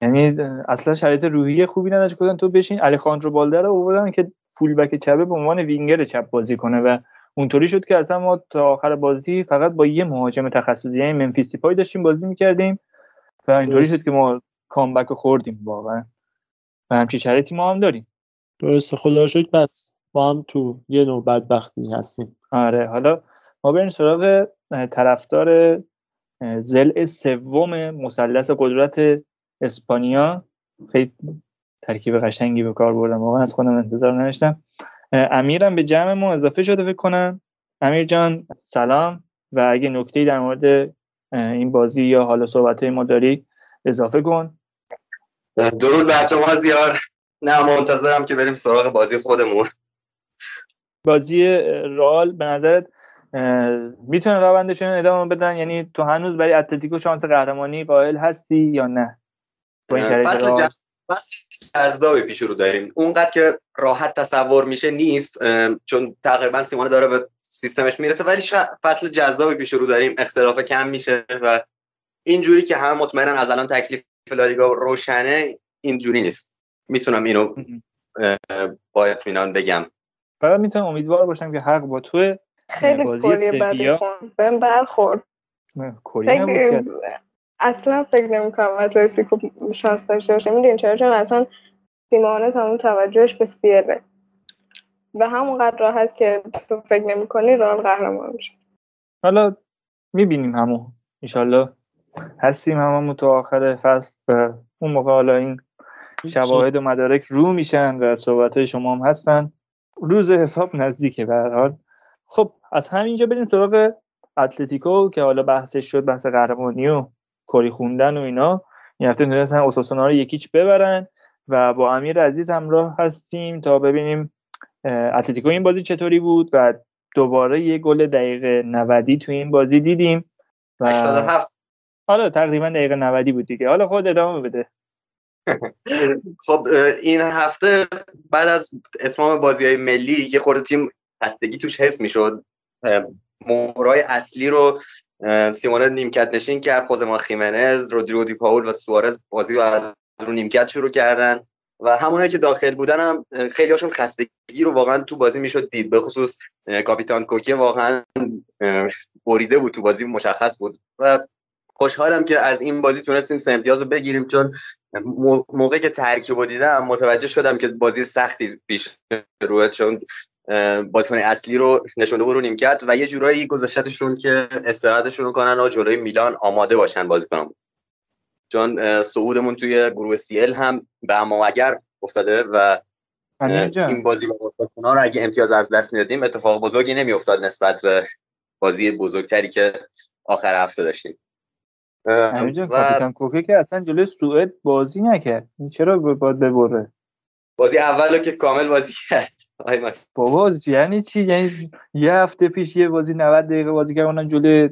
یعنی اصلا شرایط روحی خوبی نداشت. کردن تو بشین. الخاندرو بالدر رو آوردن که فول بک چپه به عنوان وینگر چپ بازی کنه و اونطوری شد که اصلا ما تا آخر بازی فقط با یه مهاجم تخصصی یعنی منفیس پای داشتیم بازی می‌کردیم. و اینطوری شد که ما کامبک خوردیم واقعا. و همچی شرایطی ما هم داریم. درسته خدا شکر بس. با هم تو یه نوع بدبختی هستیم. آره حالا ما بریم سراغ طرفدار زل سوم مثلث قدرت اسپانیا. خیلی ترکیب قشنگی به کار بردم واقعا از خودم انتظار نداشتم. امیرم به جمع ما اضافه شده فکر کنم. امیر جان سلام. و اگه نکته در مورد این بازی یا حالا صحبت ما داری اضافه کن. درود بر شما زیار. نه منتظرم که بریم سراغ بازی خودمون. بازی رال به نظرت می‌تونه روندشون ادامه بدن؟ یعنی تو هنوز برای اتلتیکو شانس قهرمانی قائل هستی یا نه؟ با این فصل جذابی پیش رو داریم. اونقدر که راحت تصور میشه نیست چون تقریبا سیمونه داره به سیستمش می‌رسه ولی فصل جذابی پیش رو داریم. اختلاف کم میشه و اینجوری که هم مطمئنا از الان تکلیف لالیگا روشنه اینجوری نیست. می‌تونم اینو با اطمینان بگم. فقط می‌تونم امیدوار باشم که حق با تو خیلی کلی بدی بهم برخورد. اصلا. فکر نمی کنم اتلتیکو شانس داشته باشه. می‌دونی چرا؟ چون اصلا سیمونه تمام توجهش به سیره و همونقدر راه هست که تو فکر نمی کنی رال قهرمان میشه. حالا می‌بینیم همون ایشالله هستیم هممون تو آخر فصل و اون موقع حالا این شواهد و مدارک رو میشن و صحبت های شما هم هستن. روز حساب نزدیکه به حال. خب از همینجا بریم سراغ اتلتیکو که حالا بحثش شد بحث قهرمانی و کاری خوندن و اینا. این هفته تونستن اوساسونا رو یکیچ ببرن و با امیر عزیز همراه هستیم تا ببینیم اتلتیکو این بازی چطوری بود و دوباره یه گل دقیقه 90 تو این بازی دیدیم و 87 حالا تقریبا دقیقه 90 بود دیگه. حالا خود ادامه بده. خب این هفته بعد از اتمام بازی های ملی که خورده تیم خستگی توش حس می‌شد. مهرای اصلی رو سیمونه نیمکت نشین کرد خوزما خیمنز رودریگو دی پاول و سوارز بازی رو از رو نیمکت شروع کردن. و همونایی که داخل بودن هم خیلی هاشون خستگی رو واقعا تو بازی می‌شد دید. به خصوص کاپیتان کوکه واقعا بریده بود تو بازی مشخص بود. و خوشحالم که از این بازی تونستیم سه امتیاز رو بگیریم چون موقعی که ترکیب رو دیدم متوجه شدم که بازی سختی پیش روه چون بازیکن اصلی رو نشونده بود رو نیمکت و یه جورایی گذاشتشون که استراحتشون رو کنن و جلوی میلان آماده باشن بازی کنن چون صعودمون توی گروه سی هم به اما اگر افتاده و این بازی با رو اگه امتیاز از دست می‌دادیم اتفاق بزرگی نمیافتاد نسبت به بازی بزرگتری که آخر هفته داشتیم. و... کاپیتان کوکه که اصلا جلوی سوئد بازی نکرد. چرا باید ببره؟ بازی اولو که کامل بازی کرد. بابا یعنی چی؟ یعنی یه هفته پیش یه بازی 90 دقیقه بازی کرد اونم جلوی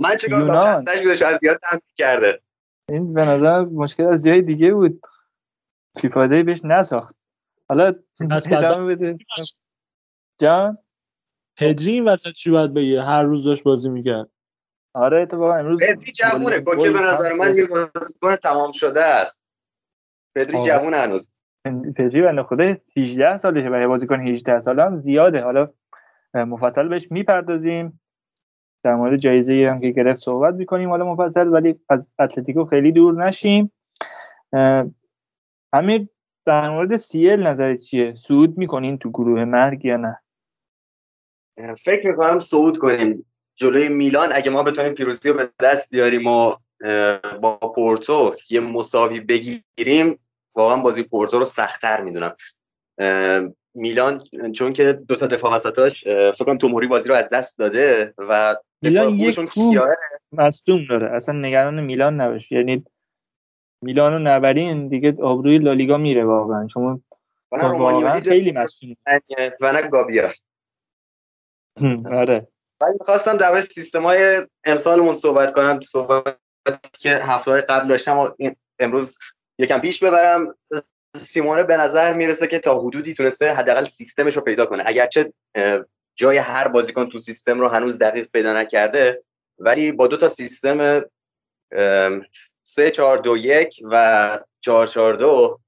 من چیکار کنم؟ خستش بودش از یاد هم کرده. این به نظر مشکل از جای دیگه بود. فیفا دی بهش نساخت. حالا ادامه بده. جان؟ پدری این وسط چی باید بگه؟ هر روز داشت بازی می‌کرد. آره اتفاقا امروز پدری جوونه کوکه به نظر من یه بازیکن تمام شده است. پدری جوون هنوز. پدری بنده خدا 18 سالشه برای بازیکن 18 ساله هم زیاده. حالا مفصل بهش می‌پردازیم. در مورد جایزه هم که گرفت صحبت می‌کنیم حالا مفصل ولی از اتلتیکو خیلی دور نشیم. امیر در مورد سیل نظر چیه؟ صعود می‌کنین تو گروه مرگ یا نه؟ فکر می‌کنم صعود کنیم. جلوی میلان اگه ما بتونیم پیروزی رو به دست بیاریم و با پورتو یه مساوی بگیریم واقعا بازی پورتو رو سختتر می‌دونم. میلان چون که دو تا دفاع وسطاش فکر کنم توموری بازی رو از دست داده و میلان یک مصدوم داره. اصلا نگران میلان نباش یعنی میلان رو نبرین دیگه آبروی لالیگا میره واقعا. شما واقعا خیلی مصدوم و نه گابیا. آره. من می‌خواستم در مورد سیستم های امسالمون صحبت کنم صحبت که هفته قبل داشتم و امروز یکم پیش ببرم. سیمونه به نظر می‌رسه که تا حدودی تونسته حداقل سیستمش رو پیدا کنه. اگرچه جای هر بازیکن تو سیستم رو هنوز دقیق پیدا نکرده ولی با دو تا سیستم 3 4 2 1 و 4 4 2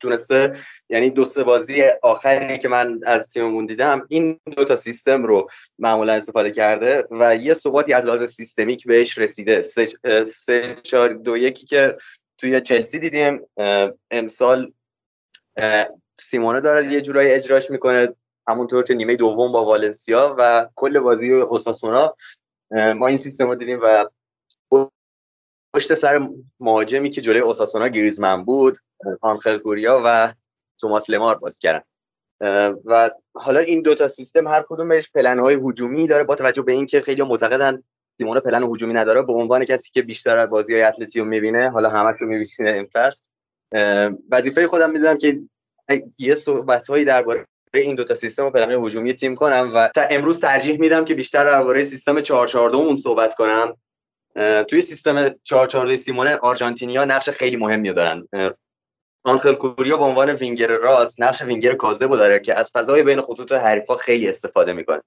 تونسته یعنی دو سه بازی آخری که من از تیممون دیدم این دو تا سیستم رو معمولا استفاده کرده و یه ثباتی از لحاظ سیستمیک بهش رسیده. سه چهار دو یکی که توی چلسی دیدیم امسال سیمونه داره یه جورایی اجراش می‌کنه همونطور که نیمه دوم با والنسیا و کل بازی اوساسونا. ما این سیستم رو دیدیم و پشت سر مهاجمی که جلوی اوساسونا گریزمن بود آنخل کوریا و توماس لمار باز کردن. و حالا این دوتا سیستم هر کدوم پلن های هجومی داره با توجه به اینکه خیلی معتقدن سیمون پلن هجومی نداره. به عنوان کسی که بیشتر بازی های رو می‌بینه حالا همش رو می‌بینه این فصل وظیفه خودم می‌دونم که یه صحبت هایی درباره این دوتا سیستم و پلن هجومی تیم کنم و تا امروز ترجیح میدم که بیشتر درباره سیستم 442 اون صحبت کنم. توی سیستم 442 سیمونه آرژانتینیا نقش خیلی مهمی دارن. آنخل کوریا به عنوان وینگر راست نقش وینگر کاذب داره که از فضای بین خطوط حریفا خیلی استفاده می‌کنه.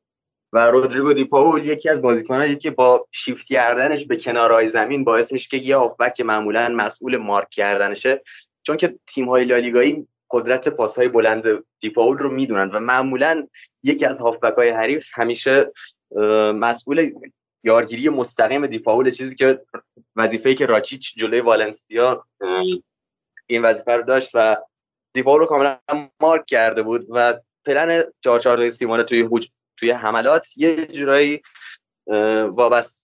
و رودریگو دی پاول یکی از بازیکنانی که با شیفت کردنش به کنارهای زمین باعث میشه که یه هافبک که معمولا مسئول مارک کردنشه. چون که تیم های لالیگایی قدرت پاس های بلند دیپاول رو می‌دونن و معمولا یکی از هافبک های حریف همیشه مسئول یارگیری مستقیم دیپاول چیزی که وظیفه‌ای که راچیچ جلوی والنسیا این وظیفه رو داشت و دیپاول رو کاملا مارک کرده بود و پلن 442 سیمونه توی حج... توی حملات یه جورایی وابسته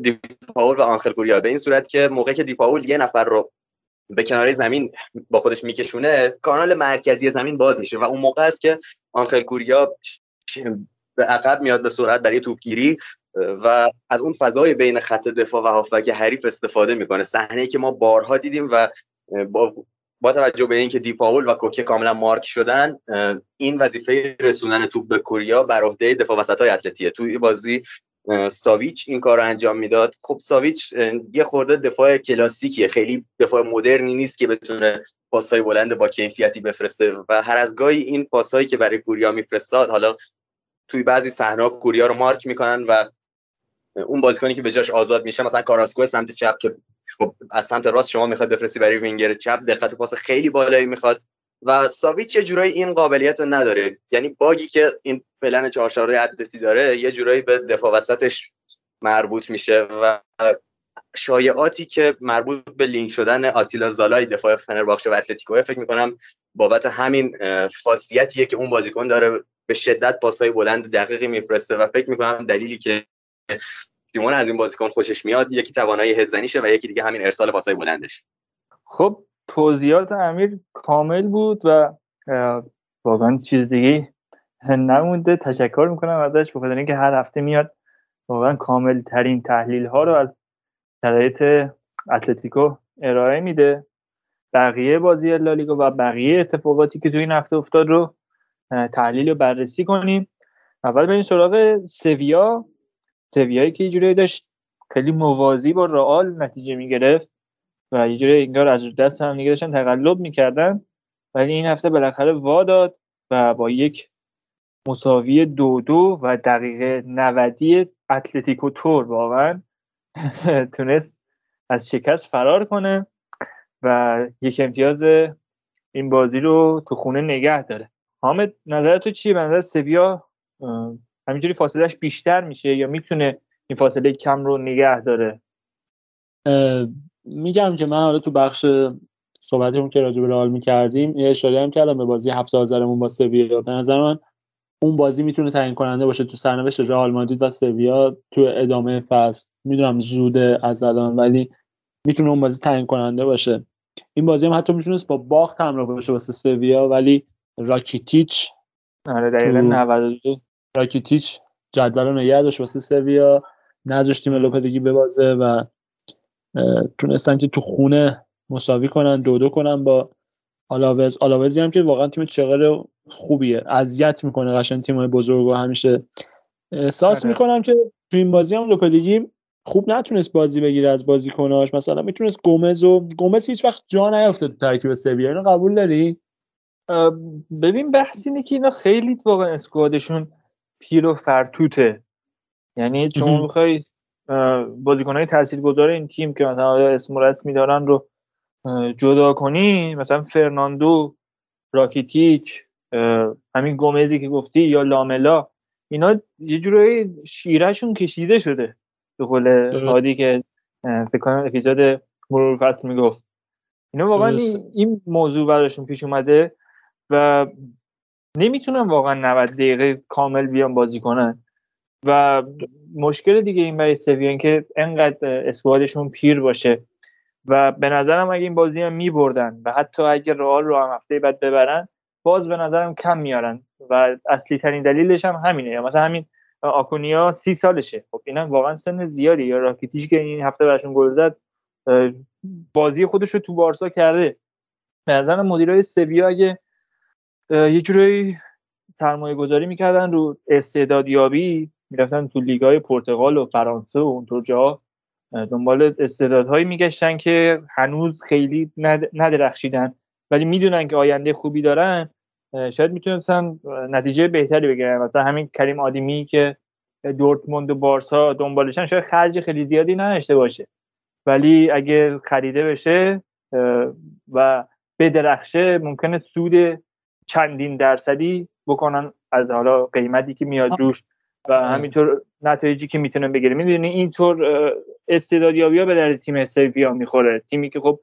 دیپاول و آنخل گوریا به این صورت که موقعی که دیپاول یه نفر رو به کنار زمین با خودش میکشونه کانال مرکزی زمین باز میشه و اون موقع است که آنخل گوریا به عقب میاد به سرعت برای توپگیری و از اون فضای بین خط دفاع و هافبک حریف استفاده می‌کنه. صحنه که ما بارها دیدیم و با با توجه به اینکه دیپاول و کوکه کاملا مارک شدن این وظیفه رسوندن توپ به کوریا بر عهده دفاع وسط های اتلتیه توی بازی ساویچ این کار رو انجام می‌داد. خب ساویچ یه خورده دفاع کلاسیکیه. خیلی دفاع مدرنی نیست که بتونه پاسهای بلند با کیفیتی بفرسته و هر از گاهی این پاسهایی که برای کوریا میفرستاد حالا توی بعضی صحنه کوریا رو مارک می‌کنن و اون بازیکنی که به جاش آزاد میشه مثلا کاراسکو سمت چپ که خب از سمت راست شما می‌خواد بفرستی برای وینگر چپ دقت پاس خیلی بالایی می‌خواد. و ساویچ یه جورایی این قابلیت رو نداره. یعنی bug ی که این پلن چهارشاره اتلتی داره یه جورایی به دفاع وسطش مربوط میشه و شایعاتی که مربوط به لینک شدن آتیلا زالای دفاع فنرباخچه و اتلتیکو فکر می‌کنم بابت همین خاصیتیه که اون بازیکن داره به شدت پاسهای بلند دقیقی میفرسته و فکر می‌کنم دلیلی که سیمون از این بازیکن خوشش میاد یکی توانایی هدزنیشه و یکی دیگه همین ارسال پاسای بلندش. خب توضیحات امیر کامل بود و واقعا چیز دیگه نمونده. تشکر می‌کنم ازش بخاطر اینکه هر هفته میاد واقعا کامل ترین تحلیل ها رو از شرایط اتلتیکو ارائه میده. بقیه بازی لالیگا و بقیه اتفاقاتی که توی این هفته افتاد رو تحلیل و بررسی کنیم. اول بریم سراغ سویا. سویایی که یه داشت خیلی موازی با رئال نتیجه می‌گرفت و یه جوری انگار از دست هم دیگه داشتن تقلب می‌کردن. ولی این هفته بالاخره وا داد و با یک مساوی دو دو و دقیقه نودی اتلتیکو تور واقعا تونست از شکست فرار کنه و یک امتیاز این بازی رو تو خونه نگه داره. حامد نظر تو چیه نظر سویا همینجوری فاصلهش بیشتر میشه یا می‌تونه این فاصله کم رو نگه داره؟ میگم که من حالا تو بخش صحبتمون که راجع به رئال می‌کردیم یه اشاره هم کردم به بازی هفت آذرمون با سویا. به نظر من اون بازی می‌تونه تعیین کننده باشه تو سرنوشت رئال مادرید و سویا تو ادامه فصل. می‌دونم زوده از الان ولی می‌تونه اون بازی تعیین کننده باشه. این بازی هم حتی می‌تونست با باخت همراه باشه واسه سویا ولی راکیتیچ آره دقیقا 92 راکیتیچ جدول رو نگه داشت واسه سویا. نذاشت تیم لوپدگی ببازه و تونستن که تو خونه مساوی کنن دو دو کنن با آلاوز. آلاوزی هم که واقعا تیم چقدر خوبیه. اذیت می‌کنه قشنگ تیم بزرگ و همیشه احساس آره. می‌کنم که تو این بازی هم لوپدگی خوب نتونست بازی بگیره از بازیکناش. مثلا می‌تونست گومز و گومز هیچ وقت جا نیافته تو ترکیب سویا. اینو قبول داری؟ ببین بحث اینه که اینا خیلی واقعا اسکوادشون پیر و فرتوته. یعنی شما می‌خوای بازیکنهای تاثیرگذار این تیم که مثلا اسم رسمی دارن رو جدا کنی مثلا فرناندو راکیتیچ همین گومزی که گفتی یا لاملا اینا یه جورایی شیرهشون کشیده شده به قول عادی که فکر کنم اپیزود مرور فصل می‌گفت. اینا واقعا این, این موضوع براشون پیش اومده و نمی‌تونن واقعا 90 دقیقه کامل بیان بازی کنن. و مشکل دیگه این برای سویان که انقدر اسوادشون پیر باشه. و به نظرم اگه این بازی هم میبردن و حتی اگه رئال رو هم هفته بعد ببرن باز به نظرم کم میارن. و اصلی ترین دلیلش هم همینه. مثلا همین آکونیا سی سالشه. خب اینا واقعا سن زیادی. یا راکیتیش که این هفته براشون گل زد بازی خودش رو تو بارسا کرده. به نظرم مدیرای سویا اگه یه جورایی سرمایه گذاری می‌کردن رو استعدادیابی می‌رفتن تو لیگای پرتغال و فرانسه و اونطور جا دنبال استعدادهایی میگشتن که هنوز خیلی ندرخشیدن. ولی می‌دونن که آینده خوبی دارن شاید می‌تونستن نتیجه بهتری بگیرن. مثلا همین کریم آدیمی که دورتموند و بارسا دنبالشن شاید خرج خیلی زیادی نداشته باشه. ولی اگه خریده بشه و بدرخشه ممکنه سود چندین درصدی بکنن از حالا قیمتی که میاد روش و همینطور نتایجی که می‌تونن بگیره. می‌دونی اینطور استعدادیابی ها به در تیم سویا می‌خوره. تیمی که خب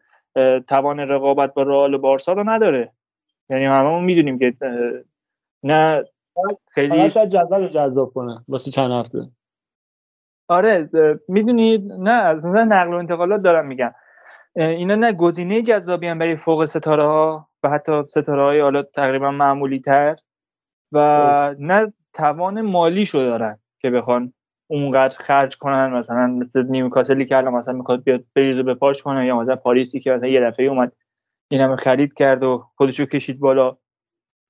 توان رقابت با رئال و بارسا رو نداره. یعنی هممون می‌دونیم که نه خیلی شاید جدول رو جذاب کنه واسه چند هفته. آره می‌دونید نه از نظر نقل و انتقالات دارم میگم. اینا نه گزینه جذابی هم برای فوق ستاره ها و حتی ستاره های حالا تقریبا معمولی تر و نه توان مالی شو دارن که بخوان اونقدر خرج کنن مثلا مثل نیوکاسلی که الان مثلا می‌خواد بیاد بریزه به پاش کنه یا مثلا پاریسی که مثلا یه دفعه اومد این همه خرید کرد و خودشو کشید بالا.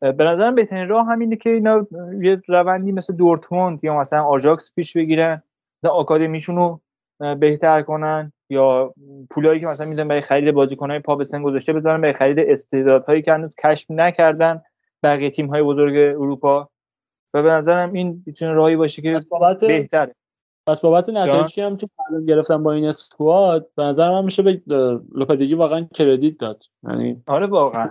به نظرم بهترین راه همینه که اینا یه روندی مثل دورتموند یا مثلا آژاکس پیش بگیرن مثلا آکادمیشون رو بهتر کنن. یا پولایی که مثلا میدن برای خرید بازیکنهای پا به سن گذاشته بذارن برای خرید استعدادهایی که هنوز کشف نکردن بقیه تیم های بزرگ اروپا. و به نظرم این می‌تونه راهی باشه که بابت بهتره. پس بابت نتایجی که هم تو معلوم گرفتم با این اسکواد به نظر من میشه به لوپدگی واقعا کردیت داد. یعنی آره واقعا.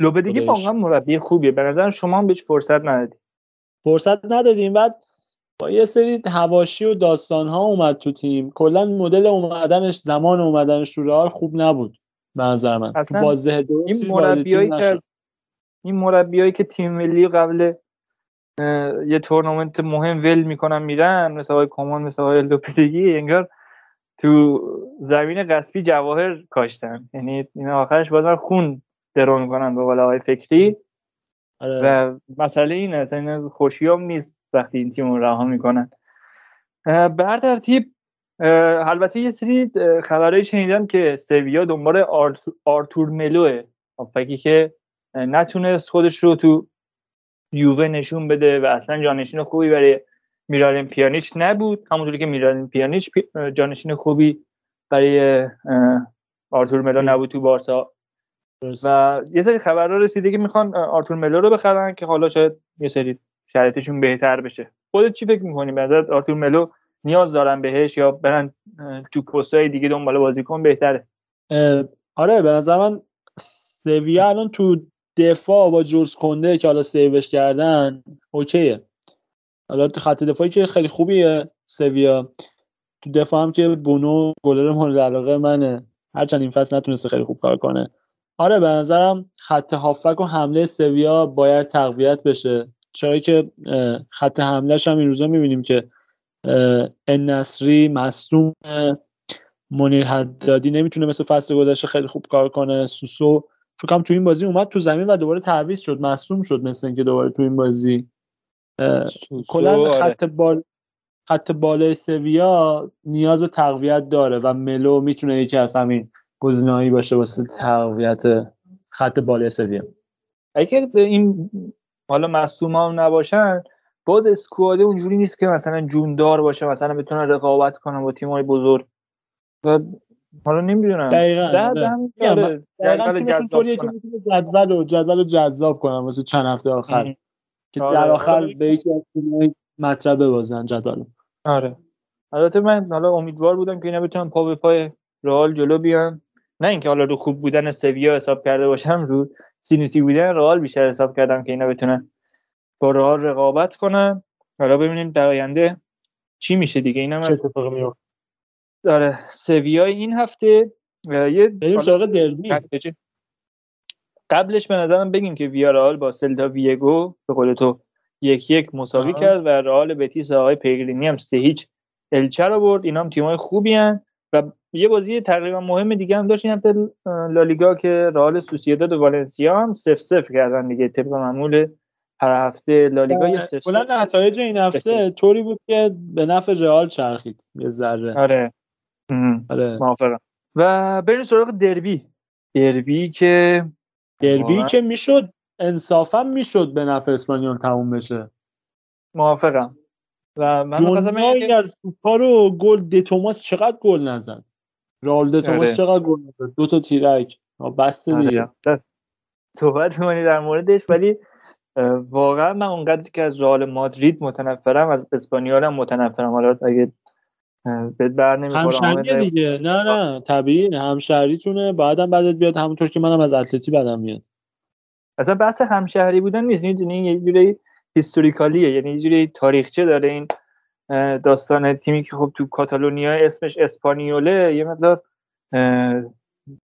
لوپدگی واقعا مربی خوبیه. به نظر شما هم بهش فرصت ندادید فرصت ندادیم. بعد با یه سری هواشی و داستان ها اومد تو تیم. کلا مدل اومدنش زمان اومدنش تو رئال خوب نبود به نظر من. اصلا بازه این مربیایی که این مربیایی که تیم ملی قبل یه تورنمنت مهم ول می‌کنن میرن مثل های کمان مثل های لوپدگی انگار تو زمین قصبی جواهر کاشتن. یعنی این آخرش بازار خون درو می‌کنن به قول های فکری. آره. و مسئله این است این خوشیام نیست. وقتی این تیم رو رها می‌کنن. به هر ترتیب البته یه سری خبرهایی شنیدم که سویا دنبال آرتور ملوه فکری که نتونست خودش رو تو یووه نشون بده و اصلا جانشین خوبی برای میرالین پیانیچ نبود. همونطوری که میرالین پیانیچ جانشین خوبی برای آرتور ملو نبود تو بارسا. و یه سری خبرها رسیده که می‌خوان آرتور ملو رو بخرن که حالا شاید یه سری شرایطشون بهتر بشه. خودت چی فکر می‌کنی؟ به آرتور ملو نیاز دارن بهش یا برن تو پستای دیگه دنبال بازیکن بهتره؟ آره به نظر من سویا الان تو دفاع با جورز کنده که حالا سیوش کردن اوکیه. حالا خط دفاعی که خیلی خوبیه سویا. تو دفاع هم که بونو گلر مورد علاقه منه. هرچند این فصل نتونسته خیلی خوب کار کنه. آره به نظرم خط هافک و حمله سویا باید تقویت بشه. چرا که خط حملهش هم این روزا می‌بینیم که النصری مصدوم منیر حدادی نمی‌تونه مثل فصل گذشته خیلی خوب کار کنه. سوسو فکرم تو این بازی اومد تو زمین و دوباره تعویض شد. مصدوم شد مثل اینکه دوباره تو این بازی. کلا آره. خط بال خط بالای سویا نیاز به تقویت داره و ملو می‌تونه یکی از همین گزینه‌ای باشه واسه تقویت خط بالای سویا. اگر این حالا مصدوم هم نباشن باز اسکواده اونجوری نیست که مثلا جوندار باشه مثلا بتونن رقابت کنن با تیم‌های بزرگ و حالا نمی‌دونم دقیقاً آره. دقیقاً طوریه که. می‌تونه جدول و جدول رو جذاب کنن واسه چند هفته آخر ام. که آره. در آخر حالا به یکی از تیم‌های مطلب ببازن جدول آره البته من حالا امیدوار بودم که اینا بتونن پا به پای رئال جلو بیان نه اینکه حالا رو خوب بودن سویا حساب کرده باشم رو سینوسی بودن رئال بیشتر حساب کردم که اینا بتونن با رئال رقابت کنن حالا ببینیم در آینده چی میشه دیگه. اینم از داره سویا این هفته یه بریم حالا سراغ دربی. قبلش- به نظرم بگیم که ویارال با سلتا ویگو به قول تو یک یک مساوی. کرد و رئال بتیس آقای پیگرینی هم سه هیچ الچه رو برد اینا هم تیمای خوبی هن. و یه بازی تقریبا مهم دیگه هم داشت این هفته لالیگا که رئال سوسییداد و والنسیا هم سف سف کردن دیگه طبق معمول هر هفته لالیگا یه سف کلا نتایج این هفته. طوری بود که به نفع رئال چرخید یه ذره. آره. ام. آره. موافقم. و بریم سراغ دربی. دربی که دربی که می‌شد انصافا می‌شد به نفع اسپانیول تموم بشه. موافقم. و من از توپا رو گل د توماس چقدر گل نزد؟ رال د توماس آره. چقدر گل نزد؟ دو تا تیرک. آه، بسته دیگه. آره. صحبت می‌کنی در موردش ولی واقعا من اونقدر که از رئال مادرید متنفرم از اسپانیول هم متنفرم. حالا اگه بهت بر همشهریه دیگه. نه نه. طبیعی. همشهریتونه. بعدم بعدت بیاد همونطور که منم از اتلتی بدم میاد. اصلا بحث همشهری بودن نیست. می‌دونی؟ یه جوری هیستوریکالیه. یعنی یه جوری تاریخچه داره این داستان تیمی که خب تو کاتالونیا اسمش اسپانیوله یه مقدار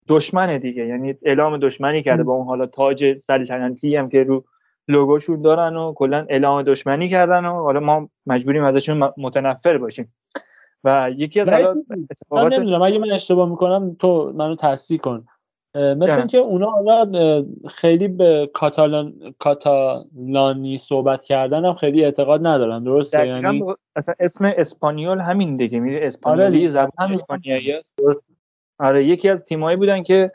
دشمنه دیگه. یعنی اعلام دشمنی کرده با اون حالا تاج سلطنتی هم که رو لوگوشون دارن و کلا اعلام دشمنی کردن و حالا ما مجبوریم ازشون متنفر باشیم. و یکی از من نمی‌دونم اگه من اشتباه می‌کنم تو منو تصحیح کن. مثل. اینکه اونا حالا خیلی به کاتالان کاتالانی صحبت کردن هم خیلی اعتقاد ندارن. درسته؟ یعنی اصلا اسم اسپانیول همین دیگه. میره اسپانیولی دیگه، زبان اسپانیایی است. آره یکی از تیمایی بودن که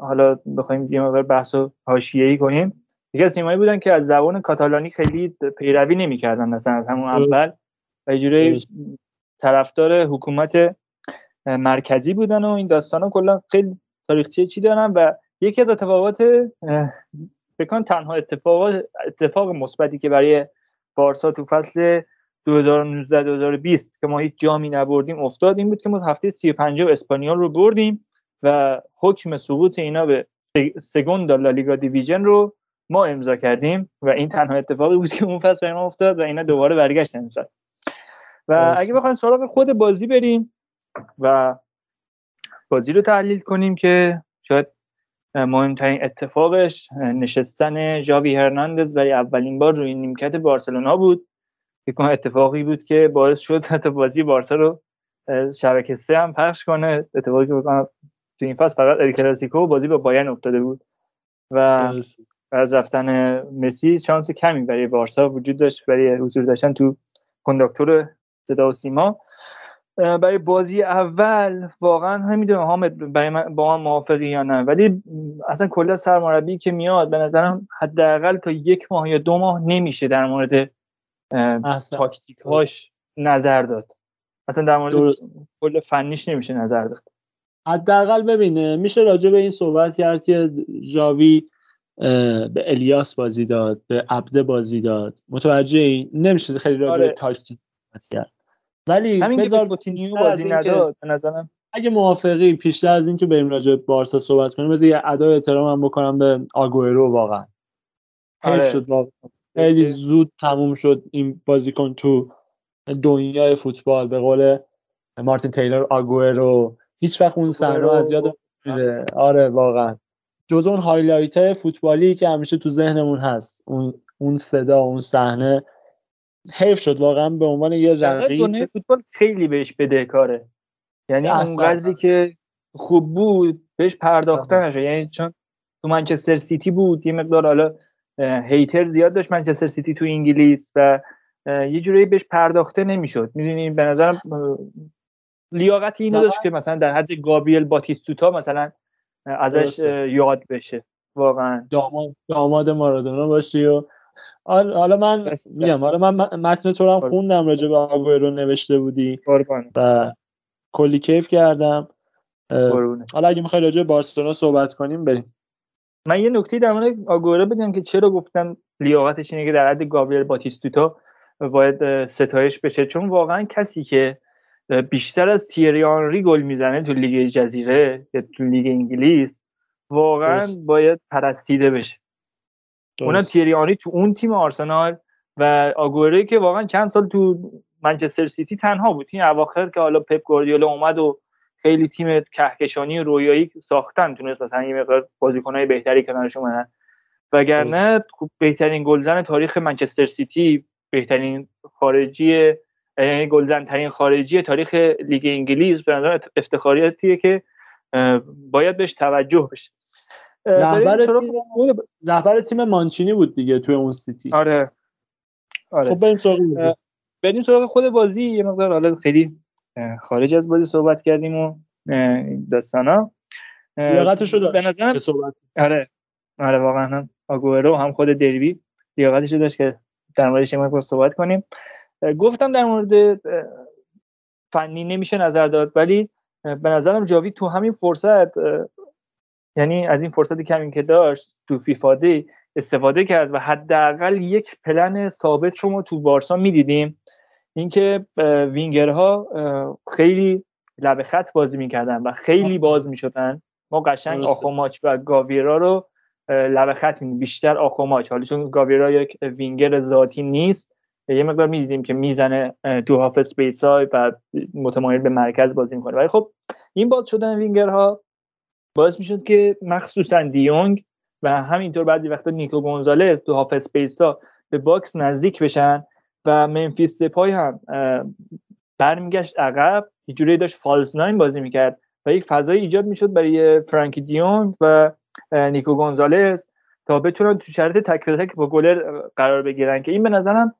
حالا بخوایم یه مقدار بحث و حاشیه‌ای کنیم. یکی از تیمایی بودن که از زبان کاتالانی خیلی پیروی نمی‌کردن مثلا از همون. اول. و یه. طرفدار حکومت مرکزی بودن و این داستانا کلا خیلی تاریخچه چی دارن و یکی از اتفاقات کنم تنها اتفاق اتفاق مثبتی که برای بارسا تو فصل 2019 2020 که ما هیچ جامی نبردیم افتاد این بود که ما هفته 35 اسپانیال رو بردیم و حکم سقوط اینا به سگوند لالیگا دیویژن رو ما امضا کردیم و این تنها اتفاقی بود که اون فصل برای ما افتاد و اینا دوباره برگشتن امسال و. اگه بخوایم سراغ خود بازی بریم و بازی رو تحلیل کنیم که شاید مهمترین اتفاقش نشستن ژاوی هرناندز برای اولین بار روی نیمکت بارسلونا بود. کنم اتفاقی بود که باعث شد حتی بازی بارسا رو شبکه سه هم پخش کنه. اتفاقی که بکنم تو این فصل فقط ال کلاسیکو و بازی با بایرن افتاده بود و. از رفتن مسی شانس کمی برای بارسا وجود داشت برای حضور داشتن تو کنداکتور صدا و سیما. برای بازی اول واقعا نمی‌دونم حامد برای من با من موافقی یا نه. ولی اصلا کلا سرمربی که میاد به نظرم حداقل تا یک ماه یا دو ماه نمیشه در مورد اه، احسن. تاکتیک هاش نظر داد. اصلا در مورد. کل فنیش نمیشه نظر داد. حداقل ببینه. میشه راجع به این صحبت کرد که ژاوی اه، به الیاس بازی داد به عبده بازی داد. متوجه این نمیشه خیلی راجع به آره. تاکتیک کرد. ولی همین بذار بیشتر از بازی نداد به نظرم. اگه موافقی پیشتر از اینکه بریم راجع به بارسا صحبت کنیم بذار یه ادای احترام هم بکنم به آگوئرو واقعا. آره. شد واقعا. خیلی زود تموم شد این بازیکن تو دنیای فوتبال. به قول مارتین تیلر آگوئرو. هیچ وقت اون صحنه از یاد نمیره. آره واقعا. جز اون هایلایت فوتبالی که همیشه تو ذهنمون هست. اون اون صدا اون صحنه. حیف شد واقعا به عنوان یه رقیب. دنیای فوتبال خیلی بهش بدهکاره یعنی اصلا. اونقدری که خوب بود بهش پرداخته نشد. یعنی چون تو منچستر سیتی بود یه مقدار حالا hater زیاد داشت منچستر سیتی تو انگلیس و یه جورایی بهش پرداخته نمی‌شد. می‌دونی به نظرم لیاقت اینو داشت که مثلا در حد گابریل باتیستوتا مثلا ازش درسته. یاد بشه. واقعا. داماد داماد مارادونا باشی و حالا من میگم حالا من متن تو هم خوندم راجع به آگوئرو نوشته بودی قربان. و کلی کیف کردم. حالا اگه می‌خوای راجع به بارسلونا صحبت کنیم بریم. من یه نکته در مورد آگوئرو بگم که چرا گفتم لیاقتش اینه که در حد گابریل باتیستوتا باید ستایش بشه. چون واقعا کسی که بیشتر از تیری آنری گل می‌زنه تو لیگ جزیره یا تو لیگ انگلیس واقعا. باید پرستیده بشه. اونم درست. تیری آنری تو اون تیم آرسنال و آگوئروی که واقعا چند سال تو منچستر سیتی تنها بود. این اواخر که حالا پپ گواردیولا اومد و خیلی تیم کهکشانی و رویایی ساختن تونست مثلا یه مقدار بازیکنهای بهتری کنارش اومدن. وگرنه بهترین گلزن تاریخ منچستر سیتی بهترین خارجی یعنی گلزن ترین خارجی تاریخ لیگ انگلیس به نظر افتخاریه که باید بهش توجه بشه. رهبر تیم رهبر تیم مانچینی بود دیگه توی اون سیتی. آره. آره. خب بریم سراغ بریم سراغ خود بازی. یه مقدار حالا خیلی خارج از بازی صحبت کردیم و داستانا. لیاقتش رو به نظرم صحبت آره. آره واقعا هم آگوئرو هم خود دروی لیاقتش رو داشت که در موردش یه صحبت کنیم. گفتم در مورد فنی نمیشه نظر داد ولی به نظرم جاوی تو همین فرصت یعنی از این فرصتی کمی که داشت تو فیفادی استفاده کرد و حداقل یک پلن ثابت رو ما تو بارسا می‌دیدیم. اینکه وینگرها خیلی لب خط بازی می‌کردن و خیلی باز می‌شدن. ما قشنگ. آخوماچ و گاویرا رو لب خط می‌دیدیم بیشتر آخوماچ حالا چون گاویرا یک وینگر ذاتی نیست یه مقدار می‌دیدیم که می‌زنه تو half space های و متمایل به مرکز بازی می‌کنه. ولی خب این باز شدن وینگرها باعث می‌شد که مخصوصا دیونگ و همینطور بعضی وقتا نیکو گونزالز تو half space ها به box نزدیک بشن و ممفیس دپای هم برمیگشت عقب یه جوری داشت false nine بازی می‌کرد و یک فضای ایجاد می‌شد برای فرانکی دیونگ و نیکو گونزالز تا بتونن تو شرط تک تک با گلر قرار بگیرن که این به نظرم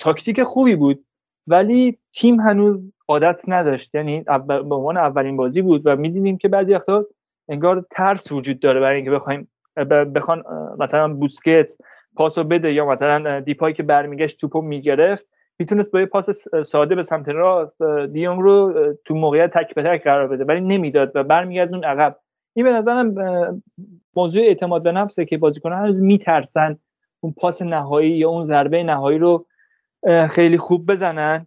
تاکتیک خوبی بود ولی تیم هنوز عادت نداشت. یعنی به عنوان اولین بازی بود و می‌دیدیم که بعضی وقتا انگار ترس وجود داره برای اینکه بخوایم بخوان مثلا بوسکت پاسو بده یا مثلا دیپای که برمیگشت توپو می‌گرفت می‌تونست با یه پاس ساده به سمت راست دیونگ رو تو موقعیت تک به تک قرار بده ولی نمی‌داد و برمیگردون عقب. این به نظرم موضوع اعتماد به نفسه که بازیکنان هنوز میترسن اون پاس نهایی یا اون ضربه نهایی رو خیلی خوب بزنن.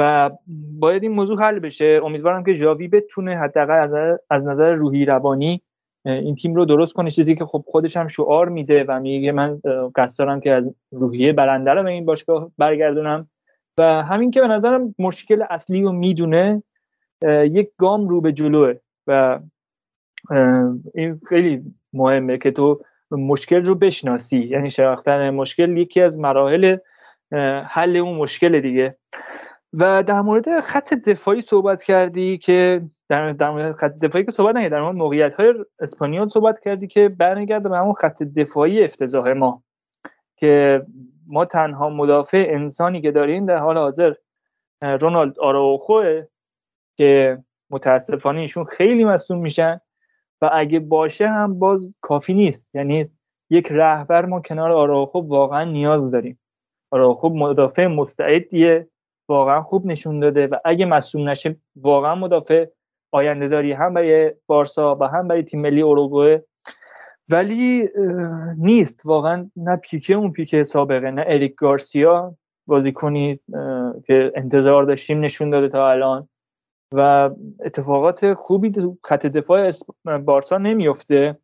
و باید این موضوع حل بشه. امیدوارم که ژاوی بتونه حداقل از نظر- روحی روانی این تیم رو درست کنه. چیزی که خب خودش هم شعار میده و میگه من قصد دارم که از روحیه برنده رو به این باشگاه برگردونم. و همین که به نظرم مشکل اصلی رو می‌دونه یک گام رو به جلوه. و این خیلی مهمه که تو مشکل رو بشناسی. یعنی شناختن مشکل یکی از مراحل حل اون مشکل دیگه. و در مورد خط دفاعی صحبت کردی که در, در مورد خط دفاعی که صحبت نکردی در مورد موقعیت های اسپانیول صحبت کردی که برمیگرده به همون خط دفاعی افتضاح ما که ما تنها مدافع انسانی که داریم در حال حاضر رونالد آراوخوه که متاسفانه ایشون خیلی مصوم میشن و اگه باشه هم باز کافی نیست. یعنی یک رهبر ما کنار آراوخو واقعا نیاز داریم. آراوخو مدافع مستعدیه. واقعا خوب نشون داده و اگه مصوم نشه واقعا مدافع آینده داری هم برای بارسا و هم برای تیم ملی اوروگوئه. ولی نیست. واقعا نه پیکه اون پیکه سابقه نه اریک گارسیا بازیکنی اه، که انتظار داشتیم نشون داده تا الان. و اتفاقات خوبی خط دفاع بارسا نمیفته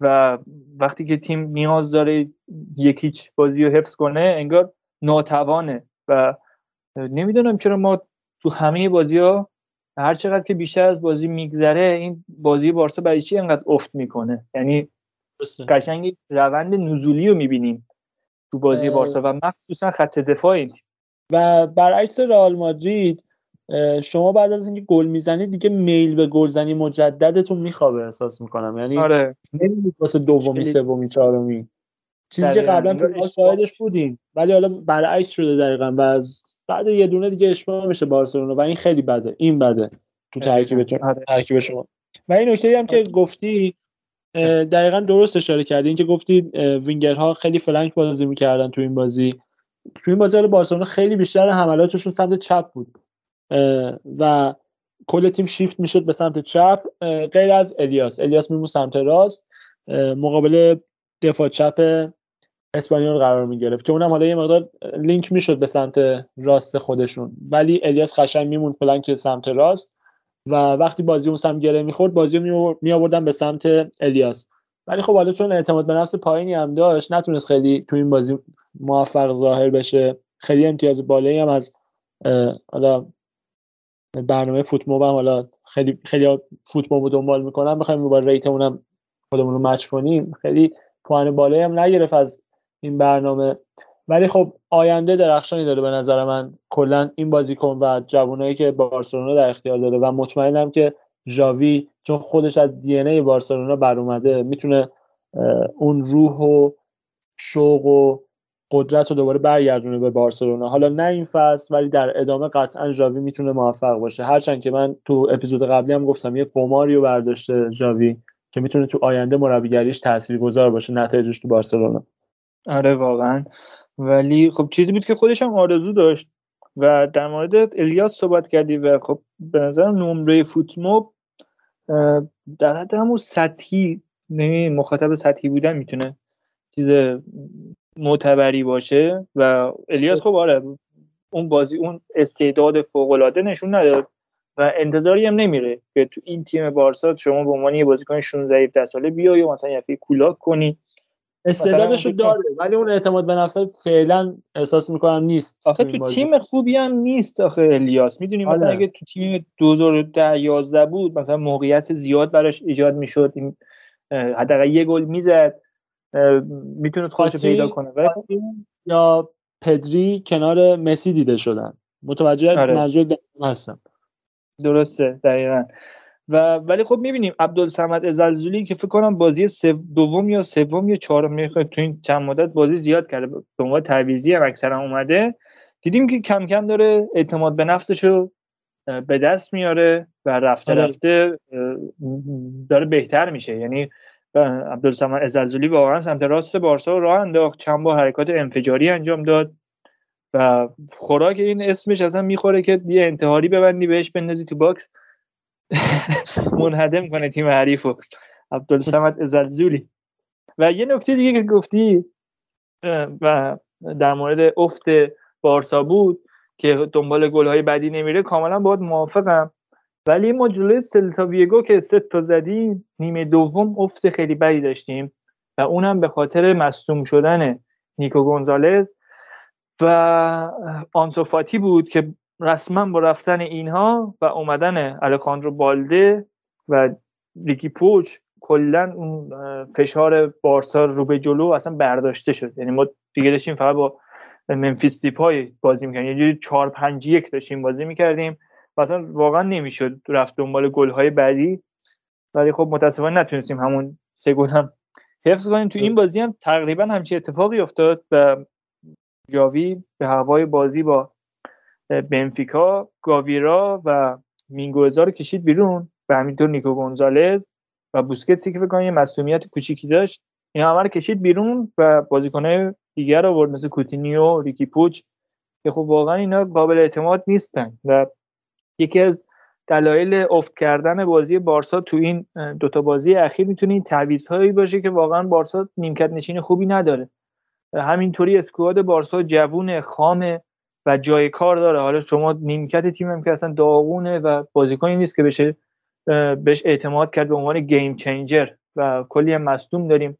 و وقتی که تیم نیاز داره یکیچ بازی رو حفظ کنه انگار ناتوانه و نمی‌دونم چرا ما تو همه بازی ها هر چقدر که بیشتر از بازی میگذره این بازی بارسا برای چی انقدر افت می‌کنه؟ یعنی قشنگ روند نزولی رو می‌بینیم تو بازی بارسا و مخصوصا خط دفاع و برعکس رئال مادرید شما بعد از اینکه گل می‌زنید دیگه میل به گلزنی مجددتون میخوابه احساس می‌کنم. یعنی آره. نمی‌رید واسه دومی سومی چهارمی. چیزی که. قبلا تو شاهدش بودیم. ولی حالا برعکس شده دقیقا و از بعد یه دونه دیگه اشتباه میشه بارسلونا و این خیلی بده. این بده تو ترکیب آره. ترکیب شما. و این نکته هم که گفتی اه، دقیقا درست اشاره کردی. این که گفتی وینگرها خیلی flank بازی می‌کردن تو این بازی. تو این بازی بارسلونا خیلی بیشتر حملاتشون سمت چپ بود. و کل تیم شیفت می‌شد به سمت چپ. غیر از الیاس. الیاس می‌موند سمت راست. مقابل دفاع چپ اسپانیول قرار می‌گرفت که اونم حالا یه مقدار لینک می‌شد به سمت راست خودشون. ولی الیاس قشنگ می‌موند flank سمت راست و وقتی بازی اون سمت گره می‌خورد بازی می آوردن به سمت الیاس. ولی خب حالا چون اعتماد به نفس پایینی هم داشت نتونست خیلی تو این بازی موفق ظاهر بشه. خیلی امتیاز بالایی هم از حالا برنامه فوتموب هم حالا خیلی خیلی فوتموب رو دنبال می‌کنن. بخوایم با ریتمون هم خودمون رو مچ کنیم. خیلی پوان بالایی هم نگرفت از این برنامه. ولی خب آینده درخشانی داره به نظر من. کلا این بازیکن و جوانایی که بارسلونا در اختیار داره و مطمئنم که ژاوی چون خودش از دی ای بارسلونا بر اومده می‌تونه اون روح و شوق و قدرت رو دوباره برگردونه به بارسلونا. حالا نه این فصل ولی در ادامه قطعا ژاوی می‌تونه موفق باشه. هرچند که من تو اپیزود قبلی هم گفتم یه قماری رو برداشته ژاوی که می‌تونه تو آینده مربیگریش تاثیرگذار باشه نتایجش تو بارسلونا. آره واقعا. ولی خب چیزی بود که خودش هم آرزو داشت و در مورد الیاس صحبت کردی و خب به نظر نمره فوتموب اه، در حد همون سطحی نمی مخاطب سطحی بودن می‌تونه چیز معتبری باشه و الیاس خب آره اون بازی اون استعداد فوق العاده نشون نداد و انتظاری هم نمیره که تو این تیم بارسا شما به عنوان یه بازیکن 16 17 ساله بیای و مثلا یه کولاک کنی. استعدادشو داره ولی اون اعتماد به نفس فعلا احساس می‌کنم نیست. آخه تو. تیم خوبی هم نیست آخه الیاس. می‌دونی مثلا آره. اگه تو تیم 2010 11 بود مثلا موقعیت زیاد براش ایجاد می‌شد. حداقل یه گل می‌زد. می‌تونه خودش پیدا کنه. ولی یا پدری کنار مسی دیده شدن. متوجه آره. منظور هستم. درسته دقیقا. و ولی خب می‌بینیم عبدالسمد ازلزولی که فکر کنم بازی دوم یا سوم یا چهارم می‌خواد تو این چند مدت بازی زیاد کرده. به عنوان تعویضی هم اکثرا اومده. دیدیم که کم کم داره اعتماد به نفسش رو به دست میاره و رفته آره. رفته داره بهتر میشه. یعنی اه، عبدالسمد ازلزولی واقعا سمت راست بارسا رو راه انداخت. چند بار حرکات انفجاری انجام داد و خوراک این اسمش اصلا می‌خوره که یه انتحاری ببندی بهش بندازی تو box. منهدم کنه تیم حریف و عبدالسمد ازلزولی و یه نکته دیگه که گفتی و در مورد افت بارسا بود که دنبال گل‌های بعدی نمیره کاملا باهات موافقم. ولی ما جلوی سلتا ویگو که سه تا زدیم نیمه دوم افت خیلی بدی داشتیم و اونم به خاطر مصوم شدن نیکو گونزالز. و آنسوفاتی بود که رسما با رفتن اینها و اومدن الکاندرو بالده و لیکی پوچ کلا اون فشار بارسا رو به جلو اصلا برداشته شد. یعنی ما دیگه داشتیم فقط با منفیس دیپای بازی می‌کردیم. یه جوری 4 5 1 داشتیم بازی می‌کردیم و اصلا واقعا نمی‌شد رفت دنبال گل‌های بعدی. ولی خب متاسفانه نتونستیم همون سه گل هم حفظ کنیم. تو این بازی هم تقریبا همچین اتفاقی افتاد و جاوی به هوای بازی با بنفیکا گاویرا و مینگوزا رو کشید بیرون و همینطور نیکو گونزالز و بوسکتسی که فکر کنم یه کوچیکی داشت این همه رو کشید بیرون و بازیکنهای دیگر آورد مثل کوتینیو ریکی پوچ که خب واقعا اینا قابل اعتماد نیستن و یکی از دلایل افت کردن بازی بارسا تو این دوتا بازی اخیر می‌تونه این تعویض باشه که واقعا بارسا نیمکت نشین خوبی نداره. همینطوری اسکواد بارسا جوون خامه و جای کار داره. حالا شما نیمکت تیم هم که اصلا داغونه و بازیکنی نیست که بشه بهش اعتماد کرد به عنوان گیم چنجر و کلی هم مصدوم داریم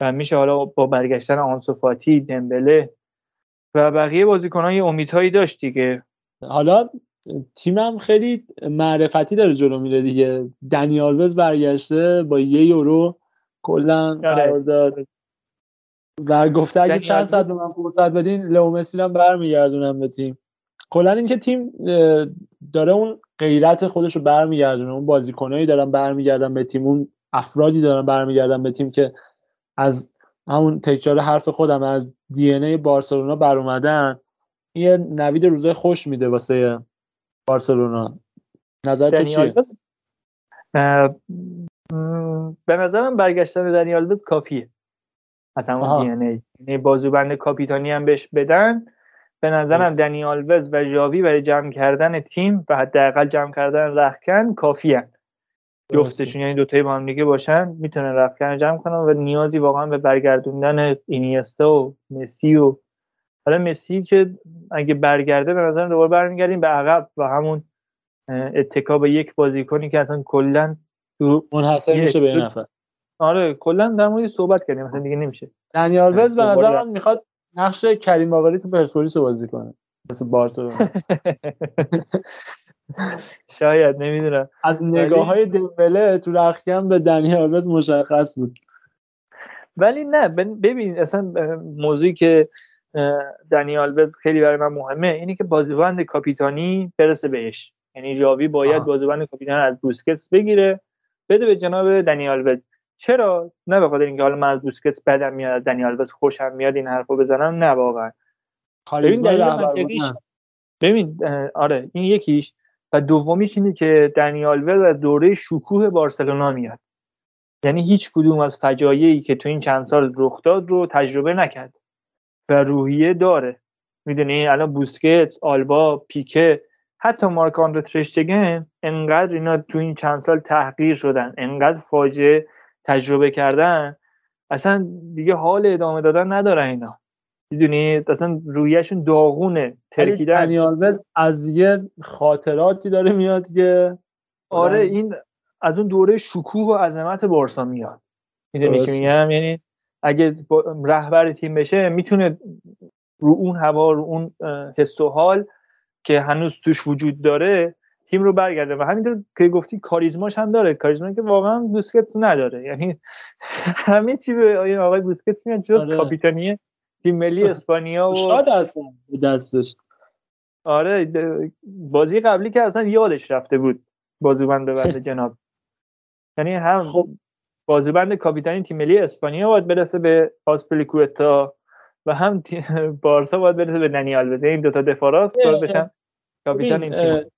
و میشه حالا با برگشتن آنسوفاتی دمبله و بقیه بازیکنان یه امیدهایی داشت دیگه. حالا تیمم خیلی معرفتی داره جلو میره دیگه. دنی آلوز برگشته با یه یورو کلا آره. قرارداد و گفته اگه دنی چند ساعت به من فرصت بدین لئو مسی رو هم برمیگردونم به تیم. کلا اینکه تیم داره اون غیرت خودش رو برمیگردونه اون بازیکنایی دارن برمیگردن به تیم اون افرادی دارن برمیگردن به تیم که از همون تکرار حرف خودم از دی ان ای بارسلونا بر اومدن این یه نوید روزای خوش میده واسه بارسلونا. نظر تو چیه به نظرم برگشتن به دنی آلوز کافیه. همون آها. دی ان ای. یعنی بازوبند کاپیتانی هم بهش بدن. به نظرم درست. دنی آلوز و ژاوی برای جمع کردن تیم و حداقل جمع کردن رخکن کافیه جفتشون یعنی دوتایی با هم دیگه باشن می‌تونن رخکن جمع کنن و نیازی واقعا به برگردوندن اینیستا و مسی و حالا مسی که اگه برگرده به نظرم دوباره برمیگردیم به عقب و همون اتکا به یک بازیکنی که اصلا کلا منحصر میشه به نفر. آره کلا در مورد صحبت کردیم مثلا دیگه نمیشه. دنی آلوز به نظر. من می‌خواد نقش کریم باقری تو پرسپولیس رو بازی کنه. مثل بارسلونا. شاید نمی‌دونم. از نگاه های دمبله تو رخکن به دنی آلوز مشخص بود. ولی نه ببین اصلا موضوعی که اه، دنی آلوز خیلی برای من مهمه اینه که بازیبند کاپیتانی برسه بهش. یعنی ژاوی باید. بازیبند کاپیتانی از بوسکتس بگیره بده به جناب دنی آلوز چرا؟ نه به خاطر اینکه حالا من از بوسکتس بدم میاد از دنی آلوز خوشم میاد این حرفو بزنم نه واقعا. دلیل ببین اه، آره این یکیش و دومیش اینه که دنیال از دوره شکوه بارسلونا میاد. یعنی هیچ کدوم از فجایعی که تو این چند سال رخ داد رو تجربه نکرد و روحیه داره. می‌دونی؟ الان بوسکت آلبا پیکه حتی مارک آندره ترشتگن انقدر اینا تو این چند سال تحقیر شدن انقدر فاجعه تجربه کردن اصلا دیگه حال ادامه دادن ندارن اینا. می‌دونی؟ اصلا رویشون داغونه ترکیدن. دنی آلوز از یه خاطراتی داره میاد که آره این از اون دوره شکوه و عظمت بارسا میاد. می‌دونی درسته. میگم؟ یعنی اگه رهبر تیم بشه می‌تونه رو اون هوا رو اون حس و حال که هنوز توش وجود داره تیم رو برگرده و همینطور که گفتی کاریزماش هم داره. کاریزما که واقعا بوسکتس نداره. یعنی همه چی به این آقای بوسکتس میاد جز آره. کاپیتانی تیم ملی اسپانیا و شاد به دستش. آره بازی قبلی که اصلا یادش رفته بود بازوبند ببنده جناب. یعنی هم خب. بازوبند کاپیتانی تیم ملی اسپانیا باید برسه به آسپلیکوتا و هم بارسا باید برسه به دنی آلوز این دوتا دفاع راست باید بشن کاپیتان این تیم.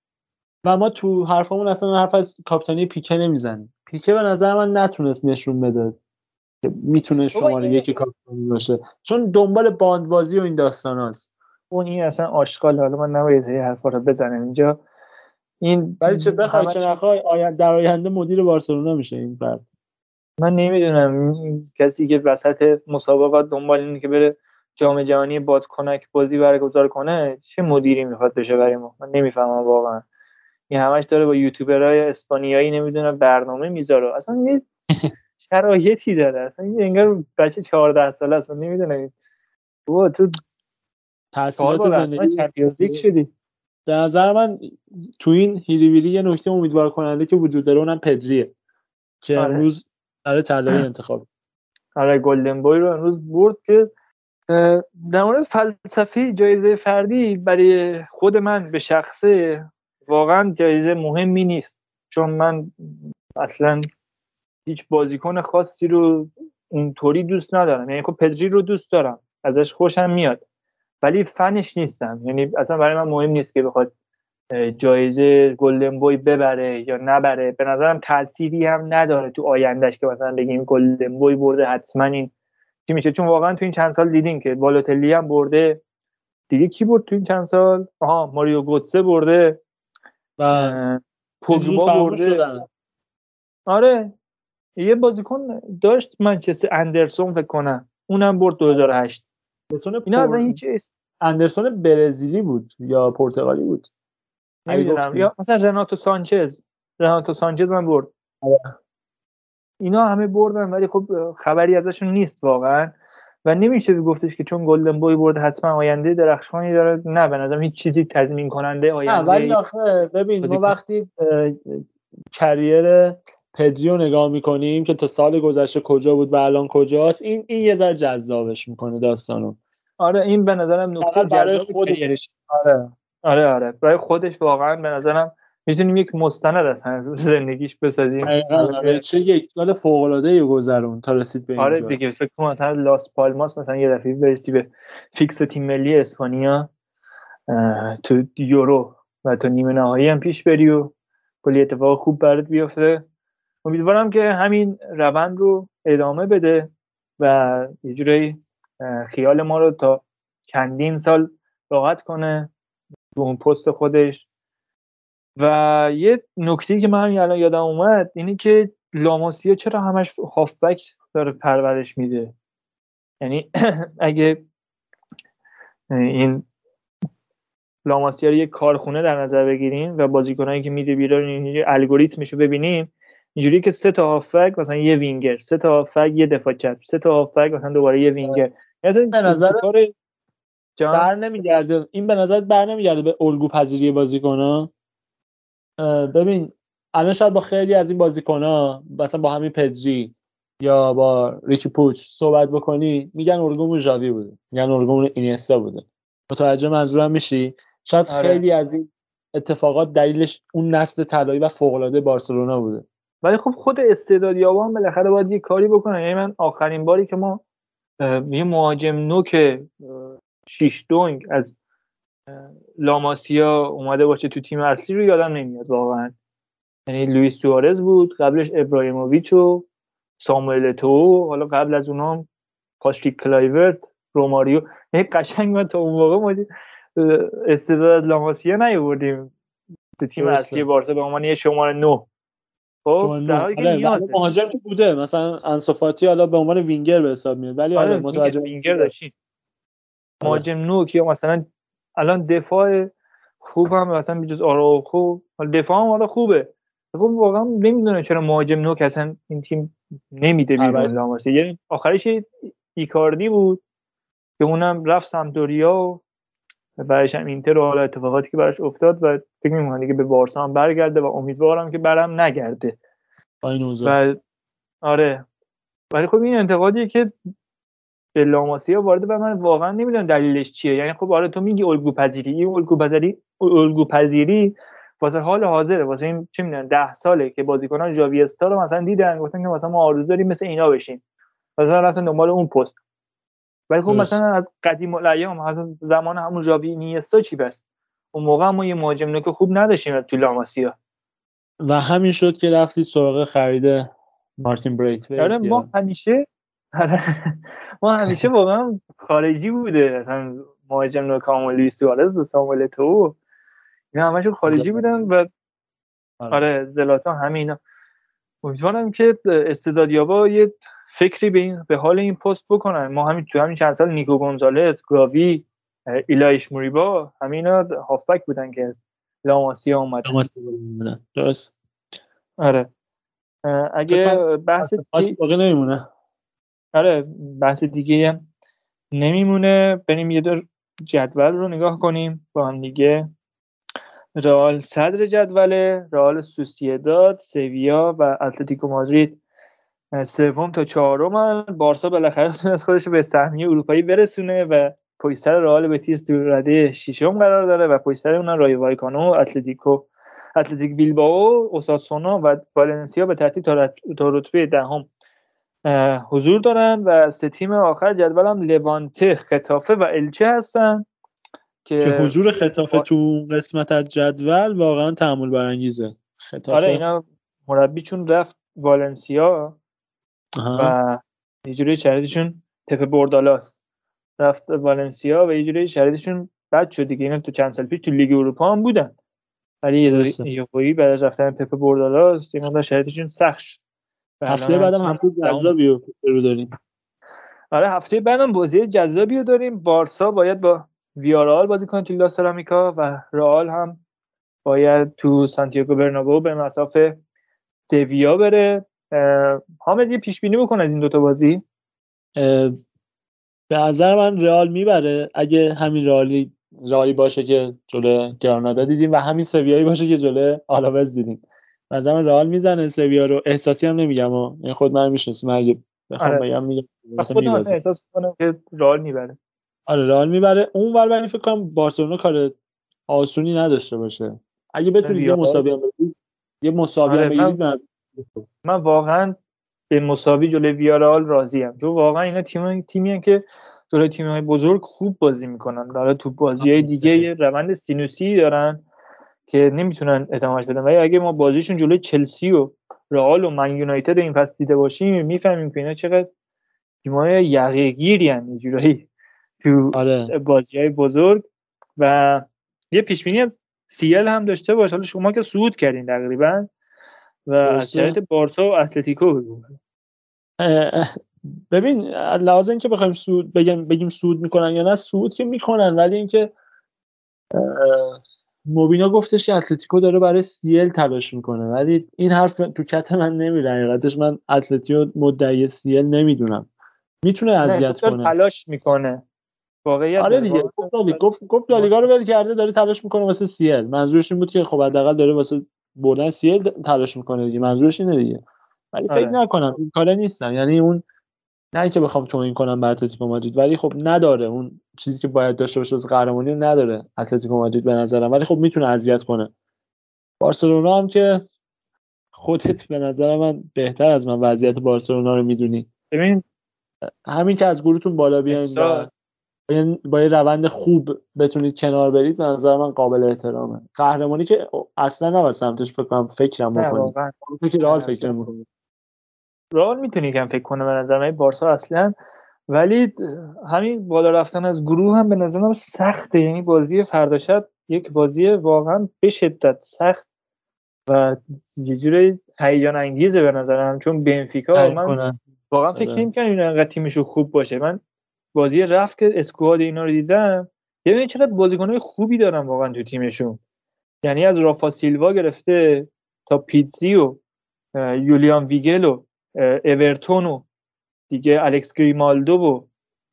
و ما تو حرفمون اصلا حرف از کاپیتانی پیکه نمی‌زنیم. پیکه به نظر من نتونست نشون بده که می‌تونه شماره یکی کاپیتانی باشه. چون دنبال باندبازی و این داستان هست اون این اصلا آشغال. حالا من نباید این حرفا رو بزنم اینجا. این ولی چه بخوای چه نخوای آیا- در آینده مدیر بارسلونا میشه این فرد. من نمی‌دونم. کسی که وسط مسابقات دنبال اینه که بره جام جهانی بادکنک بازی برگزار کنه چه مدیری می‌خواد بشه برای ما؟ من نمی‌فهمم واقعا. این همش داره با یوتیوبرهای اسپانیایی نمی‌دونم برنامه می‌ذاره. اصلا یه شرایطی داره. اصلا انگار بچه 14 ساله است. من نمی‌دونم. تو تو تاثیرات زندگی چمپیونز لیگ شدی. به نظر من تو این هیری بیری یه نکته امیدوار کننده که وجود داره اونم پدریه که آره. امروز برای طلای انتخاب. آره گلدن بوی رو امروز برد که در مورد فلسفه جایزه فردی برای خود من به شخصه واقعا جایزه مهمی نیست. چون من اصلا هیچ بازیکن خاصی رو اونطوری دوست ندارم. یعنی خب پدری رو دوست دارم. ازش خوشم میاد. ولی فنش نیستم. یعنی اصلا برای من مهم نیست که بخواد جایزه گلدن بوی ببره یا نبره. به نظرم تأثیری هم نداره تو آیندهش که مثلا بگیم گلدن بوی برده حتما این چی میشه. چون واقعا تو این چند سال دیدیم که بالوتلی هم برده. دیگه کی برد تو این چند سال؟ آها ماریو گوتسه برده. و پوگبا فراموش برده شدن. آره. یه بازیکن داشت منچستر اندرسون فکر کنم. اونم برد 2008 اندرسون اینا پر- اصلا هیچ اسم اندرسون برزیلی بود یا پرتغالی بود؟ نمی‌دونم. یا مثلا رناتو سانچز. رناتو سانچز هم برد. اینا همه بردن ولی خب خبری ازشون نیست واقعا. و نمیشه گفتش که چون گلدن بوی برده حتما آینده درخشانی داره. نه به نظرم هیچ چیزی تضمین کننده آینده ولی آخه ببین ما وقتی کریر پدریو نگاه می‌کنیم که تا سال گذشته کجا بود و الان کجاست این این یه ذره جذابش می‌کنه داستانو. آره این به نظرم نکته برای خودش. آره آره آره. برای خودش واقعا به نظرم می‌تونیم یک مستند از زندگیش بسازیم. آره چه یک سال فوق العاده گذرون تا رسید به آره دیگه فکر کنم مثلا لاس پالماس مثلا یه دفعه برسی به فیکس تیم ملی اسپانیا تو یورو و تو نیمه نهایی هم پیش بری و کلی اتفاق خوب برات بیفته. امیدوارم که همین روند رو ادامه بده و یه جوری خیال ما رو تا چندین سال راحت کنه. تو اون پست خودش و یه نکته که من الان یادم اومد اینه که لاماسیا چرا همش هافبک داره پرورش میده؟ یعنی اگه این لاماسیا رو یه کارخونه در نظر بگیریم و بازیکنایی که میده بیرون اینجوری الگوریتمشو ببینیم اینجوری که سه تا هافبک مثلا یه وینگر سه تا هافبک یه دفاع چپ سه تا هافبک مثلا دوباره یه وینگر. مثلا به نظر بر نمیگرده. این به نظر بر نمیگرده به الگو پذیری بازیکن‌ها؟ ببین الان شاید با خیلی از این بازیکن‌ها مثلا با همین پدری یا با ریکی پوچ صحبت بکنی میگن الگومون ژاوی بوده میگن الگومون اینیستا بوده. متوجه منظورم میشی؟ شاید آره. خیلی از این اتفاقات دلیلش اون نسل طلایی و فوق‌العاده بارسلونا بوده. ولی خب خود استعدادیابا هم بالاخره باید یه کاری بکنن یعنی من آخرین باری که ما یه مهاجم نوک شیش دونگ از لاماسیا اومده باشه تو تیم اصلی رو یادم نمیاد واقعا. یعنی لوئیس سوارز بود قبلش ابراهیموویچ و ساموئل اتو حالا قبل از اونها پاتریک کلایورت روماریو. یعنی قشنگ من تا اون موقع ما استعداد از لاماسیا نیاوردیم. تو تیم اصلی بارسا به عنوان یه شماره 9 خب آره، مهاجم که بوده. مثلا آنسو فاتی حالا به عنوان وینگر به حساب میاد. ولی آره متوجه وینگر داشتین مهاجم نوک یا مثلا الان دفاع خوب هم مثلا بجز خوب دفاع هم حالا خوبه. خب واقعا نمی‌دونه چرا مهاجم نوک اصلا این تیم نمیده بیرون لاماسیا. یعنی آخرش ایکاردی بود که اونم رفت سمتوریا و بعدش هم اینتر و حالا اتفاقاتی که براش افتاد و فکر می‌کنم دیگه به بارسا هم برگرده و امیدوارم که برم نگرده. و آره. ولی خب این انتقادیه که به لاماسیا وارد و من واقعا نمی‌دونم دلیلش چیه. یعنی خب آره تو میگی الگو پذیری این الگو پذیری الگو پذیری واسه حال حاضره. واسه این چه می‌دونم 10 ساله که بازیکنان ژاوی استا رو مثلا دیدن گفتن که مثلا ما آرزو داریم مثل اینا بشیم. مثلا رفتن دنبال اون پست. ولی خب مثلا از قدیم الایام از زمان همون ژاوی نیستا چی بس؟ اون موقع ما یه مهاجم که خوب نداشتیم تو لاماسیا. و همین شد که رفتید سراغ خرید مارتین بریت آره ما همیشه ما همیشه واقعا خارجی بوده. مثلا مهاجم نو کاملی سوارز و ساموئل تو. اینا همشون خارجی بودن و آره, آره، زلاتان همینا امیدوارم که استعدادیابا یه فکری به این به حال این پست بکنن. ما همین تو همین چند سال نیکو گونزالز گراوی ایلایش موریبا همینا هافبک بودن که لاماسیا اومد. درست. آره. اگه بحث باقی نمیمونه. آره بحث دیگه نمیمونه. بریم یه دور جدول رو نگاه کنیم. با هم دیگه. رئال صدر جدول رئال سوسییداد سویا و اتلتیکو مادرید. سوم تا چهارم بارسا بالاخره از خودش به سهمیه اروپایی برسونه و پشت سر رئال بتیس تو رده ششم قرار داره و پشت سر اونها رای وایکانو اتلتیکو اتلتیک بیلبائو اوساسونا و والنسیا به ترتیب تا رتبه دهم حضور دارن و سه تیم آخر جدول هم لوانته خطافه و الچه هستن که, حضور خطافه تو قسمت از جدول واقعا تعمل برانگیزه. خطافه آره اینا مربیچون رفت والنسیا و یه جوری شرایطشون پپ بردالاست رفت والنسیا و یه جوری شرایطشون بد شد دیگه. اینا تو چند سال پیش تو لیگ اروپا هم بودن. ولی یه دوری بعد از رفتن پپ بردالاست اینا شرایطشون سخت شد. هفته بعدم هفته جذابی رو داریم. آره هفته بعدم بازی جذابی رو داریم. بارسا باید با ویارال بازی کنه تو سرامیکا و رئال هم باید تو سانتیاگو برنابو به مسافه دویا بره. حامد یه پیش بینی بکن از این دوتا بازی. به نظر من رئال می‌بره. اگه همین رئالی رئالی باشه که جلو گرانادا دیدیم و همین سویایی باشه که جلو آلاوز دیدیم. من رئال می‌زنه سویا رو. احساسی هم نمیگم این خود من می‌شناسم. اگه بخوام آره. بگم میگم. خودم اصلا احساس کنم که رئال می‌بره. آره رئال می‌بره. اون ور ولی فکر کنم بارسلونا کار آسونی نداشته باشه. اگه بتونید یه. مساوی هم بگیرید یه مساوی آره، من- بگیرید نظر- من واقعا به مساوی جلوی ویارال راضیم. چون واقعا اینا تیم تیمی که جلوی تیم‌های بزرگ خوب بازی می‌کنن. داره تو بازی های دیگه یه روند سینوسی دارن. که نمی‌تونن ادامهش بدن. ولی اگه ما بازیشون جلوی چلسی و رئال و من یونایتد این فصل دیده باشیم می‌فهمیم که اینا چقدر تیم‌های یقه‌گیری یه جورایی تو آره. بازی های بزرگ. و یه پیش بینی از سیل هم داشته باش. حالا شما که صعود کردین تقریبا و از بارسا و اتلتیکو بگو. ببین لحاظ اینکه بخوایم سود بگیم بگیم سود می‌کنن یا نه سود که می‌کنن. ولی اینکه موبینا گفتش که اتلتیکو داره برای سیل تلاش می‌کنه ولی این حرف تو کت من نمیره حقیقتش من اتلتیکو مدعی سیل نمی‌دونم. می‌تونه اذیت کنه. تلاش می‌کنه. واقعیت آره. دیگه گفت لالی- گفت گفت لالیگا رو ول کرده داره تلاش می‌کنه واسه سیل. منظورش این بود که خب حداقل داره واسه بردن سیل تلاش می‌کنه دیگه منظورش اینه دیگه. ولی فکر آره. نکنم این کاره نیستن. یعنی اون نه اینکه بخوام توهین کنم به اتلتیکو مادرید ولی خب نداره. اون چیزی که باید داشته باشه واسه قهرمانی نداره اتلتیکو مادرید به نظرم. ولی خب می‌تونه اذیت کنه. بارسلونا هم که خودت به نظر من بهتر از من وضعیت بارسلونا رو می‌دونی. ببین همین که از گروهتون بالا بیاین با یه- روند خوب بتونید کنار برید به نظر من قابل احترامه. قهرمانی که اصلا نباید سمتش فکر کنم فکرم نه بکنید. فکر رئال نه، فکر رئال می‌تونی یکم فکر کنه به نظر من بارسا اصلا. ولی همین بالا رفتن از گروه هم به نظرم سخته. یعنی بازی فردا شب یک بازی واقعا به شدت سخت و یه جوری هیجان انگیزه به نظرم چون بنفیکا من. واقعا فکر آره. نمی‌کنم این انقدر تیمشون خوب باشه. من بازی رفت که اسکواد اینا رو دیدم. ببین چقدر بازیکنهای خوبی دارن واقعا تو تیمشون. یعنی از رافا سیلوا گرفته تا پیتزی و یولیان ویگل و اه، اورتون و دیگه الکس گریمالدو و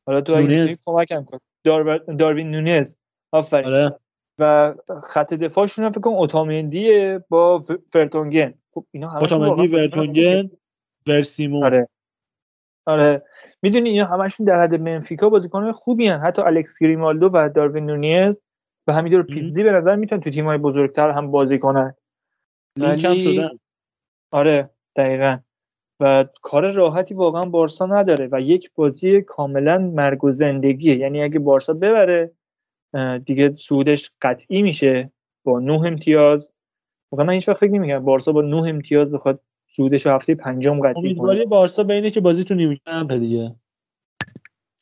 حالا تو اگه. می‌تونی کمکم کن دار... داروین نونز. آفرین. آره. و خط دفاعشون هم فکر کنم اوتامندیه با فرتونگن. خب اینا اوتامندی. ورتونگن ورسیمون. آره. آره. می‌دونی اینا همشون در حد منفیکا بازیکن خوبی هن. حتی الکس گریمالدو و داروین نونیز و همینطور پیتزی به نظر می‌تونن تو تیم‌های بزرگتر هم بازی کنن. ولی- شدن. آره دقیقا. و کار راحتی واقعا بارسا نداره و یک بازی کاملا مرگ و زندگیه. یعنی اگه بارسا ببره دیگه سودش قطعی میشه با نه امتیاز. واقعا من هیچ وقت فکر نمی‌کردم بارسا با نه امتیاز بخواد سودش رو هفته پنجم قطعی کنه. امیدواری بارسا به اینه که بازی تو نیوکمپ دیگه.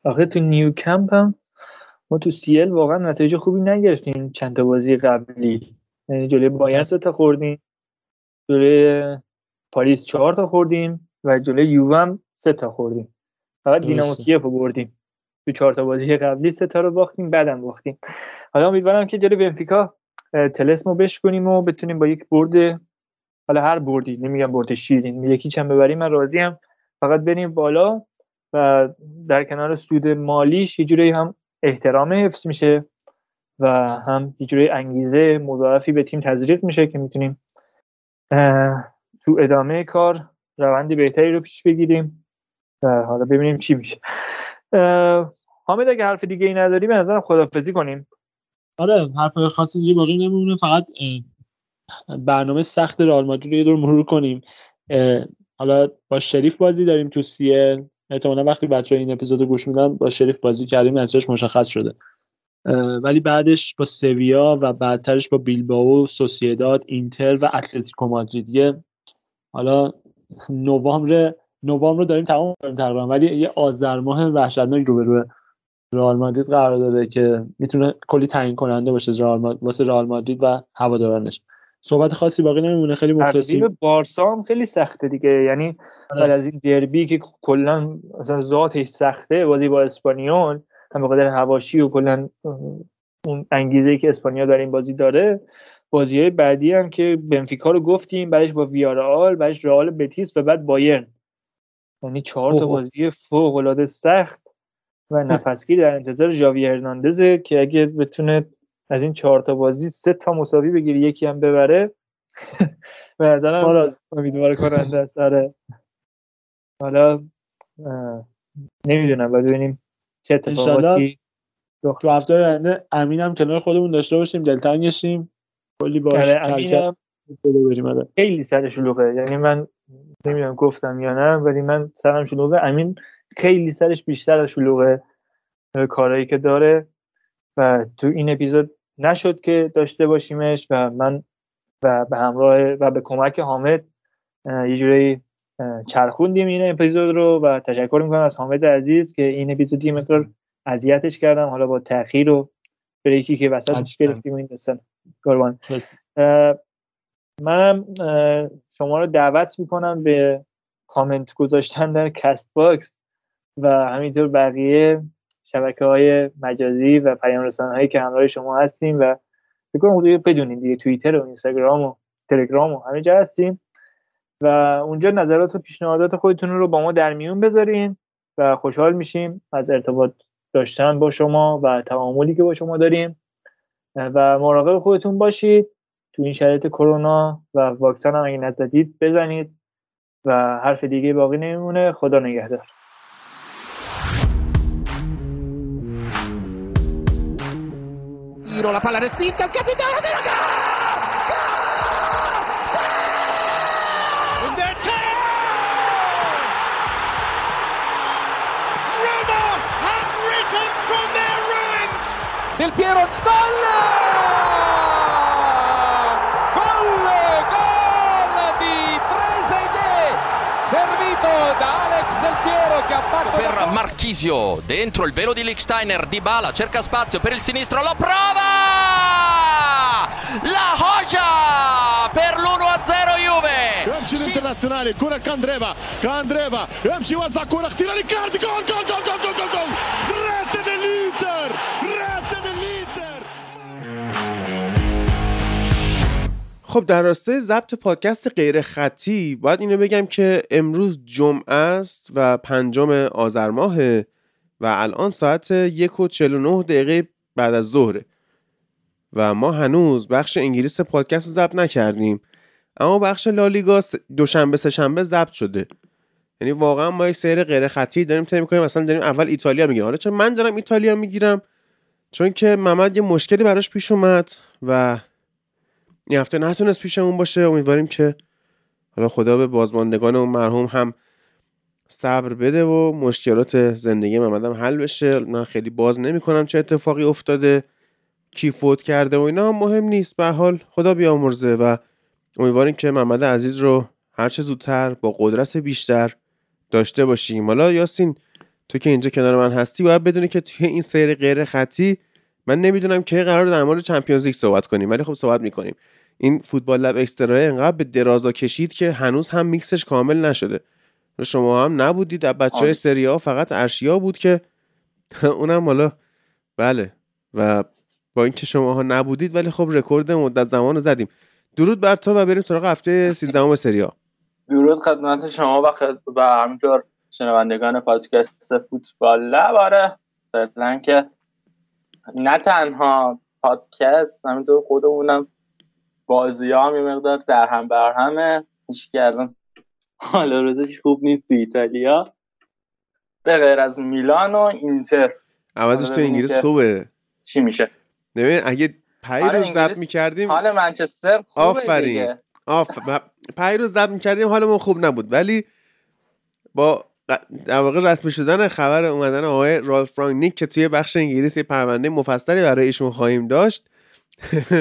آخه تو نیوکمپ هم ما تو سیل واقعا نتایج خوبی نگرفتیم چند تا بازی قبلی. یعنی جلوی بایرن تا خوردیم. جلوی پاریس چهار تا خوردیم و جلوی یووه هم سه تا خوردیم. فقط دینامو. کیف رو بردیم. تو چهار تا بازی قبلی سه تا رو باختیم بعدم باختیم. حالا امیدوارم که جلوی بنفیکا تلسمو بشکنیم و بتونیم با یک برد حالا هر بردی نمیگم برد شیرین یکی چند ببریم من راضیم فقط بریم بالا و در کنار سود مالیش یه جوری هم احترام حفظ میشه و هم یه جوری انگیزه مضاعفی به تیم تزریق میشه که می‌تونیم تو ادامه کار روند بهتری رو پیش بگیریم حالا ببینیم چی میشه. حامد اگه حرف دیگه ای نداری به نظرم خدافزی کنیم. آره حرف خاصی دیگه باقی نمیمونه فقط برنامه سخت رئال مادرید رو یه دور مرور کنیم. حالا با شریف بازی داریم تو سیل احتمالا وقتی بچه این اپیزود رو گوش میدن با شریف بازی کردیم نتیجهش مشخص شده. ولی بعدش با سویا و بعدترش با بیلبائو سوسیداد اینتر و اتلتیکو مادرید. یه حالا نوامبر نوامبر رو داریم تمام کنیم تقریبا ولی یه آذر ماه وحشتناک رو به رئال مادرید قرار داره که می‌تونه کلی تعیین کننده باشه رئال ماد- واسه رئال مادرید و هوادارانش صحبت خاصی باقی نمیمونه خیلی مخلصیم ترتیب بارسا هم خیلی سخته دیگه یعنی آره. بعد از این دربی که کلا مثلا ذاتش سخته بازی با اسپانیول هم به قدر هواشی و کلا اون انگیزه که اسپانیا در این بازی داره بازی های بعدی هم که بنفیکا رو گفتیم بعدش با ویارال بعدش رئال بتیس و بعد بایرن یعنی چهار تا. بازی فوق العاده سخت و نفسگیر در انتظار ژاوی هرناندزه که اگه بتونه از این چهار تا بازی سه تا مساوی بگیره یکی هم ببره به نظرم. امیدوار کننده است آره حالا نمی‌دونم باید ببینیم چه اتفاقاتی تو هفته آینده امینم کنار خودمون داشته باشیم دلتنگشیم کلی باش آره، بریم آره. خیلی سر شلوغه. یعنی من نمی‌دونم گفتم یا نه ولی من سرم شلوغه. امین خیلی سرش بیشتر از شلوغه اه، کارهایی که داره. و تو این اپیزود نشد که داشته باشیمش و من و به همراه و به کمک حامد یه جوری چرخوندیم این اپیزود رو و تشکر می‌کنم از حامد عزیز که این اپیزود یه مقدار اذیتش کردم. حالا با تاخیر و break ی که وسطش. گرفتیم این داستان. اه، منم اه، شما رو دعوت می‌کنم به کامنت گذاشتن در Castbox و همینطور بقیه شبکه های مجازی و پیام رسانه هایی که همراه شما هستیم و فکر کنم حدود بدونید دیگه توییتر و اینستاگرام و تلگرام و همه جا هستیم و اونجا نظرات و پیشنهادات خودتون رو با ما در میون بذارین و خوشحال میشیم از ارتباط داشتن با شما و تعاملی که با شما داریم. و مراقب خودتون باشید. تو این شرایط کرونا و واکسن هم اگه نزدید بزنید و حرف دیگه باقی نمیمونه. خدا نگهدار. Del Piero, gol! Gol, gol di Trezeguet, servito da Alex Del Piero che ha fatto... Per Marchisio, dentro il velo di Licksteiner Di Bala cerca spazio per il sinistro, lo prova! La Hoja per l'1-0 Juve! MC sì. internazionale, cura Candreva, Candreva, MC Wazakurak, tira Riccardi, gol, gol, gol, gol, gol, gol, gol! Rete dell'Inter! خب در راستای ضبط پادکست غیر خطی باید اینو بگم که امروز جمعه است و پنجم آذر ماهه و الان ساعت یک و 49 دقیقه بعد از ظهره. و ما هنوز بخش انگلیس پادکست رو ضبط نکردیم. اما بخش لالیگا دوشنبه سه شنبه ضبط شده. یعنی واقعا ما یک سیر غیر خطی داریم طی می‌کنیم مثلا داریم اول ایتالیا می‌گیریم. حالا چون من دارم ایتالیا می‌گیرم؟ چون که محمد یه مشکلی براش پیش اومد و این هفته نتونست پیشمون باشه. امیدواریم که حالا خدا به بازماندگان اون مرحوم هم صبر بده و مشکلات زندگی محمد هم حل بشه. من خیلی باز نمی‌کنم چه اتفاقی افتاده کی فوت کرده و اینا. هم مهم نیست به حال خدا بیامرزه و امیدواریم که محمد عزیز رو هر چه زودتر با قدرت بیشتر داشته باشیم. حالا یاسین تو که اینجا کنار من هستی باید بدونی که توی این سیر غیر خطی من نمی‌دونم که قرار در مورد چمپیونز لیگ صحبت کنیم. ولی خب صحبت می‌کنیم. این فوتبال لب اکسترا انقدر به درازا کشید که هنوز هم میکسش کامل نشده. شما هم نبودید در بچه های آره. سری ها فقط ارشیا بود که اونم حالا بله. و با اینکه شما ها نبودید ولی خب رکورد مدت زمان رو زدیم. درود بر تو و بریم سراغ هفته 13 سری ها درود خدمت شما و خد... و همینطور شنوندگان پادکست فوتبال لب. آره فعلا که نه تنها پادکست همینطور خودمونم بازی ها هم یه مقدار در هم بر همه. هیچ کردم حالا روزش خوب نیست تو ایتالیا. به غیر از میلان و اینتر. عوضش تو انگلیس خوبه. چی میشه. ببین اگه آره، رو ضبط انگلیس می‌کردیم حال منچستر خوبه آفرین. دیگه. اف‌ای رو ضبط می‌کردیم حالمون خوب نبود. ولی با در واقع رسمی شدن خبر اومدن آقای رالف رانگنیک که توی بخش انگلیس یه پرونده مفصلی برای ایشون خواهیم داشت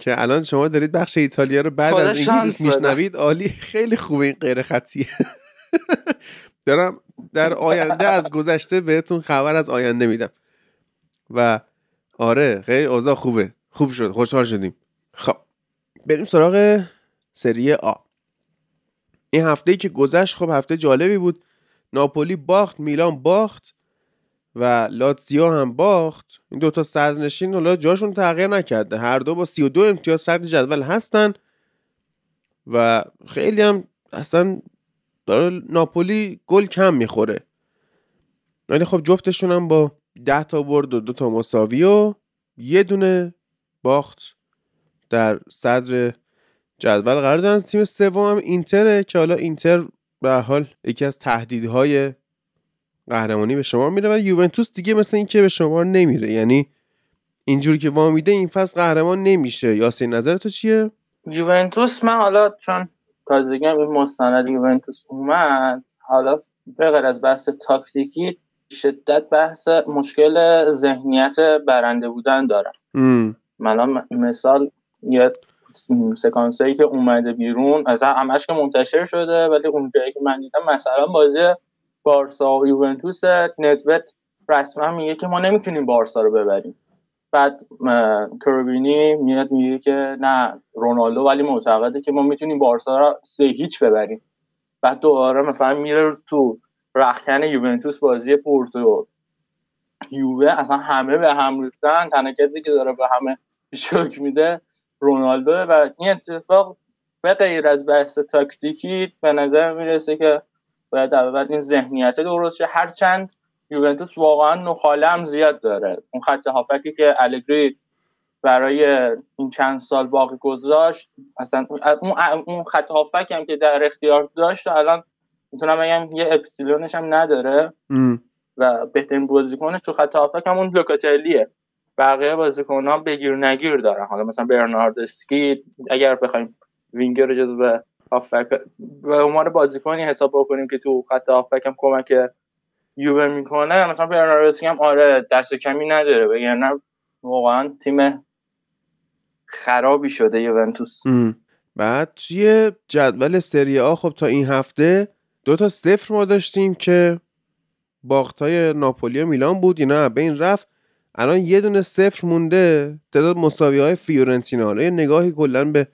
که الان شما دارید بخش ایتالیا رو بعد از انگلیس. میشنوید عالی. خیلی خوبه این غیر خطیه. دارم در آینده از گذشته بهتون خبر از آینده میدم. و آره خیلی اوضاع خوبه. خوب شد خوشحال شدیم. خب بریم سراغ سری آ. این هفته ای که گذشت خب هفته جالبی بود. ناپولی باخت میلان باخت. و لاتزیو هم باخت. این دوتا صدرنشین حالا جاشون تغییر نکرده. هر دو با 32 امتیاز صدر جدول هستن و خیلی هم اصلا داره ناپولی گل کم می‌خوره. ولی خب جفتشون هم با 10 تا برد و دو تا مساوی و یه دونه باخت در صدر جدول. قرار دارن تیم سوم هم اینتره که حالا اینتر به حال یکی از تهدیدهای قهرمانی به شما میره و یوونتوس دیگه مثل اینکه به شما نمیره. یعنی اینجوری که وامیده این فصل قهرمان نمیشه. یاسین نظر تو چیه؟ یوونتوس من حالا چون تازگی این مستند یوونتوس اومد حالا به غیر از بحث تاکتیکی شدت بحث مشکل ذهنیت برنده بودن دارم. من الان مثال یه سکانس هایی که اومده بیرون از همش که منتشر شده ولی اونجایی که من دیدم مثلا بازی بارسا و یوونتوس نتوت رسما میگه که ما نمی‌تونیم بارسا رو ببریم. بعد کروبینی میاد میگه که نه رونالدو ولی معتقده که ما می‌تونیم بارسا رو سه هیچ ببریم. بعد دوباره مثلا میره تو رخکن یوونتوس بازی پورتو. یووه اصلا همه به هم ریختن تنها کسی که داره به همه شوک میده رونالدو و این اتفاق به غیر از بحث تاکتیکی به نظر می‌رسه که باید اول این ذهنیت درست شه. هرچند یوونتوس واقعا نخاله هم زیاد داره. اون خط هافکی که الگری برای این چند سال باقی گذاشت اصلا اون خط هافک هم که در اختیار داشت الان می‌تونم بگم یه اپسیلونش هم نداره و بهترین بازیکنش تو خط هافک همون لوکاتلیه بقیه بازیکن ها بگیر نگیر دارن. حالا مثلا برناردسکی اگر بخوایم وینگر جزو هافک به عنوان بازیکنی حساب بکنیم که تو خط هافک هم کمک یووه می‌کنه. مثلا برناردسکی هم آره دست کمی نداره. وگرنه واقعا تیم خرابی شده یوونتوس. بعد توی جدول سری آ. خب تا این هفته دو تا صفر ما داشتیم که باختای ناپولی و میلان بود. اینا به این رفت. الان یه دونه صفر مونده. تعداد مساوی های فیورنتینا. حالا یه نگاهی کلا به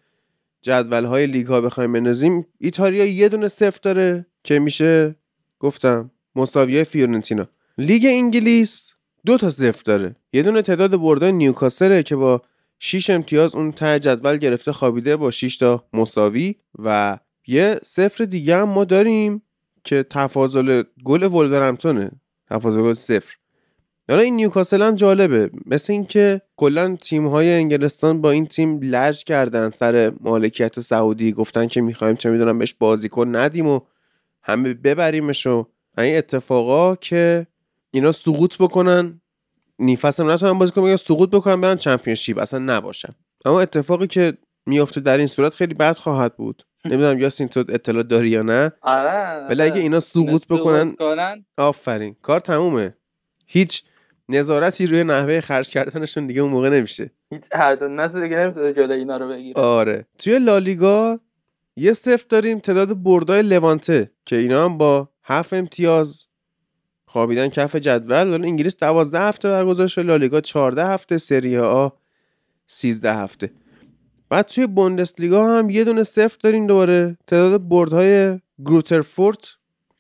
جدول های لیگ ها بخوایم بنازیم ایتالیا یه دونه صفر داره که میشه گفتم مساوی فیورنتینا. لیگ انگلیس دو تا صفر داره. یه دونه تعداد بردای نیوکاسله که با 6 امتیاز اون ته جدول گرفته خوابیده با 6 تا مساوی و یه صفر دیگه هم ما داریم که تفاضل گل ولورهمپتونه. تفاضل گل صفر. حالا این نیوکاسل هم جالبه. مثل اینکه کلا تیم های انگلستان با این تیم لج کردن سر مالکیت سعودی. گفتن که می‌خوایم چه می‌دونم بهش بازیکن ندیم و همه ببریمش و این اتفاقا که اینا سقوط بکنن. نیفس هم نتونن بازی کنن سقوط بکنن برن چمپیونشیپ. اصلا نباشن. اما اتفاقی که میفته در این صورت خیلی بد خواهد بود. نمی‌دونم یاسین تو اطلاع داری یا نه؟ آره ولی اگه اینا سقوط بکنن آفرین. کار تمومه. هیچ نظارتی روی نحوه خرج کردنشون دیگه اون موقع نمیشه. هیچ حد نسل دیگه نمی‌تونه جلوی اینا رو بگیره. آره. توی لالیگا یه صفر داریم تعداد بردای لوانته که اینا هم با هفت امتیاز خوابیدن کف جدول. حالا انگلیس دوازده هفته برگزار شده لالیگا 14 هفته سری آ 13 هفته. بعد توی بوندسلیگا هم یه دونه صفر داریم دوباره. تعداد بردهای گروترفورت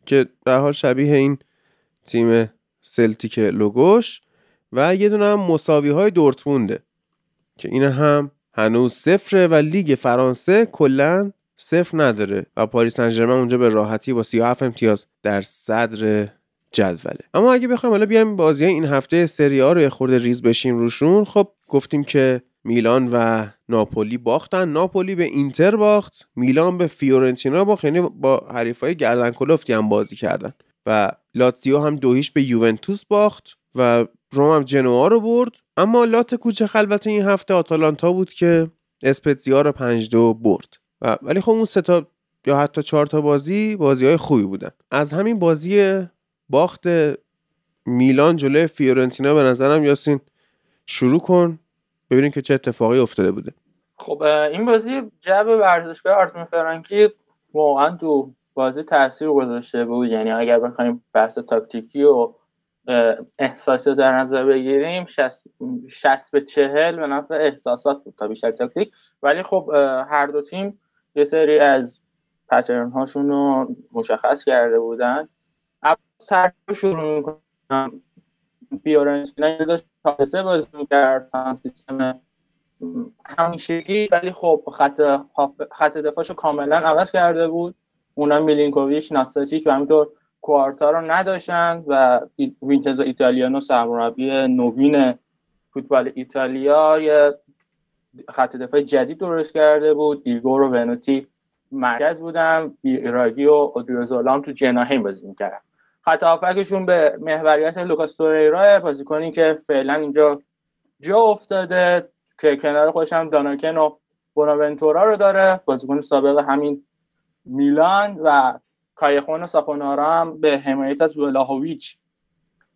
که در حال شبیه این تیم سلتیک لوگوش و یه دونه هم مساوی های دورتمونده که این هم هنوز صفره و لیگ فرانسه کلا صفر نداره و پاریس سن ژرمن اونجا به راحتی با 37 امتیاز در صدر جدوله. اما اگه بخوایم حالا بیایم بازی این هفته سری ها رو یه خورده ریز بشیم روشون خب گفتیم که میلان و ناپولی باختن. ناپولی به اینتر باخت میلان به فیورنتینا باخت یعنی با حریفای گردن کلفتی هم بازی کردن و لاتزیو هم دو هیچ به یوونتوس باخت و روم هم جنوا رو برد. اما علی کوچه خلوت این هفته آتالانتا بود که اسپتزیا رو پنج دو برد. و ولی خب اون سه تا یا حتی چهار تا بازی بازی های خوبی بودن. از همین بازی باخت میلان جلوی فیورنتینا به نظرم یاسین شروع کن ببینیم که چه اتفاقی افتاده بوده. خب این بازی جب ورزشگاه آرتون فرانکی واقعا تو بازی تاثیر گذاشته بود. یعنی اگر بخوایم بحث تاکتیکی و احساسی در نظر بگیریم 60 به 40 به نفع احساسات بود تا بیشتر تاکتیک. ولی خب هر دو تیم یه سری از پترن هاشون رو مشخص کرده بودن. ترکیب شروع می‌کنم. فیورنتینا داشت تاسه بازی می‌کرد. سیستم همیشگی ولی خب خط خط دفاعشو کاملا عوض کرده بود. اونا میلینکوویچ ناستاتیچ و همینطور کوارتا رو نداشتن و وینچنزو ایتالیانو سرمربی نوین فوتبال ایتالیا یه خط دفاع جدید درست کرده بود. ایگور و ونوتی مرکز بودن. بیراگی و اودریوزولام تو جناحین بازی می‌کردن. خط هافبکشون به محوریت لوکاس توریرا بازیکنی که فعلا اینجا جا افتاده که کنار خودش هم دانکن و بوناونتورا رو داره. بازیکن سابق همین میلان و کایخون و ساپونارا هم به حمایت از ولاهویچ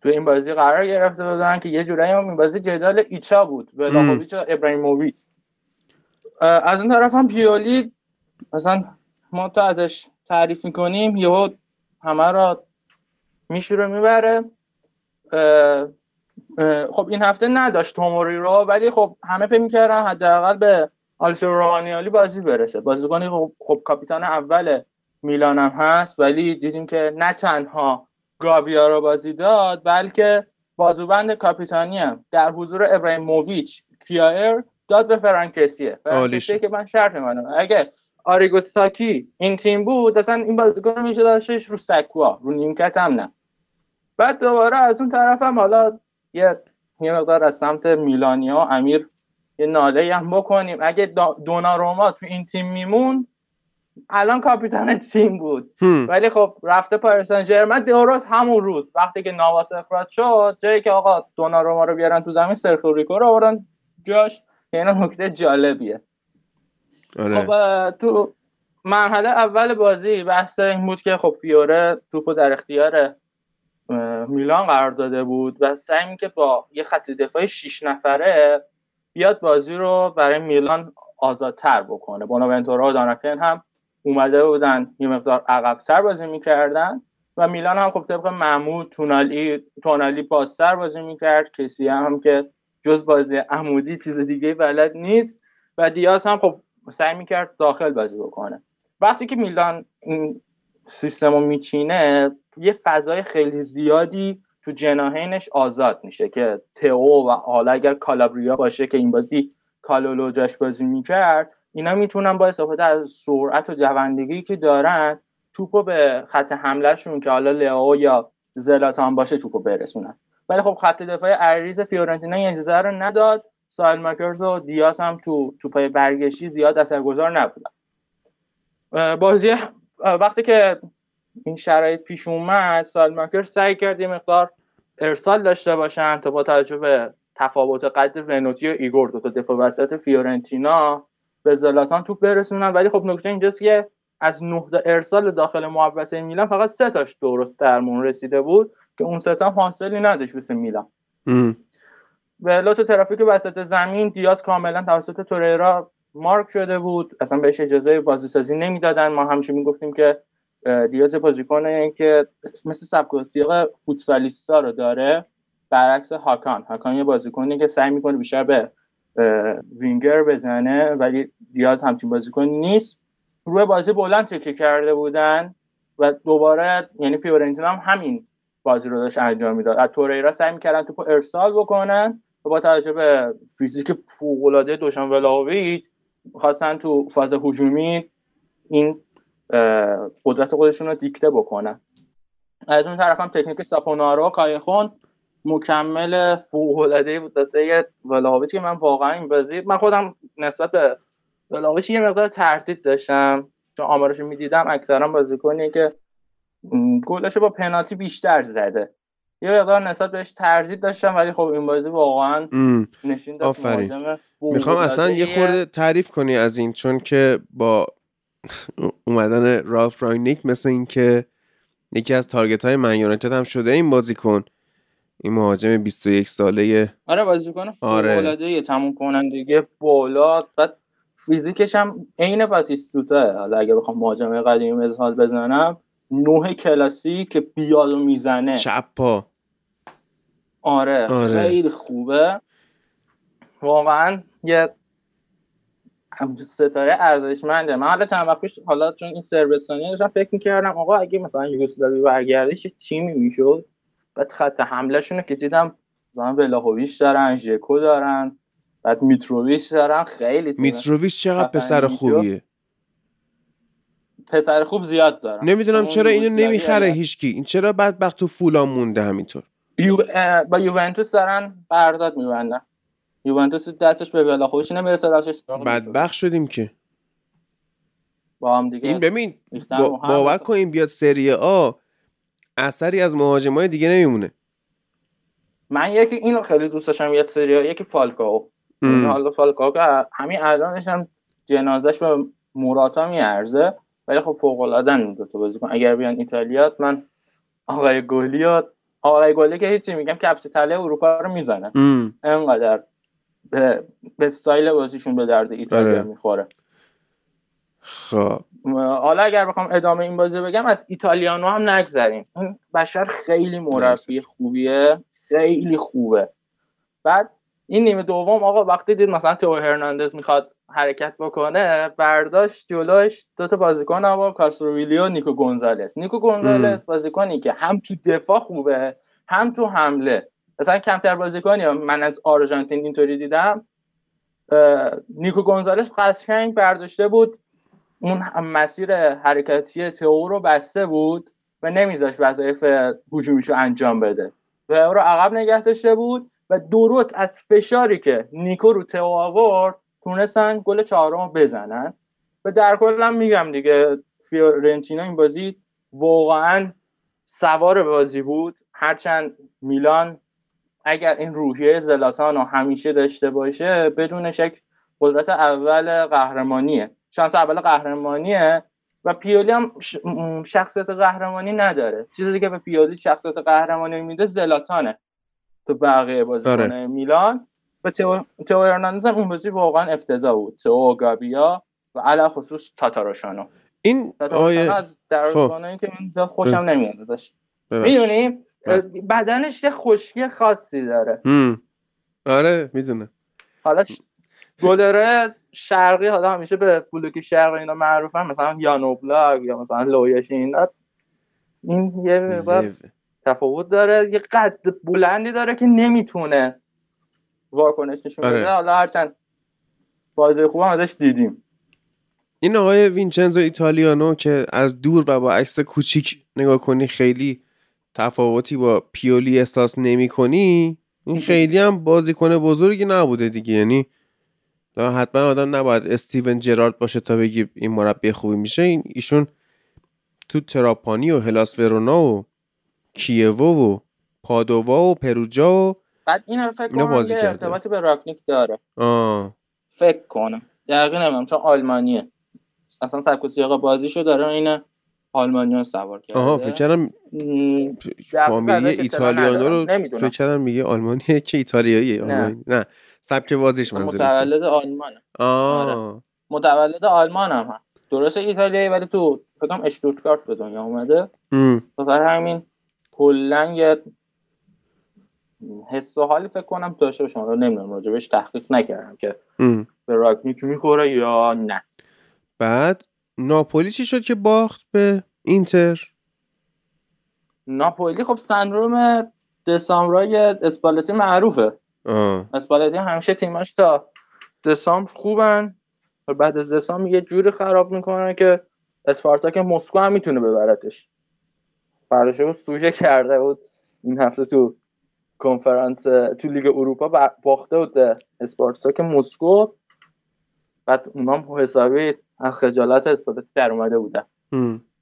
تو این بازی قرار گرفته بودن که یه جورایی هم این بازی جدال ایچا بود ولاهویچ و ابراهیموویچ. از اون طرف هم پیولی مثلا ما تا ازش تعریف می‌کنیم یهو همه را میشوره می‌بره. خب این هفته نداشت توموری رو ولی خب همه فکر می‌کردن حداقل به آلسو رومانیالی بازی برسه. بازیکنی خب, خب کاپیتان اول میلان هم هست ولی دیدیم که نه تنها گابیا رو بازی داد بلکه بازوبند کاپیتانی هم. در حضور ابراهیموویچ کیایر داد به فرانکسیه. فرانکسیه که من شرط منم اگه آریگوستاکی این تیم بود اصلا این بازیکن میشه داشتش رو سکوا رو نیمکت هم نه. بعد دوباره از اون طرف هم حالا یه یه مقدار از سمت میلانیا امیر یه ناله هم بکنیم. اگه دوناروما تو این تیم میمون الان کاپیتان تیم بود. ولی خب رفته پاریس سن ژرمن درست همون روز وقتی که نواس افراد شد جایی که آقا دوناروما رو بیارن تو زمین سرخو ریکو رو آوردن جاش. این نکته جالبیه. آره. خب تو مرحله اول بازی بحث این بود که خب فیوره توپو در اختیار میلان قرار داده بود و سعی که با یه خط دفاعی 6 نفره بیاد بازی رو برای میلان آزادتر بکنه. بوناونتورا و داناکن هم اومده بودن یه مقدار عقبتر بازی می‌کردن و میلان هم خب طبق معمول تونالی تونالی بازتر بازی می‌کرد. کسی هم که جز بازی عمودی چیز دیگه بلد نیست و دیاز هم خب سعی می‌کرد داخل بازی بکنه. وقتی که میلان این سیستم رو میچینه یه فضای خیلی زیادی تو جناهینش آزاد میشه که تئو و حالا اگر کالابریا باشه که این بازی کالولو جاش بازی می‌کرد اینا می‌تونن با استفاده از سرعت و دوندگی که دارن توپو به خط حملهشون که حالا لئو یا زلاتان باشه توپو برسونن. ولی خب خط دفاع عریض فیورنتینا این اجازه رو نداد. سایل ماکرز و دیاز هم تو توپای برگشتی زیاد اثرگذار نبودن. بازی وقتی که این شرایط پیش اومد سالماکرز سعی کرد یه مقدار ارسال داشته باشن تا با توجه به تفاوت قد ونوتی و ایگور دو تا دفاع وسط فیورنتینا به زلاتان توپ برسونن. ولی خب نکته اینجاست که از نه ارسال داخل محوطه میلان فقط سه تاش درست درمون رسیده بود که اون سه تا حاصلی نداشت مثل میلان. به علت ترافیک وسط زمین دیاز کاملا توسط توریرا مارک شده بود. اصلا بهش اجازه بازیسازی نمی‌دادن. ما همیشه می‌گفتیم که دیاز بازیکنه که مثل سبک و سیاق فوتسالیستا رو داره برعکس هاکان. هاکان یه بازیکنی که سعی می‌کنه بیشتر به وینگر بزنه ولی دیاز همچین بازیکن نیست. روی بازی بلند تکیه کرده بودن و دوباره یعنی فیورنتینا هم همین بازی رو داشت انجام می‌داد. از توریرا سعی می‌کردن توپ ارسال بکنن و با توجه به فیزیک فوق‌العاده دوشان ولاویچ خواستن تو فاز هجومی این قدرت خودشون رو دیکته بکنن. از اون طرف هم تکنیک ساپونارو کایخون مکمل فوق‌العاده بود. واسه ولاویچ که من واقعا این بازی من خودم نسبت به ولاویچ یه مقدار تردید داشتم. چون آمارش می‌دیدم اکثرا بازیکنی که گلش با پنالتی بیشتر زده. یه مقدار نسبت بهش تردید داشتم ولی خب این بازی واقعا نشین آفرین. می‌خوام اصلا یه خورده تعریف کنی از این چون که با اومدن رالف رانگنیک مثل این که یکی از target های من یونایتد هم شده این بازیکن. این مهاجم 21 ساله. آره بازیکن آره. تموم کنندگی بالا. بعد فیزیکش هم عین باتیستوتا حالا اگه بخوام مهاجم قدیمی مثال بزنم نوع کلاسی که بیاد و می‌زنه. چپ پا. آره, آره. خیلی خوبه. واقعا یه ستاره ارزشمنده. من حالا چند وقت پیش حالا چون این سربستانی داشتم فکر می‌کردم آقا اگه مثلا یوگسلاوی برگرده چه تیمی می‌شد؟ بعد خط حمله شونه که دیدم مثلا ولاهویچ دارن ژکو دارن بعد میتروویچ دارن خیلی تیم میتروویچ چقدر پسر. خوبیه؟ پسر خوب زیاد دارن. نمی‌دونم چرا اینو نمی‌خره اگر- هیچکی. این چرا بدبخت تو فولان مونده همینطور؟ یو... با یوونتوس دارن قرارداد میبندن. یوونتوس دستش به ولاهویچ نمی‌رسه دستش بدبخت شدیم که. با هم دیگه. این ببین با-. باور کن این بیاد سری آ اثری از مهاجمای دیگه نمیمونه. من یکی اینو خیلی دوست داشتم یه سری یکی فالکاو. حالا فالکاو که همین الانش هم جنازش به موراتا میارزه ولی خب فوق العاده این دو تا بازیکن اگر بیان ایتالیا من آقای گلی و آقای گلی که هیچی میگم کفش تله اروپا رو می‌زنه. ام. انقدر به, به استایل بازیشون به درد ایتالیا آره. می‌خوره. خب. حالا اگر بخوام ادامه این بازی بگم از ایتالیانو هم نگذریم. این بشر خیلی مربی خوبیه خیلی خوبه. بعد این نیمه دوم آقا وقتی دید مثلا تو هرناندز می‌خواد حرکت بکنه برداشت جلوش دو تا بازیکن آقا کاستروویلی و نیکو گونزالس. نیکو گونزالس بازیکنی که هم تو دفاع خوبه هم تو حمله. مثلا کمتر بازیکنی من از آرژانتین اینطوری دیدم نیکو گونزالس قشنگ برداشته بود. اون مسیر حرکتی تئو رو بسته بود و نمیذاش وظایف هجومیشو انجام بده. و او رو عقب نگه داشته بود و درست از فشاری که نیکو رو تئو آورد تونستن گل چهارم رو بزنن. و در کل هم میگم دیگه فیورنتینا این بازی واقعا سوار بازی بود. هرچند میلان اگر این روحیه زلاتان رو همیشه داشته باشه بدون شک قدرت اول قهرمانیه. شانس اول قهرمانیه و پیولی هم شخصیت قهرمانی نداره. چیزی که به پیولی شخصیت قهرمانی میده زلاتانه تو بقیه بازیکن آره. میلان. و تئو تئو هرناندز هم این بازی واقعا افتضاح بود. تئو و گابیا و علا خصوص تاتاراشانو. این تاتاراشانو آیه از دروازه‌بانایی که من خوشم نمیاد ازش. ببخش. می‌دونی؟ بدنش یه خشکی خاصی داره. هم. آره می‌دونه. حالا ش- گلره شرقی حالا همیشه به بلوک شرقی اینا معروفن مثلا یانوبلاگ یا مثلا لویش اینا. این یه مقدار تفاوت داره. یه قد بلندی داره که نمی‌تونه واکنش نشون آره. حالا هرچند بازی خوب هم ازش دیدیم. این آقای وینچنزو ایتالیانو که از دور و با عکس کوچیک نگاه کنی خیلی تفاوتی با پیولی احساس نمی کنی؟ این خیلی هم بازیکن بزرگی نبوده دیگه. یعنی حتما آدم نباید استیون جرارد باشه تا بگی این مربی خوبی میشه. این ایشون تو تراپانی و هلاس ورونا و کیوو و پادووا و پروجا و بعد این فکر کنم بازی کرده. ارتباطی به راکنیک داره. آه. فکر کنم. دقیقا نمیم چون آلمانیه. اصلا سبک و سیاق بازیشو داره این آلمانیا سوار کرده. آها فکر کردم م، دقیق فامیلی ندارم. رو نمی‌دونم فکر کردم میگه آلمانیه که ایتالیاییه نه. آلمانی. نه. سبک بازیش منظورشه. متولد آلمانه آه. متولد آلمان هم درسته ایتالیایی ولی تو فکر کنم اشتوتگارت به دنیا اومده. بخاطر همین کلا یه حس و حالی فکر کنم داشته باشم رو نمی‌دونم راجبش تحقیق نکردم که ام. به راکنیک می‌خوره یا نه. بعد ناپولی چی شد که باخت به اینتر؟ ناپولی خب سندروم دسامبرای اسپالتی معروفه. آه. اسپالتی همیشه تیماش تا دسامبر خوبن. و بعد از دسامبر یه جوری خراب می‌کنه که اسپارتاک مسکو هم می‌تونه ببرتش. فرداش بود سوژه کرده بود. این هفته تو کنفرانس تو لیگ اروپا باخته بود اسپارتاک مسکو. بعد اونام حسابی از خجالت اسپالتی در اومده بودن.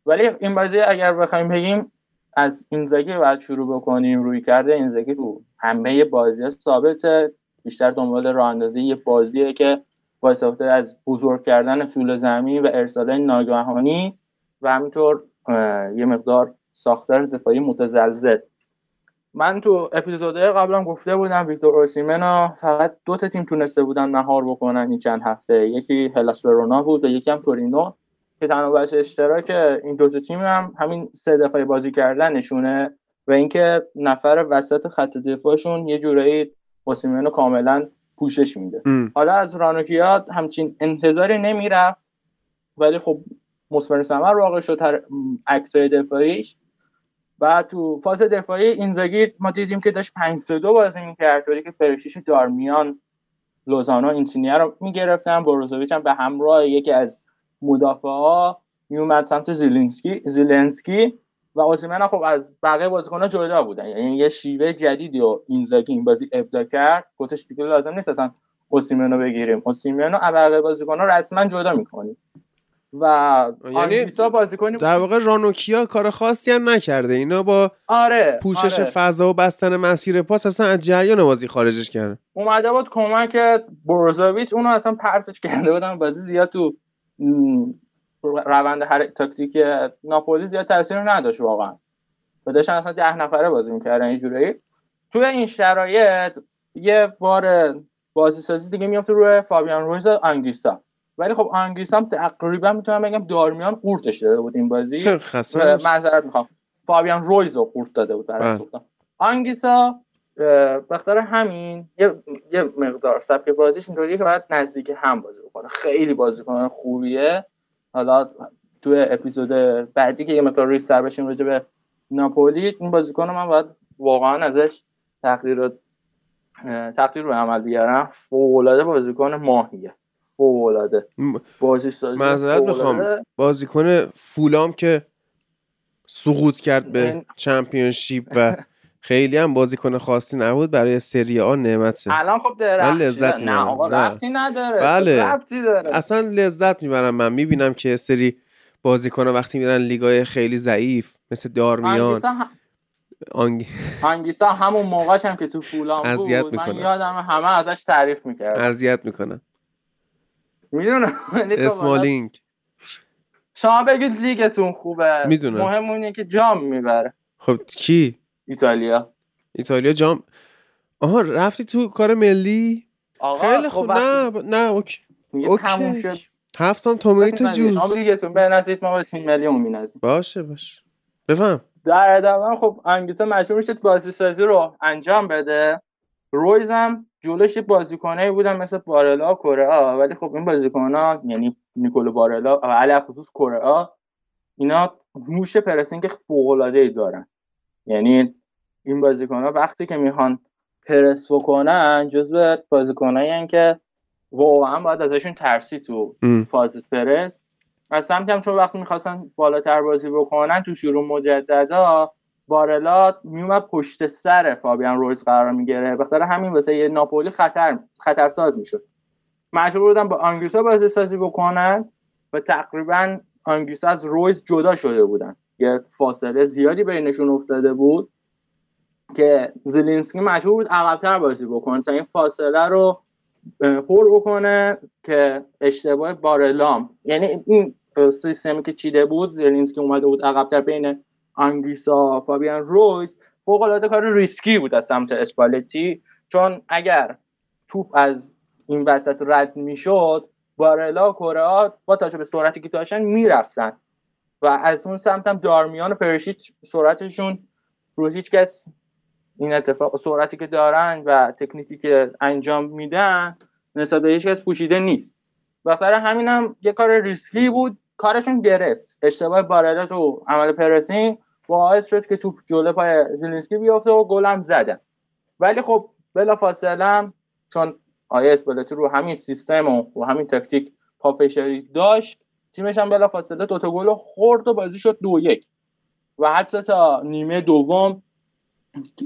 ولی این بازی اگر بخوایم بگیم از اینزاگی باید شروع بکنیم روی کرده اینزاگی تو همه بازی ها ثابته. بیشتر دنبال راه اندازی یه بازیه که با استفاده از بزرگ کردن طول زمین و ارسال ناگهانی و همینطور یه مقدار ساختار دفاعی متزلزل. من تو اپیزودهای قبلم گفته بودم ویکتور اوسیمن فقط دو تا تیم تونسته بودن مهار بکنن این چند هفته. یکی هلاس ورونا بود و یکی هم تورینو. که تنها وجه اشتراک این دو تا تیم هم همین سه دفعه بازی کردن نشونه و اینکه نفر وسط خط دفاعشون یه جورایی اوسیمن رو کاملا پوشش میده. ام. حالا از رانوکیات همچین انتظاری نمی‌رفت ولی خب مثمر ثمر واقع شد هر اکتای دفاعیش. و تو فاز دفاعی اینزاگی ما دیدیم که داشت 5 3 2 بازی می‌کرد طوری که پرشیش دارمیان لوزانو اینسینیا رو می‌گرفتن بروزوویچ هم به همراه یکی از مدافعا میومد سمت زیلینسکی زیلنسکی و اوسیمن خب از بقیه بازیکن‌ها جدا بودن. یعنی یه شیوه جدیدی و اینزاگی این بازی ابدا کرد. گفتش دیگه لازم نیست اصلا اوسیمن رو بگیریم. اوسیمن رو بقیه بازیکن‌ها رسما جدا می‌کنیم. و یعنی بازیکنی در واقع رانوکیا کار خاصی هم نکرده. اینا با آره پوشش آره. فضا و بستن مسیر پاس اصلا از جریان بازی خارجش کردن. اومده بود کمک بروزوویچ اونو اصلا پرتش کرده بودن. بازی زیاد تو روند هر تاکتیک ناپولی زیاد تاثیر نداشت واقعا. و داشتن اصلا ده نفره بازی می‌کردن اینجوری. توی این شرایط یه بار بازی سازی دیگه میفته روی فابیان رویز و آنگیسا ولی خب آنگیسا هم تقریبا می‌تونم بگم دارمیان قورتش داده بود این بازی. معذرت می‌خوام. فابیان رویز رو قورت داده بود برای بله. گفتم آنگیسا اه، به خاطر همین یه, یه مقدار سبک بازیش اینطوریه که باید نزدیک هم بازی بکنه. خیلی بازیکن خوبیه. حالا تو اپیزود بعدی که یه مقدار ریستر بشیم راجع به ناپولی این بازیکن رو من باید واقعا ازش تقدیر رو تقدیر رو عمل بیارم. فوق‌العاده بازیکن ماهیه. فوق‌العاده. بازی سازی معذرت می‌خوام. بازیکن فولام که سقوط کرد به این- چمپیونشیپ و خیلی هم بازیکن خاصی نبود برای سری آ نعمته الان خب من درخشیده لذت نه می‌برم. آقا نه. ربطی نداره. بله. ربطی داره. اصلا لذت می‌برم. من می‌بینم که سری بازیکن وقتی میرن لیگای خیلی ضعیف مثل دارمیان آنگیسا هم... آنگ... آنگیسا همون موقعش هم که تو فولان بود. من می‌کنه. یادم همه ازش تعریف می‌کردن اذیت می‌کنن می‌دونم اسمالینگ شما بگید لیگتون خوبه. می‌دونم. مهم اونه که جام می‌بره. خب کی؟ ایتالیا. ایتالیا جام. آها رفتی تو کار ملی؟ آقا خیلی خب خوب. نه ب- نه اوکی. اوکی. شد. هفتم تومیتو شما جوز لیگتون بنزید ما به تیم ملیمون مینزید باشه باشه. بفهم. در ادامه خب انگیسا مجبور میشه بازی سازی رو انجام بده. رویز هم جلوش بازیکنایی بودن مثل بارلا کره ولی خب این بازیکن‌ها یعنی نیکولو بارلا و علی خصوص کره اینا هوش پرسینگ فوق‌العاده‌ای دارن. یعنی این بازیکن‌ها وقتی که می‌خوان پرس بکنن جزو بازیکنایی که واقعا باید ازشون ترسی تو. فاز پرس. از سمتی هم چون وقتی می‌خواستن بالاتر بازی بکنن تو شروع مجددا بارلا میومد پشت سر فابیان رویز قرار می‌گیره. بخاطر همین واسه یه ناپولی خطر خطرساز می‌شد. مجبور بودن با آنگیسا بازی سازی بکنن و تقریبا آنگیسا از رویز جدا شده بودن. یه فاصله زیادی بینشون افتاده بود که زلینسکی مجبور بود عقبتر بازی بکنه. تا این فاصله رو پر بکنه که اشتباه بارلا یعنی این سیستمی که چیده بود زلینسکی اومده بود عقبتر بین آنگیسا فابیان رویز فوق العاده کار ریسکی بود از سمت اسپالتی. چون اگر توپ از این وسط رد می‌شد بارلا و کوره‌آ با توجه به سرعتی که داشتن می‌رفتن. و از اون سمت هم دارمیان و پرشیچ سرعتشون رو هیچ کس این اتفاق سرعتی که دارن و تکنیکی که انجام میدن نسبت به هیچ کس پوشیده نیست. بخاطر همین هم یه کار ریسکی بود. کارشون گرفت. اشتباه بارلا تو عمل pressing باعث شد که توپ جلو پای زیلینسکی بیفته و گلم زدن ولی خب بلا فاصله چون آقای اسپالتی رو همین سیستم و رو همین تاکتیک پافشاری داشت تیمش هم بلا فاصله دوتا گل خورد و بازی شد دو یک. و حتی تا نیمه دوم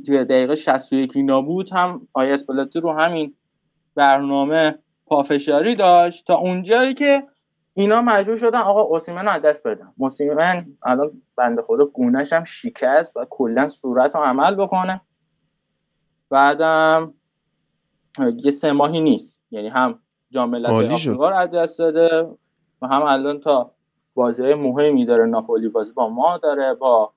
دقیقه 61 اینا بود هم آیا اسپالتی رو همین برنامه پافشاری داشت تا اونجایی که اینا مجبور شدن آقا اوسیمن رو از دست بدن. اوسیمن الان بنده خدا گونهش هم شکست و کلا صورت رو عمل بکنه. بعدم یه سه ماهی نیست. یعنی هم جام ملت‌های عالی شد. آفریقا رو از دست داده و هم الان تا بازی مهمی داره. ناپولی بازی با ما داره با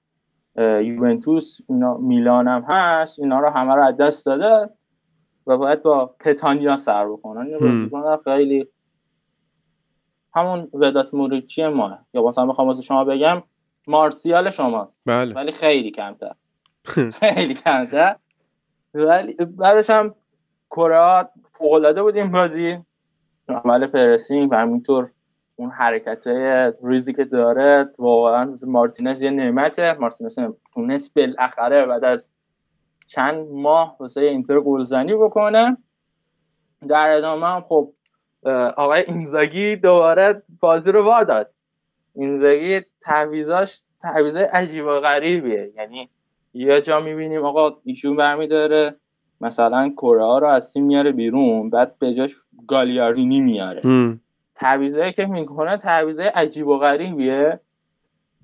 یوونتوس اینا میلان هم هست. اینا رو همه رو از دست داده و باید با پتانیا سر بکنن. خیلی همون ودات موریچی ما. یا مثلا بخوام واسه شما بگم مارسیال شماست. بله. ولی خیلی کمتر. خیلی کمتر. ولی بعدش هم کره فوق‌العاده بود این بازی. عمل پرسینگ و همینطور اون حرکت های ریزی که داره واقعا مارتینز یه نعمته. مارتینز تونست بالاخره بعد از چند ماه واسه اینتر گلزنی بکنه. در ادامه هم خب آقای اینزاگی دوباره بازی رو واداد اینزاگی تعویزاش تعویزای عجیب و غریبیه. یعنی یه جا می‌بینیم آقا ایشون برمیداره مثلا کره ها رو از تیم میاره بیرون بعد به جاش گالیاردینی میاره تعویضایی که می‌کنه تعویضای عجیب و غریبیه.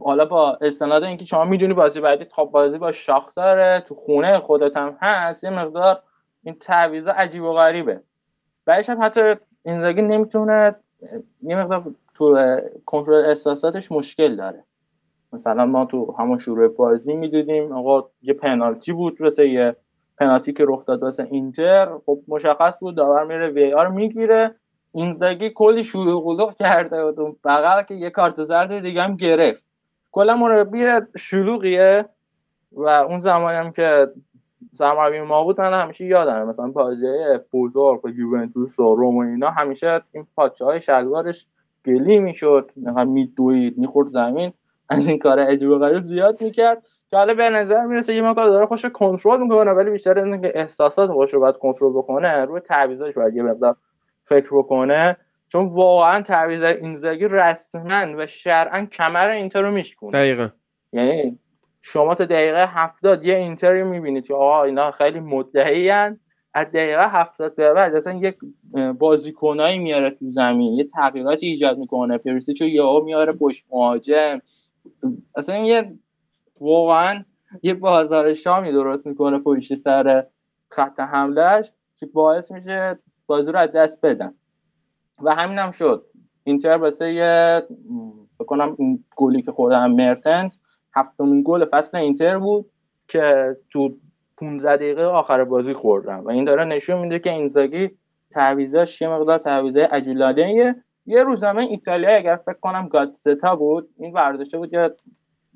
حالا با استناد اینکه شما می‌دونی بازی بعدی تا بازی با شاخ داره تو خونه خودت هم هست یه مقدار این تعویض عجیب و غریبه. بعدش هم حتی اینزاگی نمی‌تونه یه مقدار تو کنترل احساساتش مشکل داره. مثلا ما تو همون شروع بازی می‌دیدیم آقا یه پنالتی بود واسه یه پنالتی که رخ داد واسه اینتر خب مشخص بود داور میره وی آر می‌گیره. اینزاگی کلی شروع قلوق کرده و اون بغل که یه کارت زرد دیگه هم گرفت. کلا مربی شلوغیه و اون زمانی هم که سرمربی ما بود من همیشه یادمه. مثلا بازی بزرگ و یوونتوس و روم و اینا همیشه این پاچه های شلوارش گلی می‌شد. میدوید می‌خورد زمین. از این کار عجیب و غریب زیاد می‌کرد. که حالا به نظر می‌رسه یه مقدار داره خوش کنترل می‌کنه ولی بیشتر اینکه احساسات خوش رو باید کنترل بکنه. روی تعویضاش باید یه مقدار فکر بکنه. چون واقعا تعویض اینزاگی رسما و شرعا کمر اینتر رو میشکونه. دقیقا. یعنی شما تا دقیقه هفتاد یه اینتر می‌بینید که آقا اینا خیلی مدعی از دقیقه هفتاد به بعد اصلا یک بازیکنایی میاره تو زمین. یه تغییراتی ایجاد می‌کنه. پریسیچو یهو میاره پشت مهاجم. اصلا یه واقعا یه بازار شامی درست می‌کنه پشت سر خط حملهش که باعث میشه بازی رو از دست بدن. و همین هم شد. اینتر واسه یه بکنم گلی که خوردن مرتنز هفتمین گل فصل اینتر بود که تو 15 دقیقه آخر بازی خوردن. و این داره نشون میده که اینزاگی تعویضاش یه مقدار تعویضای عجولانه یه روزنامه ایتالیا اگر فکر کنم گاتزتا بود این برداشته بود یا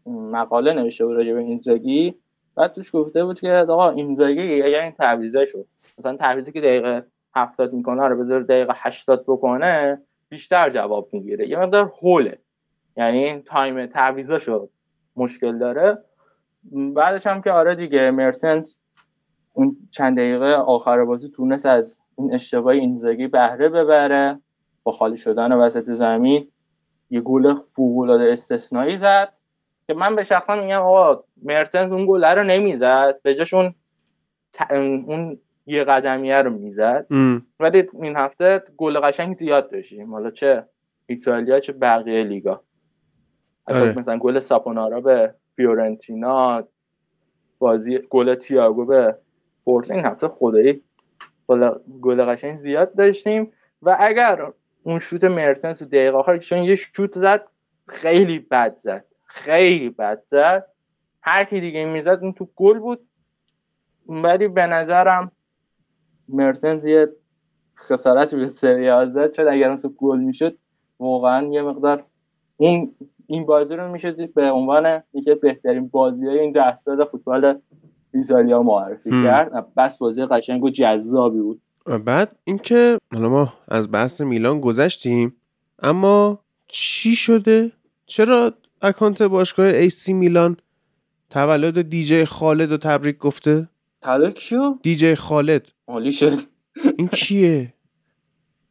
مقاله نوشته بود راجع به اینزاگی. بعد توش گفته بود که آقا اینزاگی اگر این تعویضا شد مثلا تعویضی که دقیقه 70 می‌کنه رو بذاره دقیقه 80 بکنه بیشتر جواب می‌گیره. یه مقدار هوله یعنی این تایم تعویضا شد مشکل داره. بعدش هم که آره دیگه مرتنز اون چند دقیقه آخر بازی تونست از این اشتباه اینزاگی بهره ببره با خالی شدن وسط زمین. یه گل فوق‌العاده استثنایی زد که من به شخصا میگم آقا مرتنز اون گل رو نمی‌زد به جاش اون اون یه قدمیه رو می‌زد. ولی این هفته گل قشنگ زیاد داشتیم. حالا چه ایتالیا چه بقیه لیگا. آره. مثلا گل ساپونارا به فیورنتینا بازی گل تییاگو به پورتو این هفته خدایی گل قشنگ زیاد داشتیم. و اگر اون شوت مرتنس تو دقیقه آخر چون یه شوت زد خیلی بد زد. خیلی بد زد. هر کی دیگه می‌زد اون تو گل بود. ولی به نظرم مرتنز یه خسارت به سری زد. چون اگر اون تو گل می‌شد واقعا یه مقدار این این بازی رو میشه به عنوان یکی بهترین بازی های این ده سال فوتبال ایتالیا معرفی کرد. بس بازی قشنگ و جذابی بود. بعد اینکه حالا ما از بحث میلان گذشتیم اما چی شده؟ چرا اکانت باشگاه ای سی میلان تولد دیجی خالد رو تبریک گفته؟ تولد کیو؟ دیجی خالد. عالی شد. این کیه؟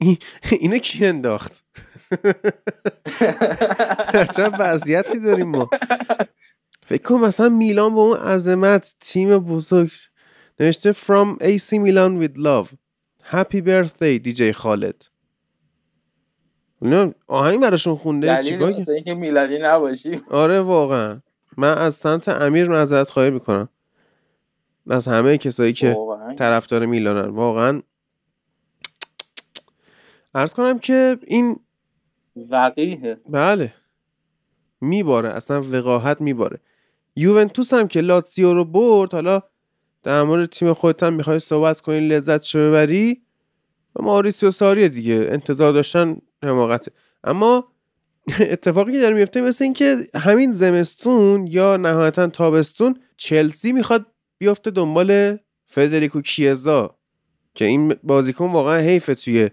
این... اینه کی انداخت؟ چه وضعیتی داریم ما؟ فکر کنم مثلا میلان با اون عظمت تیم بزرگ نوشته from AC Milan with love. Happy birthday دیجی خالد. آهنگ براشون خونده؟ چیکار اینکه میلانی نباشی. آره واقعا. من از سمت امیر معذرت خواهی می‌کنم. از همه کسایی که طرفدار میلانن. واقعا ارز کنم که این وقیه بله. میباره اصلا وقاحت میباره. یوونتوس هم که لاتسیو رو برد حالا در مورد تیم خودت هم می‌خوای صحبت کنی لذت شو ببری. و ماریسیو ساری دیگه انتظار داشتن حماقته. اما اتفاقی که داره میفته مثل اینکه همین زمستون یا نهایتا تابستون چلسی می‌خواد بیفته دنبال فدریکو کیزا که این بازیکن واقعا حیفه توی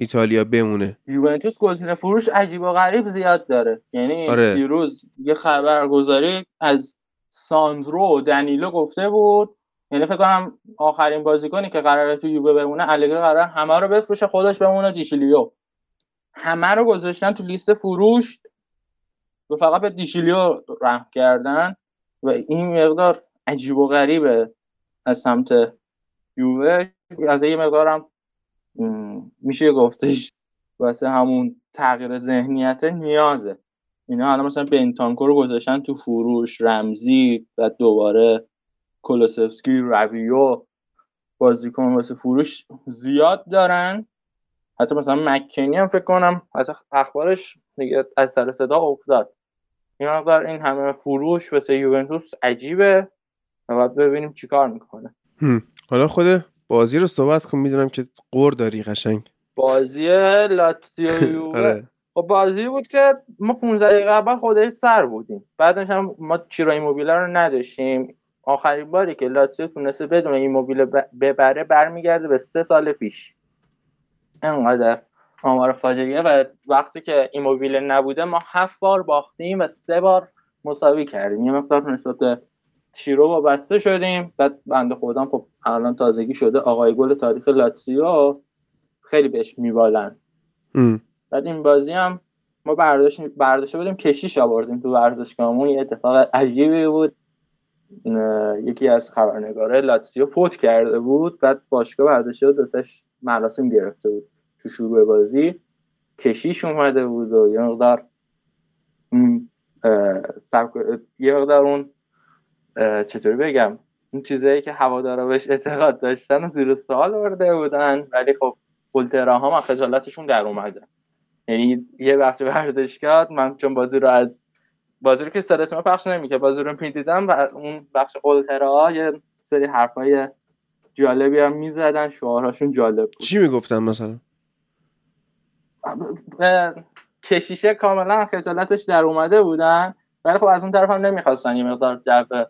ایتالیا بمونه. یوونتوس گزینه فروش عجیب و غریب زیاد داره. یعنی آره. دیروز یه خبرگزاری از ساندرو و دنیلو گفته بود. یعنی فکر کنم آخرین بازیکنی که قراره تو یووه بمونه الگری قرار همه رو بفروشه خودش بمونه دیشیلیو. همه رو گذاشتن تو لیست فروش و فقط به دیشیلیو رحم کردن. و این مقدار عجیب و غریبه از سمت یووه. از یه مقدارم میشه گفتش واسه همون تغییر ذهنیت نیازه. اینا الان مثلا بنتانکو رو گذاشتن تو فروش رمزی و دوباره کولوسفسکی رویو بازیکن واسه فروش زیاد دارن. حتی مثلا مکنی هم فکر کنم حتی اخبارش دیگه از سر صدا افتاد این مقدار این همه فروش واسه یوونتوس عجیبه. و باید ببینیم چیکار می‌کنه. حالا خود بازی رو صحبت کن می‌دونم که قور داری قشنگ. بازی لاتزیو آره. خب بازی بود که ما 15 دقیقه اول خودش سر بودیم. بعدش هم ما چیرو ایموبیله رو نداشتیم. آخرین باری که لاتزیو تونسته بدون ایموبیله ب- ببره برمیگرده به سه سال پیش. انقدر آمار فاجعه و وقتی که ایموبیله نبوده ما هفت بار باختیم و سه بار مساوی کردیم. یه مقدار نسبت به چیرو وابسته شدیم. بعد بنده خودم خب الان تازگی شده. آقای گل تاریخ لاتزیو خیلی بهش میبالن. بعد این بازی هم ما برداشت برداشته بودیم کشیش آوردیم تو ورزشگاهمون. یه اتفاق عجیبی بود. یکی از خبرنگاره لاتسیو فوت کرده بود. بعد باشگاه برداشته بود واسش مراسم گرفته بود. تو شروع بازی کشیش اومده بود و یه مقدار یه مقدار اون چطوری بگم؟ اون چیزایی که هوادارا بهش اعتقاد داشتن و زیر سوال برده بودن ولی خب اولتراها هم خجالتشون در اومده. یعنی یه وقت ورزشگاه من چون بازی رو از بازی رو که صدا اسم پخش نمی‌کنه بازی رو دیدم و اون بخش اولترا یه سری حرفای جالبی هم می‌زدن شعارهاشون جالب بود. چی می‌گفتم مثلا؟ کشیشه کاملا خجالتش در اومده بودن ولی خب از اون طرف هم نمی‌خواستن یه مقدار جو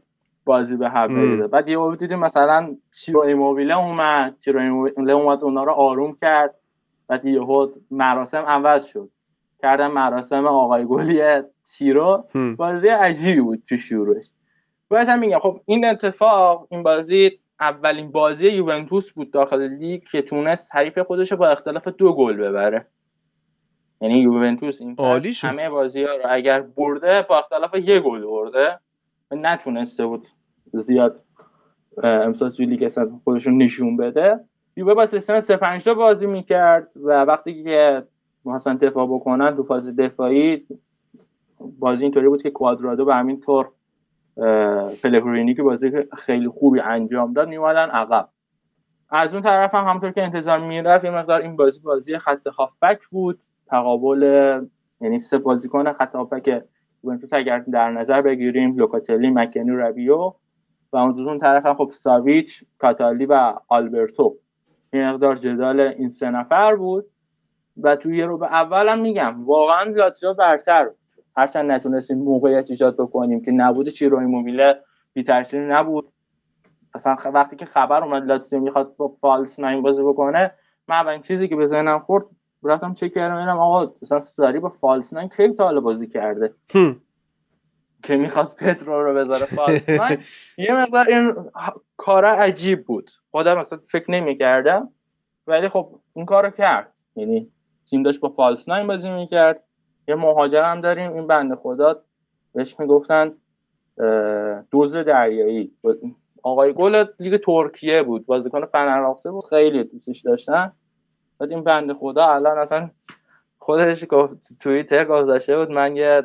بازی به هم. بریزه بعد یه دیدیم مثلا چیرو ایموبیله اومد چیرو ایموبیله اومد اونا رو آروم کرد بعد یهو مراسم عوض شد کردن مراسم آقای گلی چیرو. بازی عجیبی بود تو شروعش باید هم میگم خب این اتفاق این بازی اولین بازی یوونتوس بود داخل لیگ که تونست حریف خودش رو با اختلاف دو گل ببره یعنی یوونتوس این. همه بازی ها رو اگر برده با اختلاف یه گل برده نتونسته بود زیاد امسال توی لیگ اصلا خودشون نشون بده. یووه با سیستم 3 5 2 بازی می‌کرد و وقتی که مثلا دفاع بکنن تو فاز دفاعی بازی اینطوری بود که کوادرادو به همین طور پلگرینی که بازی خیلی خوبی انجام داد میومدن عقب. از اون طرف هم همونطور که انتظار می‌رفت یه مقدار این بازی بازی خط هافبک بود. تقابل یعنی سه بازیکن خط هافبک یوونتوس اگر در نظر بگیریم لوکاتلی مکنی ربیو و اون طرف هم خب ساویچ کاتالی و آلبرتو این مقدار جدال این سه نفر بود و توی یه رو به اول هم میگم واقعا لاتزیو برتر بود. هرچند نتونستیم موقعیت ایجاد بکنیم که نبود چیرو ایموبیله بی تاثیر نبود اصلا وقتی که خبر اومد لاتزیو می‌خواد با فالس ناین بازی بکنه من اولین چیزی که به ذهنم خورد رفتم چک کردم ببینم آقا اصلا ساری با فالس ناین کی تا بازی کرده. که می‌خواد پدرو رو بذاره فالس ناین یه مقدار این کارا عجیب بود. خودم اصلا فکر نمی‌کردم. ولی خب این کارو کرد. یعنی تیم داشت با فالس ناین بازی می‌کرد. یه مهاجر هم داریم. این بنده خدا بهش می‌گفتن دوز دریایی. آقای گل لیگ ترکیه بود. بازیکن فنرباخچه بود. خیلی دوستش داشتن. بعد این بنده خدا الان اصلا خودش گفت تو توییتر گذاشته بود. من یه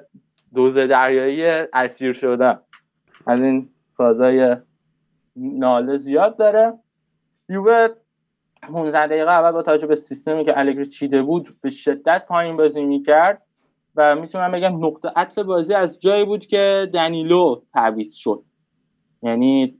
دوز دریایی اسیر شدم از این فازای ناله زیاد داره. یووه 15 دقیقه اول با توجه به سیستمی که الگری چیده بود به شدت پایین بازی می‌کرد و می‌تونم بگم نقطه عطف بازی از جایی بود که دنیلو تعویض شد. یعنی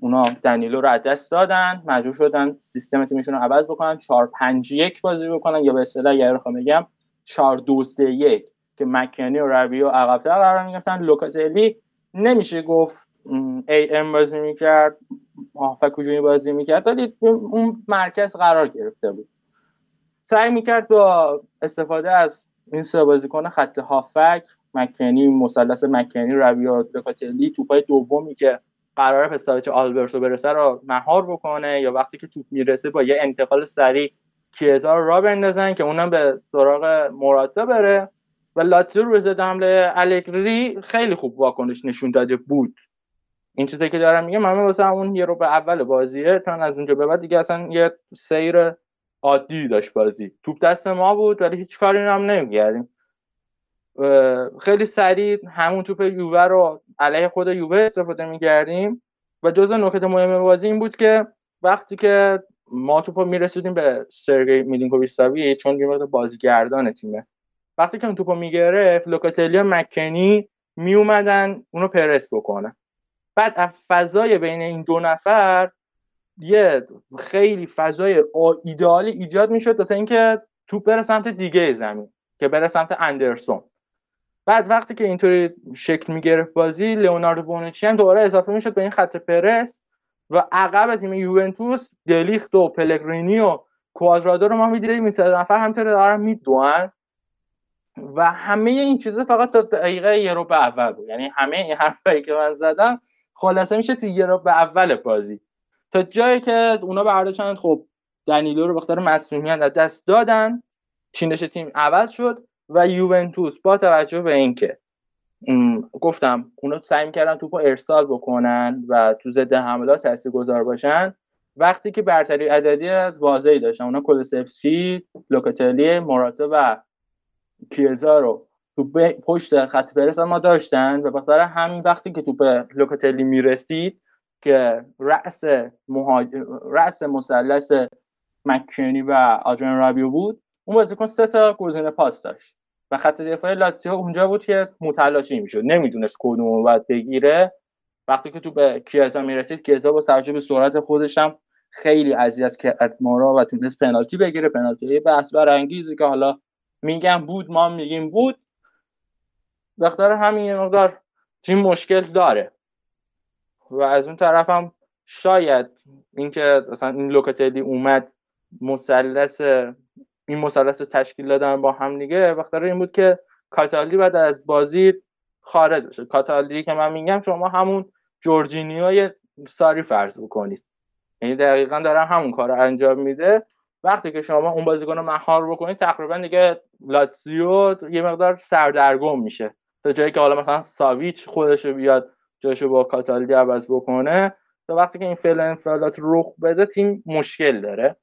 اونا دنیلو رو از دست دادن مجبور شدن سیستم تیمشون رو عوض بکنن 4 5 1 بازی بکنن یا به اصطلاح اگر بخوام بگم 4 2 3 1 که مکنی و رویو عقب‌تر قرار می‌گرفتن. لوکاتلی نمیشه گفت ای ام بازی می‌کرد هافک هجومی بازی می‌کرد. ولی اون مرکز قرار گرفته بود. سعی می‌کرد با استفاده از این سه بازیکن خط هافک مکنی مثلث مکنی رویا لوکاتلی توپای دومی که قرار به سایت آلبرتو برسه رو مهار بکنه یا وقتی که توپ می‌رسه با یه انتقال سریع کیزا رو را بندازن که اونم به سراغ مراتا بره. و لاتزیو رو ضد حمله الگری خیلی خوب واکنش نشون داده بود. این چیزی که دارم میگم همه واسه اون یه رو به اول بازیه چون از اونجا به بعد دیگه اصلا یه سیر عادی داشت بازی. توپ دست ما بود ولی هیچ کاری هم نمی‌کردیم. خیلی سریع همون توپ یووه رو علیه خود یووه استفاده می‌کردیم. و جزء نکته مهم بازی این بود که وقتی که ما توپ می‌رسیدیم به سرگی میلینکوویچ چون یه وقت بازیگردان تیمه. وقتی که اون توپو می‌گرفت لوکاتلی و مکنی میومدن اونو پرس بکنه بعد فضای بین این دو نفر یه خیلی فضای ایدئالی ایجاد می‌شد واسه اینکه توپ بره سمت دیگه زمین که بره سمت اندرسون. بعد وقتی که اینطوری شکل می‌گرفت بازی لئوناردو بونوچی هم دوباره اضافه می‌شد به این خط پرس و عقب تیم یوونتوس دلیخت و پلگرینی و کوادرادو رو ما می‌دیدیم. این سه نفر همینطوری دارن میدوئن. و همه این چیزا فقط تا دقیقه یه رو اول بود. یعنی همه این حرفایی که من زدم خلاصه میشه تو یه رو اول بازی. تا جایی که اونا برداشتن خب دنیلو رو بخاطر مسئولیت از دست دادن. چینش تیم عوض شد و یوونتوس با توجه به اینکه گفتم اونا سعی می‌کردن توپو ارسال بکنن و تو ضد حملات تاثیرگذار باشن وقتی که برتری عددی واضحی داشتن اونا کولوسفسکی لوکاتلی موراتا و کیزا رو تو پشت خط پرس ما داشتن و بخاطر همین وقتی که توپ لوکاتلی می‌رسید که رأس مهاج... رأس مثلث مکنی و آدرین رابیو بود اون بازیکن سه تا گزینه پاس داشت و خط دفاعی لاتزیو اونجا بود که متلاشی می‌شد. نمی‌دونست کدوم رو باید بگیره. وقتی که تو به کیزا می‌رسید کیزا با توجه به سرعت خودش هم خیلی اذیت کرد. ما رو و تونست پنالتی بگیره. پنالتی بحث برانگیزی که حالا میگم بود ما میگیم بود. بخاطر همین یه مقدار تیم مشکل داره. و از اون طرف هم شاید اینکه مثلا این لوکاتلی اومد مثلث این مثلث تشکیل دادن با هم دیگه بخاطر این بود که کاتالی بعد از بازی خارج بشه. کاتالی که من میگم شما همون جورجینیو ساری فرض بکنید. یعنی دقیقا دارن همون کار رو انجام میده. وقتی که شما اون بازیکن رو مهار بکنید تقریبا دیگه لاتزیو یه مقدار سردرگم میشه. تا جایی که حالا مثلا ساویچ خودش بیاد جاشو با کاتالی عوض بکنه تا وقتی که این فعل انفعالات رخ بده تیم مشکل داره.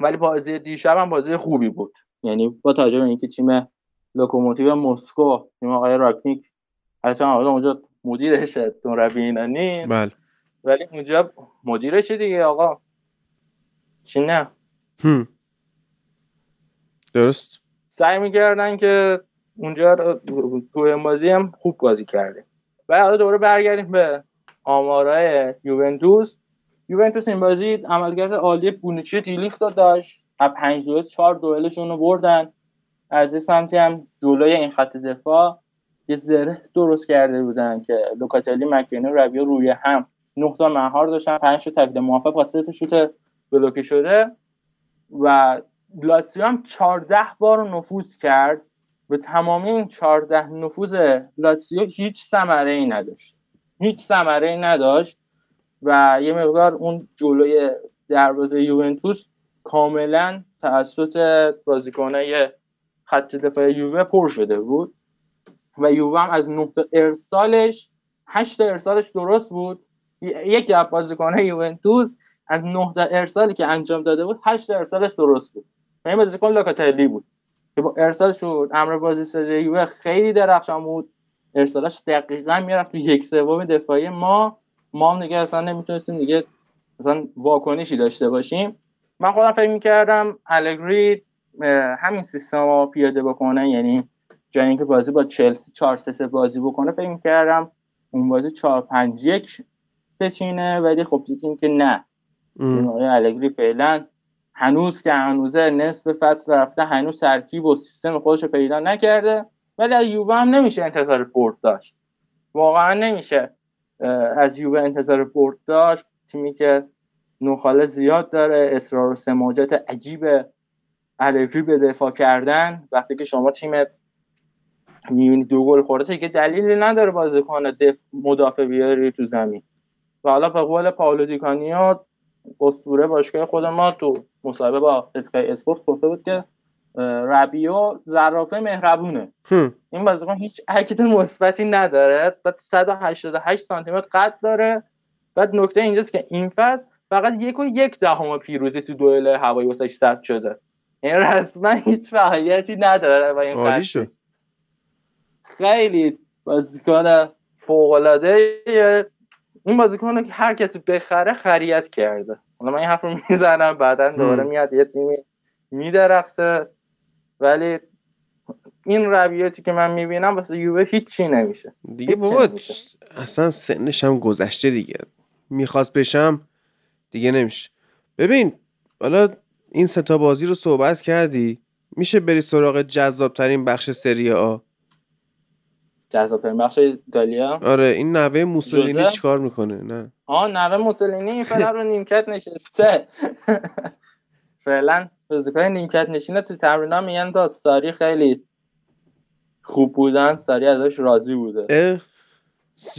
ولی بازی دیشب هم بازی خوبی بود. یعنی با توجه به اینکه تیم لوکوموتیو مسکو تیم آقای راکنیک اصلا حالا اونجا مدیرش مربی اینا بله. ولی اونجا مدیرش دیگه آقا. چی نه؟ هم. درست. سعی می‌کردن که اونجا تو بازی هم خوب بازی کرده و حالا دوباره برگردیم به آمارای یوونتوس. یوونتوس این بازی عملکرد عالی بونوچی دیلیخت داشت. از پنج دوئل چهار دوئلشون رو بردن. از این سمتی هم جلوی این خط دفاع یه زره درست کرده بودن که لوکاتلی مکنی و ربیو روی هم نقطه مهار داشتن. پنج تا تکل موفق با سه تا شوت بلوکه شده. و لاتسیو هم 14 بار نفوذ کرد. به تمامی این 14 نفوذ لاتسیو هیچ ثمره ای نداشت. هیچ ثمره ای نداشت و یه مقدار اون جلوی دروازه یوونتوس کاملا توسط بازیکنای خط دفاع یووه پر شده بود. و یووه هم از نقطه ارسالش هشت ارسالش درست بود. یک از بازیکنهای یوونتوس از نه ارسالی که انجام داده بود هشت ارسالش درست بود. و این بازیکن لوکاتلی بود. که با ارسال شد امر بازی سازی یووه خیلی درخشان بود. ارسالش دقیقا می‌رفت تو یک سوم دفاعی. ما ما هم دیگه اصلا نمی‌تونستیم دیگه اصلا واکنشی داشته باشیم. من خودم فکر می‌کردم الگری همین سیستم رو پیاده بکنه یعنی جای اینکه بازی با چلسی 4 3 بازی بکنه فکر می‌کردم اون بازی 4 5 1 بچینه ولی خب دیدیم که نه. آقای الگری فعلا هنوز که هنوزه نصف فصل رفته هنوز ترکیب و سیستم خودش رو پیدا نکرده ولی از یووه هم نمیشه انتظار برد داشت. واقعا نمیشه از یووه انتظار برد داشت. تیمی که نخاله زیاد داره اصرار و سماجت عجیب الگری به دفاع کردن. وقتی که شما تیمت می‌بینی دو گل خورده که دلیلی نداره بازیکن مدافع بیاری تو زمین. و حالا به قول پاولو دیکانیو اسطوره باشگاه خود ما تو مصاحبه با اسکای اسپورت گفته بود که ربیو زرافه مهربونه. هم. این بازیکن هیچ حرکت مثبتی نداره بعد 188 سانتی متر قد داره. بعد نکته اینجاست که این فصل فقط یک و یک دهم پیروزی تو دوئل هوایی واسش ثبت شده. این رسما هیچ فعالیتی نداره و این عالی قضیه. شد. خیلی بازیکن فوق العاده این بازیکن رو که هر کسی بخره خریت کرده. حالا من این حرف رو می‌زنم بعدا دوباره میاد یه تیمی میدرخته ولی این رویاتی که من می‌بینم واسه یووه هیچی نمیشه. دیگه بابا. اصلا سنش هم گذشته دیگه. می‌خواست بشم دیگه نمیشه. ببین حالا این ستا بازی رو صحبت کردی میشه بری سراغ جذاب ترین بخش سری آ؟ ترین بخش ایتالیا. آره این نوه موسولینی؟ چیکار می‌کنه؟ نه. آه نوه موسولینی فعلا رو نیمکت نشسته. فعلا بازیکن نیمکت نشینه تو تمرین میگن تا ساری خیلی خوب بودن ساری ازش راضی بوده.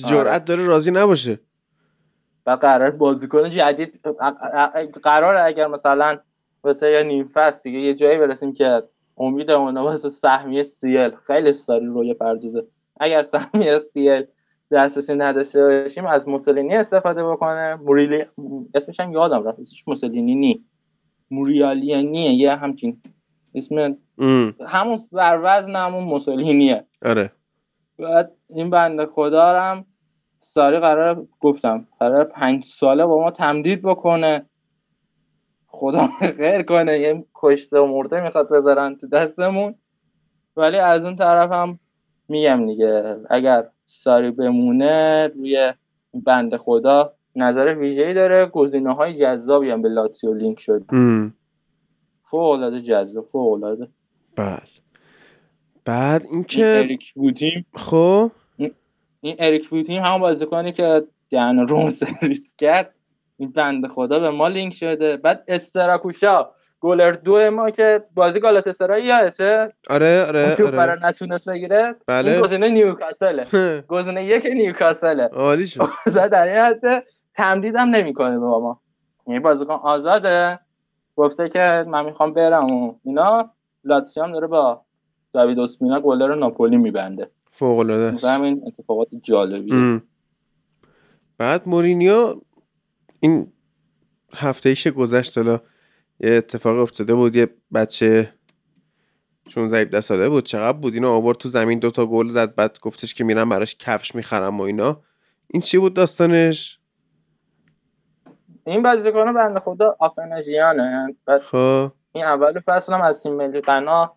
جرأت داره راضی نباشه. و قرار بازیکن جدید قرار اگر مثلا واسه یه نیم فصل دیگه یه جایی برسیم که امید اونا واسه سهمیه سیل. خیلی ساری روی پردازه. اگر سهمیه سیل دسترسی نداشته باشیم از موسولینی استفاده بکنه. موریلی اسمش هم یادم رفت اسمش موسولینی نی. موریالینیه یه همچین اسم ام. همون بر وزن همون موسولینیه. آره. بعد این بنده خدا هم ساری قرار گفتم قرار پنج ساله با ما تمدید بکنه. خدا خیر کنه یه کشته و مرده می‌خواد بذارن تو دستمون. ولی از اون طرف هم میگم دیگه اگر ساری بمونه روی این بنده خدا نظر ویژه‌ای داره. گزینه های جذابی هم به لاتسیو لینک شد. فوق العاده جذاب فوق العاده بله. بعد این اینکه اریک بوتیم. خب؟ این اریک بوتیم همون بازیکنی که دهن روم سرویس کرد. این بنده خدا به ما لینک شده. بعد استراکوشا. گلر دو ما که بازی گالاتاسرای یادته آره آره اون توپ آره. برای نتونست بگیره؟ بله. اون گزینه نیوکاسله. گزینه یک نیوکاسله. عالی شد. در این حد تمدید هم نمی‌کنه به ما یعنی بازیکن آزاده. گفته که من می‌خوام برم و اینا لاتسیو داره با داوید اسمینا گلر ناپولی میبنده. فوق العاده این اتفاقات جالبیه. ام. بعد مورینیو این هفته ایش گذشت حالا یه اتفاق افتاده بود یه بچه چون 17 ساله بود چقدر بود؟ اینو آورد تو زمین دوتا گل زد بعد گفتش که میرم براش کفش می‌خرم و اینا. این چی بود داستانش؟ این بازیکن بنده خدا آفناژیانه بعد خب. این اول فصل هم از تیم ملی غنا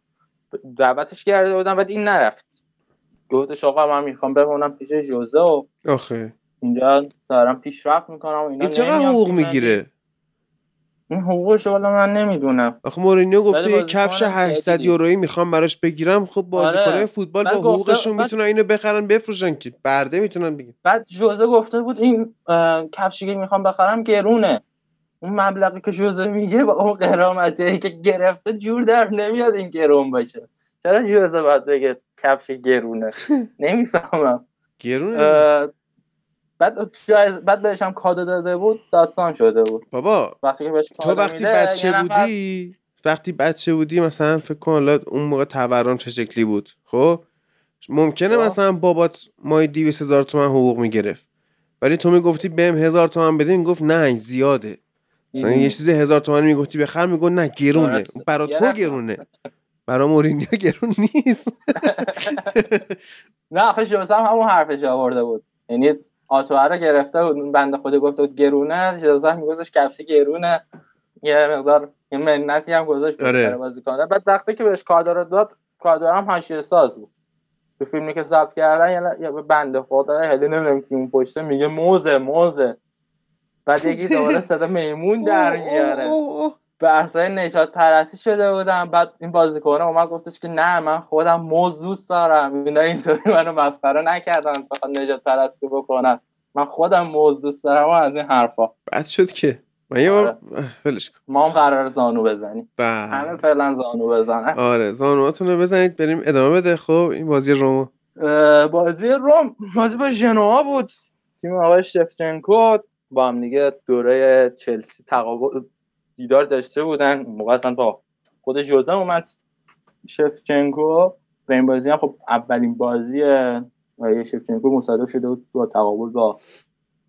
دعوتش کرده بودن بعد این نرفت. گفتش آقا من می‌خوام بمونم پیش جوزه و آخه. اینجا دارم پیشرفت می‌کنم و اینا این چقدر حقوق. می‌گیره؟ این حقوقش والا من نمی‌دونم. آخه مورینیو گفته یه کفش هم 800 جدیدی. یورویی می‌خوام براش بگیرم. خب بازیکنای آره. فوتبال با گفته- حقوقشون بعد- می‌تونن اینو بخرن بفروشن که برده می‌تونن بگیرن. بعد جوزه گفته بود این کفشی که می‌خوام بخرم گرونه. اون مبلغی که جوزه میگه با اون قرامتی که گرفته جور در نمیاد این گرون باشه. چرا جوزه باید بگه کفش گرونه؟ نمی‌فهمم. گرونه بعد جایز بعد بهش هم کادو داده بود داستان شده بود بابا وقتی که بهش تو وقتی بچه نفر- بودی وقتی بچه بودی مثلا فکر کن حالا اون موقع تورم چه شکلی بود خب ممکنه خب. مثلا بابات مای 200 هزار تومن حقوق می‌گرفت ولی تو می‌گفتی بهم هزار تومن بده می‌گفت نه زیاده مثلا. یه چیز هزار تومن می‌گفتی بخر می‌گفت نه گرونه. برا تو. گرونه برا مورینیو گرون نیست نه آخه جوزه هم همون حرفش آورده بود یعنی آتوه رو گرفته بود. بنده خدا گفته بود گرونه. جوزه میگوزش کفش گرونه. یه مقدار یه منتی هم گذاشت آره. بازی کنه. بعد وقتی که بهش کادر رو داد کادر هم حاشیه ساز بود. تو فیلمی که ضبط کردن یه بنده خدا هلی نمی‌دونم که اون پشته میگه موزه موزه. بعد یکی دوباره صدا میمون در میاره. بحثای نجات پرستی شده بودن بعد این بازیکنه اومد گفتش که نه من خودم موز دوست دارم. اینا اینطوری منو مسخره نکردن فقط نجات پرستی بکنن. من خودم موز دوست دارم و از این حرفا. بعد شد که؟ من یه بار آره. ولش کن. ما هم قرار زانو بزنیم. بله. همه فعلا زانو بزنن. آره زانواتون رو بزنید بریم ادامه بده. خب این بازی روما اه، بازی روم بازی با ژنوا بود. تیم آقای شفچنکو با هم دیگه دوره چلسی تقابل دیدار داشته بودن. موقع اصلا با خود ژوزه اومد. شفچنکو به این بازی هم خب اولین بازی آقای شفچنکو مصادف شده بود با تقابل با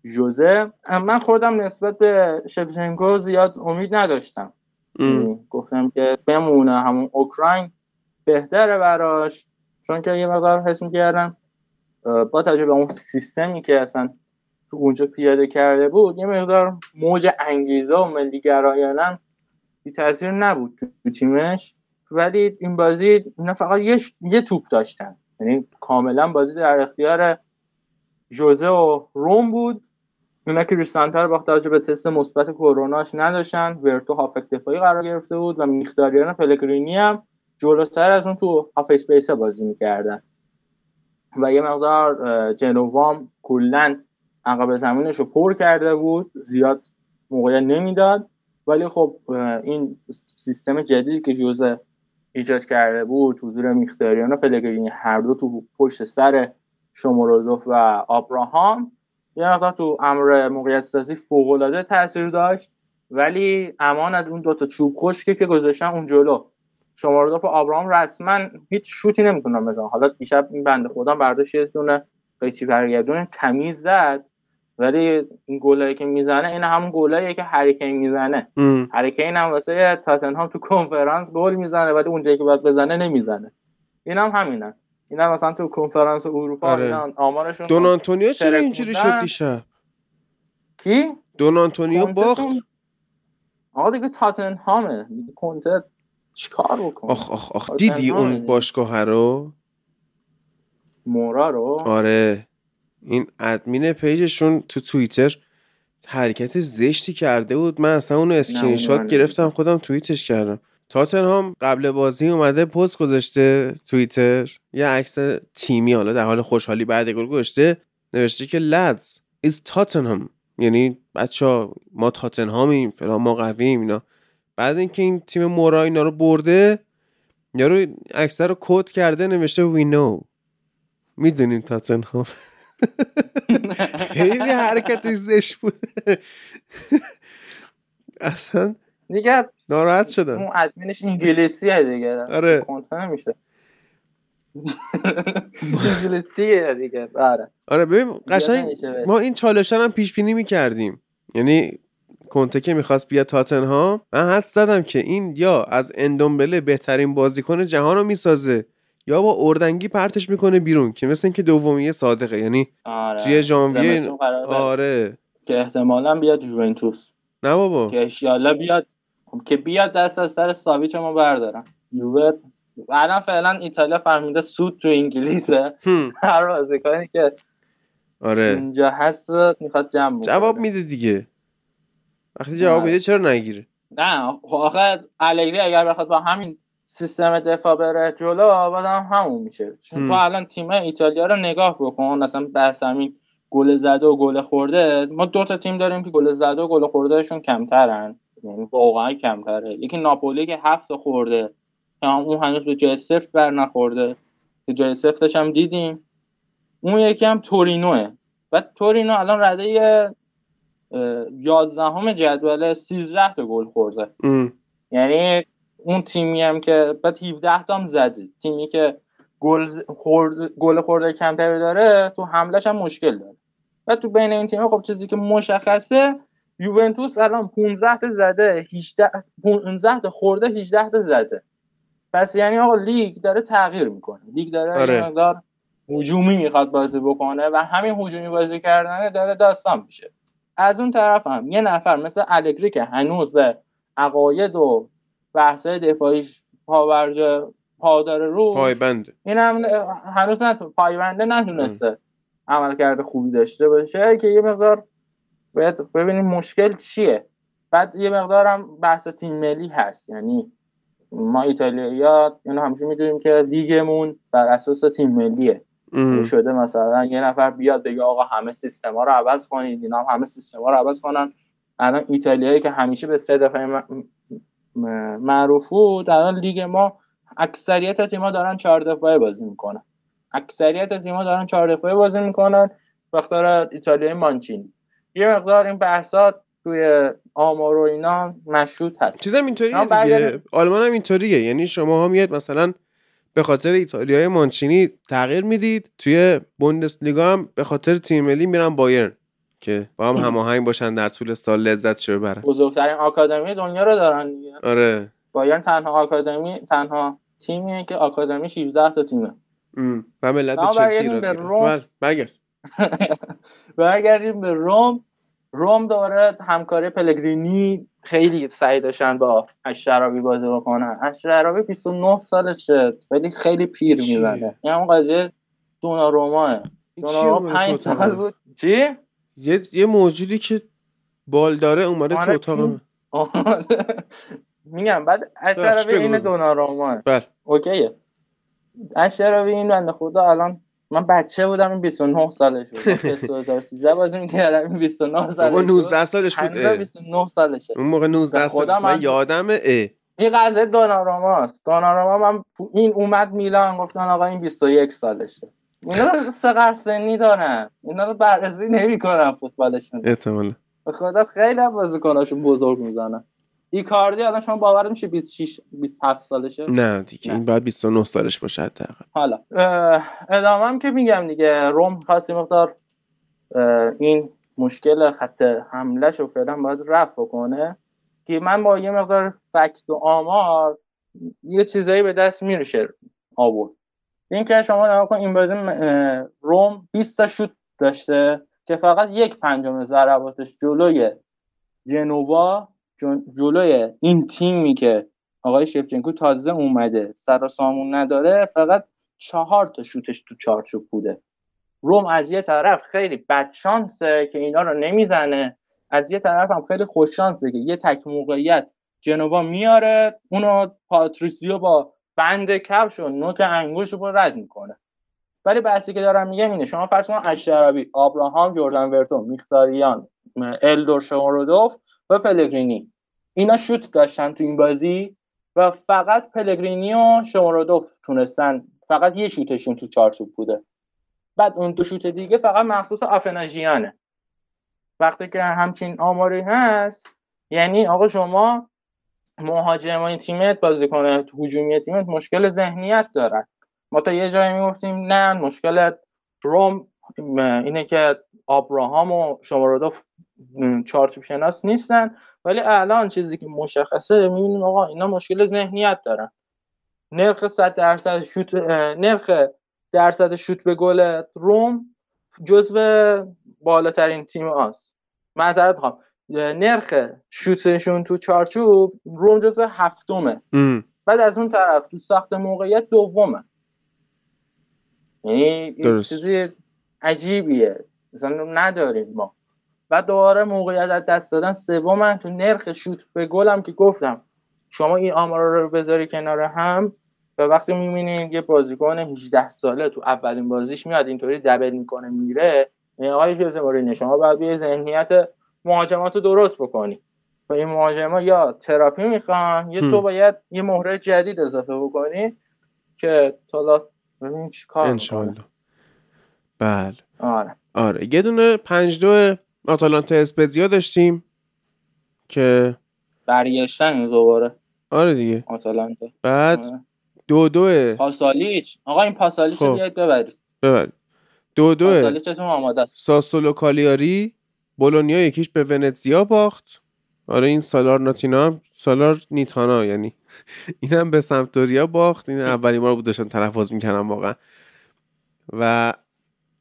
ژوزه من خودم نسبت به شفچنکو زیاد امید نداشتم. یعنی گفتم که بمونه همون اوکراین بهتره براش. چون که یه مقدار حس می‌کردم با توجه به اون سیستمی که اصلا تو اونجا پیاده کرده بود یه مقدار موج انگیزه و ملی گرایانم بی تاثیر نبود تو تیمش. ولی این بازی اینا فقط یه, یه توپ داشتن. یعنی کاملا بازی در اختیار ژوزه و روم بود. اینا که کریستانتر با توجه به تست مثبت کروناش نداشتن. ورتو هافبک دفاعی قرار گرفته بود و میختاریان پلگرینی هم جلوتر از اون تو half space بازی می‌کردن. و یه مقدار جنووام کلا عقب زمینش رو پر کرده بود زیاد موقعیت نمی‌داد. ولی خب این سیستم جدیدی که ژوزه ایجاد کرده بود حضور میختاریان و پلگرینی هر دو تو پشت سر شمروزوف و آبراهام یه مقدار تو امر موقعیت سازی فوق العاده تاثیر داشت. ولی امان از اون دوتا چوب خشکی که گذاشتن اون جلو. شماردوف و آبراهام رسما هیچ شوتی نمی‌تونن بزنن. حالا دیشب این بنده خدا برداشت یه دونه قیچی برگردون تمیز زد. ولی این گلایی که می‌زنه این همون گلاییه که هریکین می‌زنه. هریکین هم واسه تاتنهام تو کنفرانس گل می‌زنه ولی اونجایی که باید بزنه نمی‌زنه. این هم همینه. این هم مثلا تو کنفرانس اروپا آره. آمارشون دون آنتونیو چرا اینجوری شد دیشب؟ کی؟ دون آنتونیو باخت. آقا دیگه تاتنهامه کنته چیکار بکنه؟ آخ آخ آخ. دیدی اون باشگاه رو؟ مورا رو؟ آره. این ادمین پیجشون تو توییتر حرکت زشتی کرده بود. من اصلا اونو اسکرین شات گرفتم خودم tweetش کردم. تاتنهام قبل بازی اومده پست گذاشته توییتر. یه عکس تیمی حالا در حال خوشحالی بعد گل گذاشته. نوشته که لدز is تاتنهام یعنی بچه ما تاتنهامیم فلان ما قویم اینا. بعد اینکه این تیم مورا اینا رو برده یارو اکثر رو کد کرده نوشته وی نو می‌دونین تاتنهام. خیلی حرکت زشت بود. اصلا دیگه ناراحت شدم. اون ادمینش انگلیسیه دیگه. آره. نمیشه. انگلیسیه دیگه. آره. آره ببین قشنگ ما این چالش هم پیش بینی می‌کردیم. یعنی کنته که می‌خواست بیاد تاتنهام من حد زدم که این یا از اندومبله بهترین بازیکن جهان رو می‌سازه. یا با اردنگی پرتش می‌کنه بیرون که مثل اینکه دومیه صادقه. یعنی آره. توی ژانویه آره. که احتمالا بیاد یوونتوس. نه بابا. که اشیالا بیاد. که بیاد دست از سر ساویچ ما بردارم یووه. الان فعلا ایتالیا فهمیده سود تو انگلیسه. هر بازیکنی که آره. اینجا هست می‌خواد جمع جواب میده دیگه. وقتی جواب میده چرا نگیره؟ نه آخه الگری اگر بخواد با همین سیستم دفاع بره جلو بازم همون میشه. چون تو الان تیم ایتالیا رو نگاه بکن مثلا بحث همین گل زده و گل خورده ما دو تا تیم داریم که گل زده و گل خوردهشون کمترن. یعنی واقعا کمتره. یکی ناپولی که هفت خورده اون هنوز به جای صفر بر نخورده. که جای صفرش هم دیدیم. اون یکی هم تورینوه. و تورینو الان رده یازدهم جدول 13 تا گل خورده. یعنی اون تیمی هم که بعد 17 تا هم زده. تیمی که گل خورده گل خورده کمتری داره تو حملش هم مشکل داره. و تو بین این تیم خب چیزی که مشخصه یوونتوس الان 15 تا زده 18 15 تا خورده 18 تا زده. پس یعنی آقا لیگ داره تغییر می‌کنه. لیگ داره آره. مقدار هجومی می‌خواد بازی بکنه و همین هجومی بازی کردن داره داستان میشه. از اون طرف هم یه نفر مثل الگری که هنوز به عقاید و بحث‌های دفاعیش پاورج پا داره رو پایبند. این هم هنوز نتون پایبنده نتونسته عمل کرده خوبی داشته باشه. که یه مقدار باید ببینیم مشکل چیه. بعد یه مقدارم بحث تیم ملی هست. یعنی ما ایتالیایی‌ها اینو همیشه می‌دونیم که لیگمون بر اساس تیم ملیه. شده مثلا یه نفر بیاد بگه آقا همه سیستما رو عوض کنید اینا هم همه سیستما رو عوض کنن. الان ایتالیایی که همیشه به سه دفعه معروف بود. الان لیگ ما اکثریت تیم‌ها دارن چهار دفعه بازی می‌کنن. اکثریت تیم‌ها دارن چهار دفعه بازی می‌کنن. بخاطر ایتالیای مانچینی یه مقدار این بحثات توی آمار و اینا مشروط هست. چیزم اینطوریه دیگه. آلمان هم اینطوریه. یعنی شما هم میاد مثلا به خاطر ایتالیای مانچینی تغییر می‌دید. توی بوندسلیگا هم به خاطر تیم ملی میرن بایرن. که با هم هماهنگ باشن در طول سال لذت شو ببرن بزرگترین آکادمی دنیا رو دارن دیگه آره بایرن تنها آکادمی تنها تیمیه که آکادمی 16 تا تیمه ام. و ملت چلسی به. روم. بر- برگرد برگردیم به روم روم دوباره همکاری پلگرینی خیلی سعی داشتن با اشترابی بازی بکنن اشترابی 29 سالشه ولی خیلی پیر؟ می‌زنه این همون قضیه چیه دوناروما اومده تو 5 اتاق سال؟ بود چی؟ یه یه موجودی که بال داره اومده تو آره، اتاقم میگم بعد بگو، این بگو. دوناروماه بله. اوکیه. اشترابی این بنده خدا الان من بچه بودم این 29 سالش بود. من پس 2013 بازی می‌کردم این 29 سالش بود. 19 سالش بود هنوز اه. 29 سالشه. اون موقع 19 به سال من من- یادمه اه. این قضیه دوناروماست. دوناروما من این اومد میلان گفتن آقا این 21 سالشه. اینا سقر سنی دارن. اینا رو بررسی نمی‌کنن فوتبالشون. احتمالا. به خدا خیلی از بازیکناشون بزرگ می‌زنن. ایکاردی الان شما باور میشه 26 27 سالشه؟ نه دیگه این باید 29 سالش باشه حداقل. حالا ادامه هم که میگم دیگه روم خاصی مقدار این مشکل خط حملهش رو فعلا باید رفع بکنه که من با یه مقدار فکت و آمار یه چیزایی به دست میرشه آورد. این که شما نگاه کن این بازی روم 20 تا شوت داشته که فقط یک پنجم ضرباتش جلوی جنوا جن- جلوی این تیمی که آقای شفچنکو تازه اومده سر و سامون نداره فقط چهار تا شوتش تو چارچوب بوده. روم از یه طرف خیلی بدشانسه که اینا رو نمی‌زنه از یه طرف هم خیلی خوششانسه که یه تک موقعیت جنوا میاره اونو پاتریسیو با بند کفش و نوک انگوش رو رد می‌کنه. ولی بحثی که دارم میگم اینه. شما فرض کن اشترابی آبراهام جردن ورتو میختاریان الدور شمارودوف و پلگرینی. اینا شوت داشتن تو این بازی و فقط پلگرینی و شمارودوف تونستن. فقط یه شوتشون تو چارچوب بوده. بعد اون دو شوت دیگه فقط مخصوص آفناژیانه. وقتی که همچین آماری هست یعنی آقا شما مهاجمای تیمت بازیکن هجومی تیمت مشکل ذهنیت دارن ما تا یه جایی می‌گفتیم نه مشکل روم اینه که آبراهام و شمارودوف چارچوب شناس نیستن ولی الان چیزی که مشخصه می‌بینیم آقا اینا مشکل ذهنیت دارن نرخ 100 درصد شوت نرخ درصد شوت به گل روم جزو بالاترین تیم هاست معذرت می‌خوام. نرخ شوتشون تو چارچوب روم جزو هفتمه. ام. بعد از اون طرف تو ساخت موقعیت دومه. یعنی. چیزی عجیبیه. مثلا نداریم ما. بعد دوباره موقعیت از دست دادن سومن. تو نرخ شوت به گلم که گفتم. شما این آمارا رو بذاری کنار هم. و وقتی می‌بینید یه بازیکن 18 ساله تو اولین بازیش میاد اینطوری دبل می‌کنه میره. یعنی آقای جوزه مورینیو شما باید یه ذهنیت مهاجمات رو درست بکنی. و این مهاجما یا تراپی می‌خوان یا. تو باید یه مهره جدید اضافه بکنی که تا ببینیم چی کار انشالله بله. آره. آره. یه دونه پنج دو آتالانتا اسپزیا داشتیم که برگشتن دوباره. آره دیگه. آتالانتا. بعد آره. دو دو پاسالیچ. آقا این پاسالیچ رو خب. بیاید ببرید. ببرید. دو دو پاسالیچتون آماده است. ساسولو کالیاری بولونیا یکیش به ونتزیا باخت. آره این سالار ناتینا هم سالار نیتانا یعنی این هم به سمتوریا باخت. این اولین بار بود داشتن تلفظ می‌کنم واقعا. و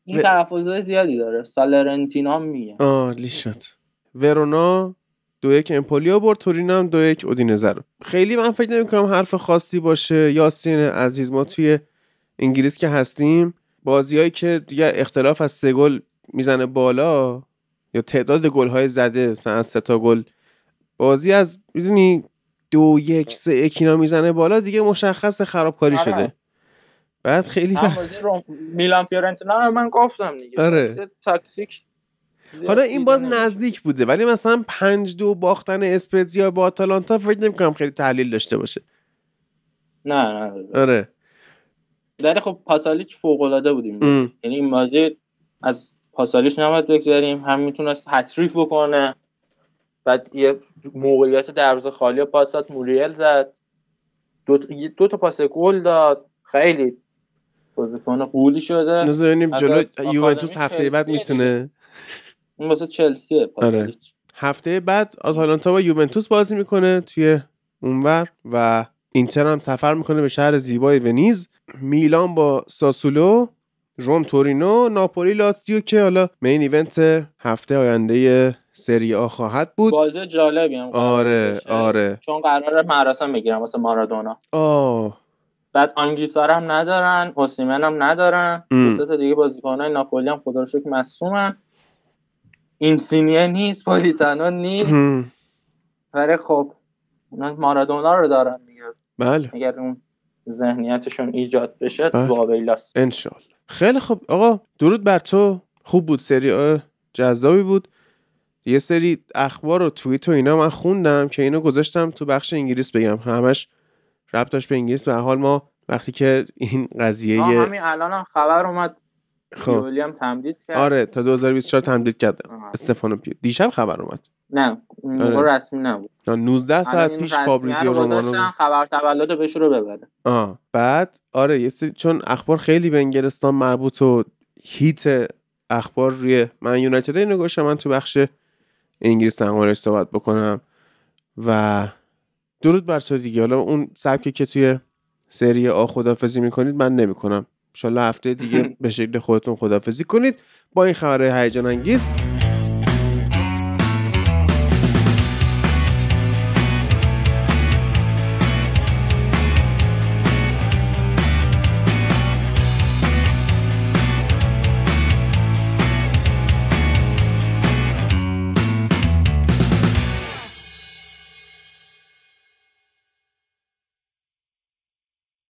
این تلفظهای زیادی داره. سالرنتینا میگه. آه لیشت ورونا دو یک امپولیا برد تورینو هم دو یک اودینزه رو. خیلی من فکر نمی کنم حرف خاصی باشه. یاسین عزیز ما توی انگلیس که هستیم بازیایی که دیگه اختلاف از سه گل می‌زنه بالا یا تعداد گل های زده مثلا از سه تا گل. بازی از می‌دونی دو یک سه یک اینا می‌زنه بالا دیگه مشخص خرابکاری آره. شده. بعد خیلی روم... میلان فیورنتینا من گفتم دیگه. آره. تاکتیک حالا این باز نزدیک بوده ولی مثلا پنج دو باختن اسپزیا با آتالانتا فکر نمی‌کنم خیلی تحلیل داشته باشه. نه نه آره. ولی خب پاسالیچ فوق العاده بود این اَم. یعنی این بازی از پاسالیچ نباید بگذریم. هم می‌تونست hat-trick بکنه. بعد یه موقعیت دروازه خالی رو پاس داد موریل زد. دو, تا- یه- دو تا پاس گل داد. خیلی بازیکن قولی شده. از جلو یوونتوس هفته بعد می‌تونه؟ این واسه چلسیه آره. هفته بعد آتالانتا با یوونتوس بازی می‌کنه توی اونور و اینتر هم سفر می‌کنه به شهر زیبای ونیز. میلان با ساسولو روم تورینو ناپولی لاتزیو که حالا مین ایونت هفته آینده سری آ خواهد بود. بازی جالبی هم آره بشه. آره. چون قرار مراسم بگیرم واسه مارادونا. آه. بعد آنگیسار هم ندارن اوسیمن هم ندارن. دو تا دیگه بازیکنهای ناپولی هم خدا رو شکر مصومن. اینسینیه نیست پولیتانو نیست. ولی خب اونا مارادونا رو دارن دیگه. بله. اگر اون ذهنیتشون ایجاد بشه بله. انشالله خیلی خوب. آقا درود بر تو. خوب بود. سری جذابی بود. یه سری اخبار و توییت و اینا من خوندم که اینو گذاشتم تو بخش انگلیس بگم. همش ربط داشت به انگلیس. به حال ما وقتی که این قضیه همین الان هم خبر اومد. خب. پیولی هم تمدید کرد. آره تا 2024 تمدید کردم استفانو پیو دیشب خبر اومد. نه آره. رسمی نبود. 19 الان ساعت پیش فابریزیو رو رومانو خبر تولد بهش رو ببره. آه بعد آره یه چون اخبار خیلی به انگلستان مربوط و هیت اخبار روی من یونایتد اینو گوشم من تو بخش انگلیس نمارش صحبت بکنم. و درود بر تو دیگه. حالا اون سبکی که توی سری آ خدافزی می‌کنید من نمی‌کنم. انشالله هفته دیگه به شکل خودتون خدافزی کنید. با این خبر هیجان انگیز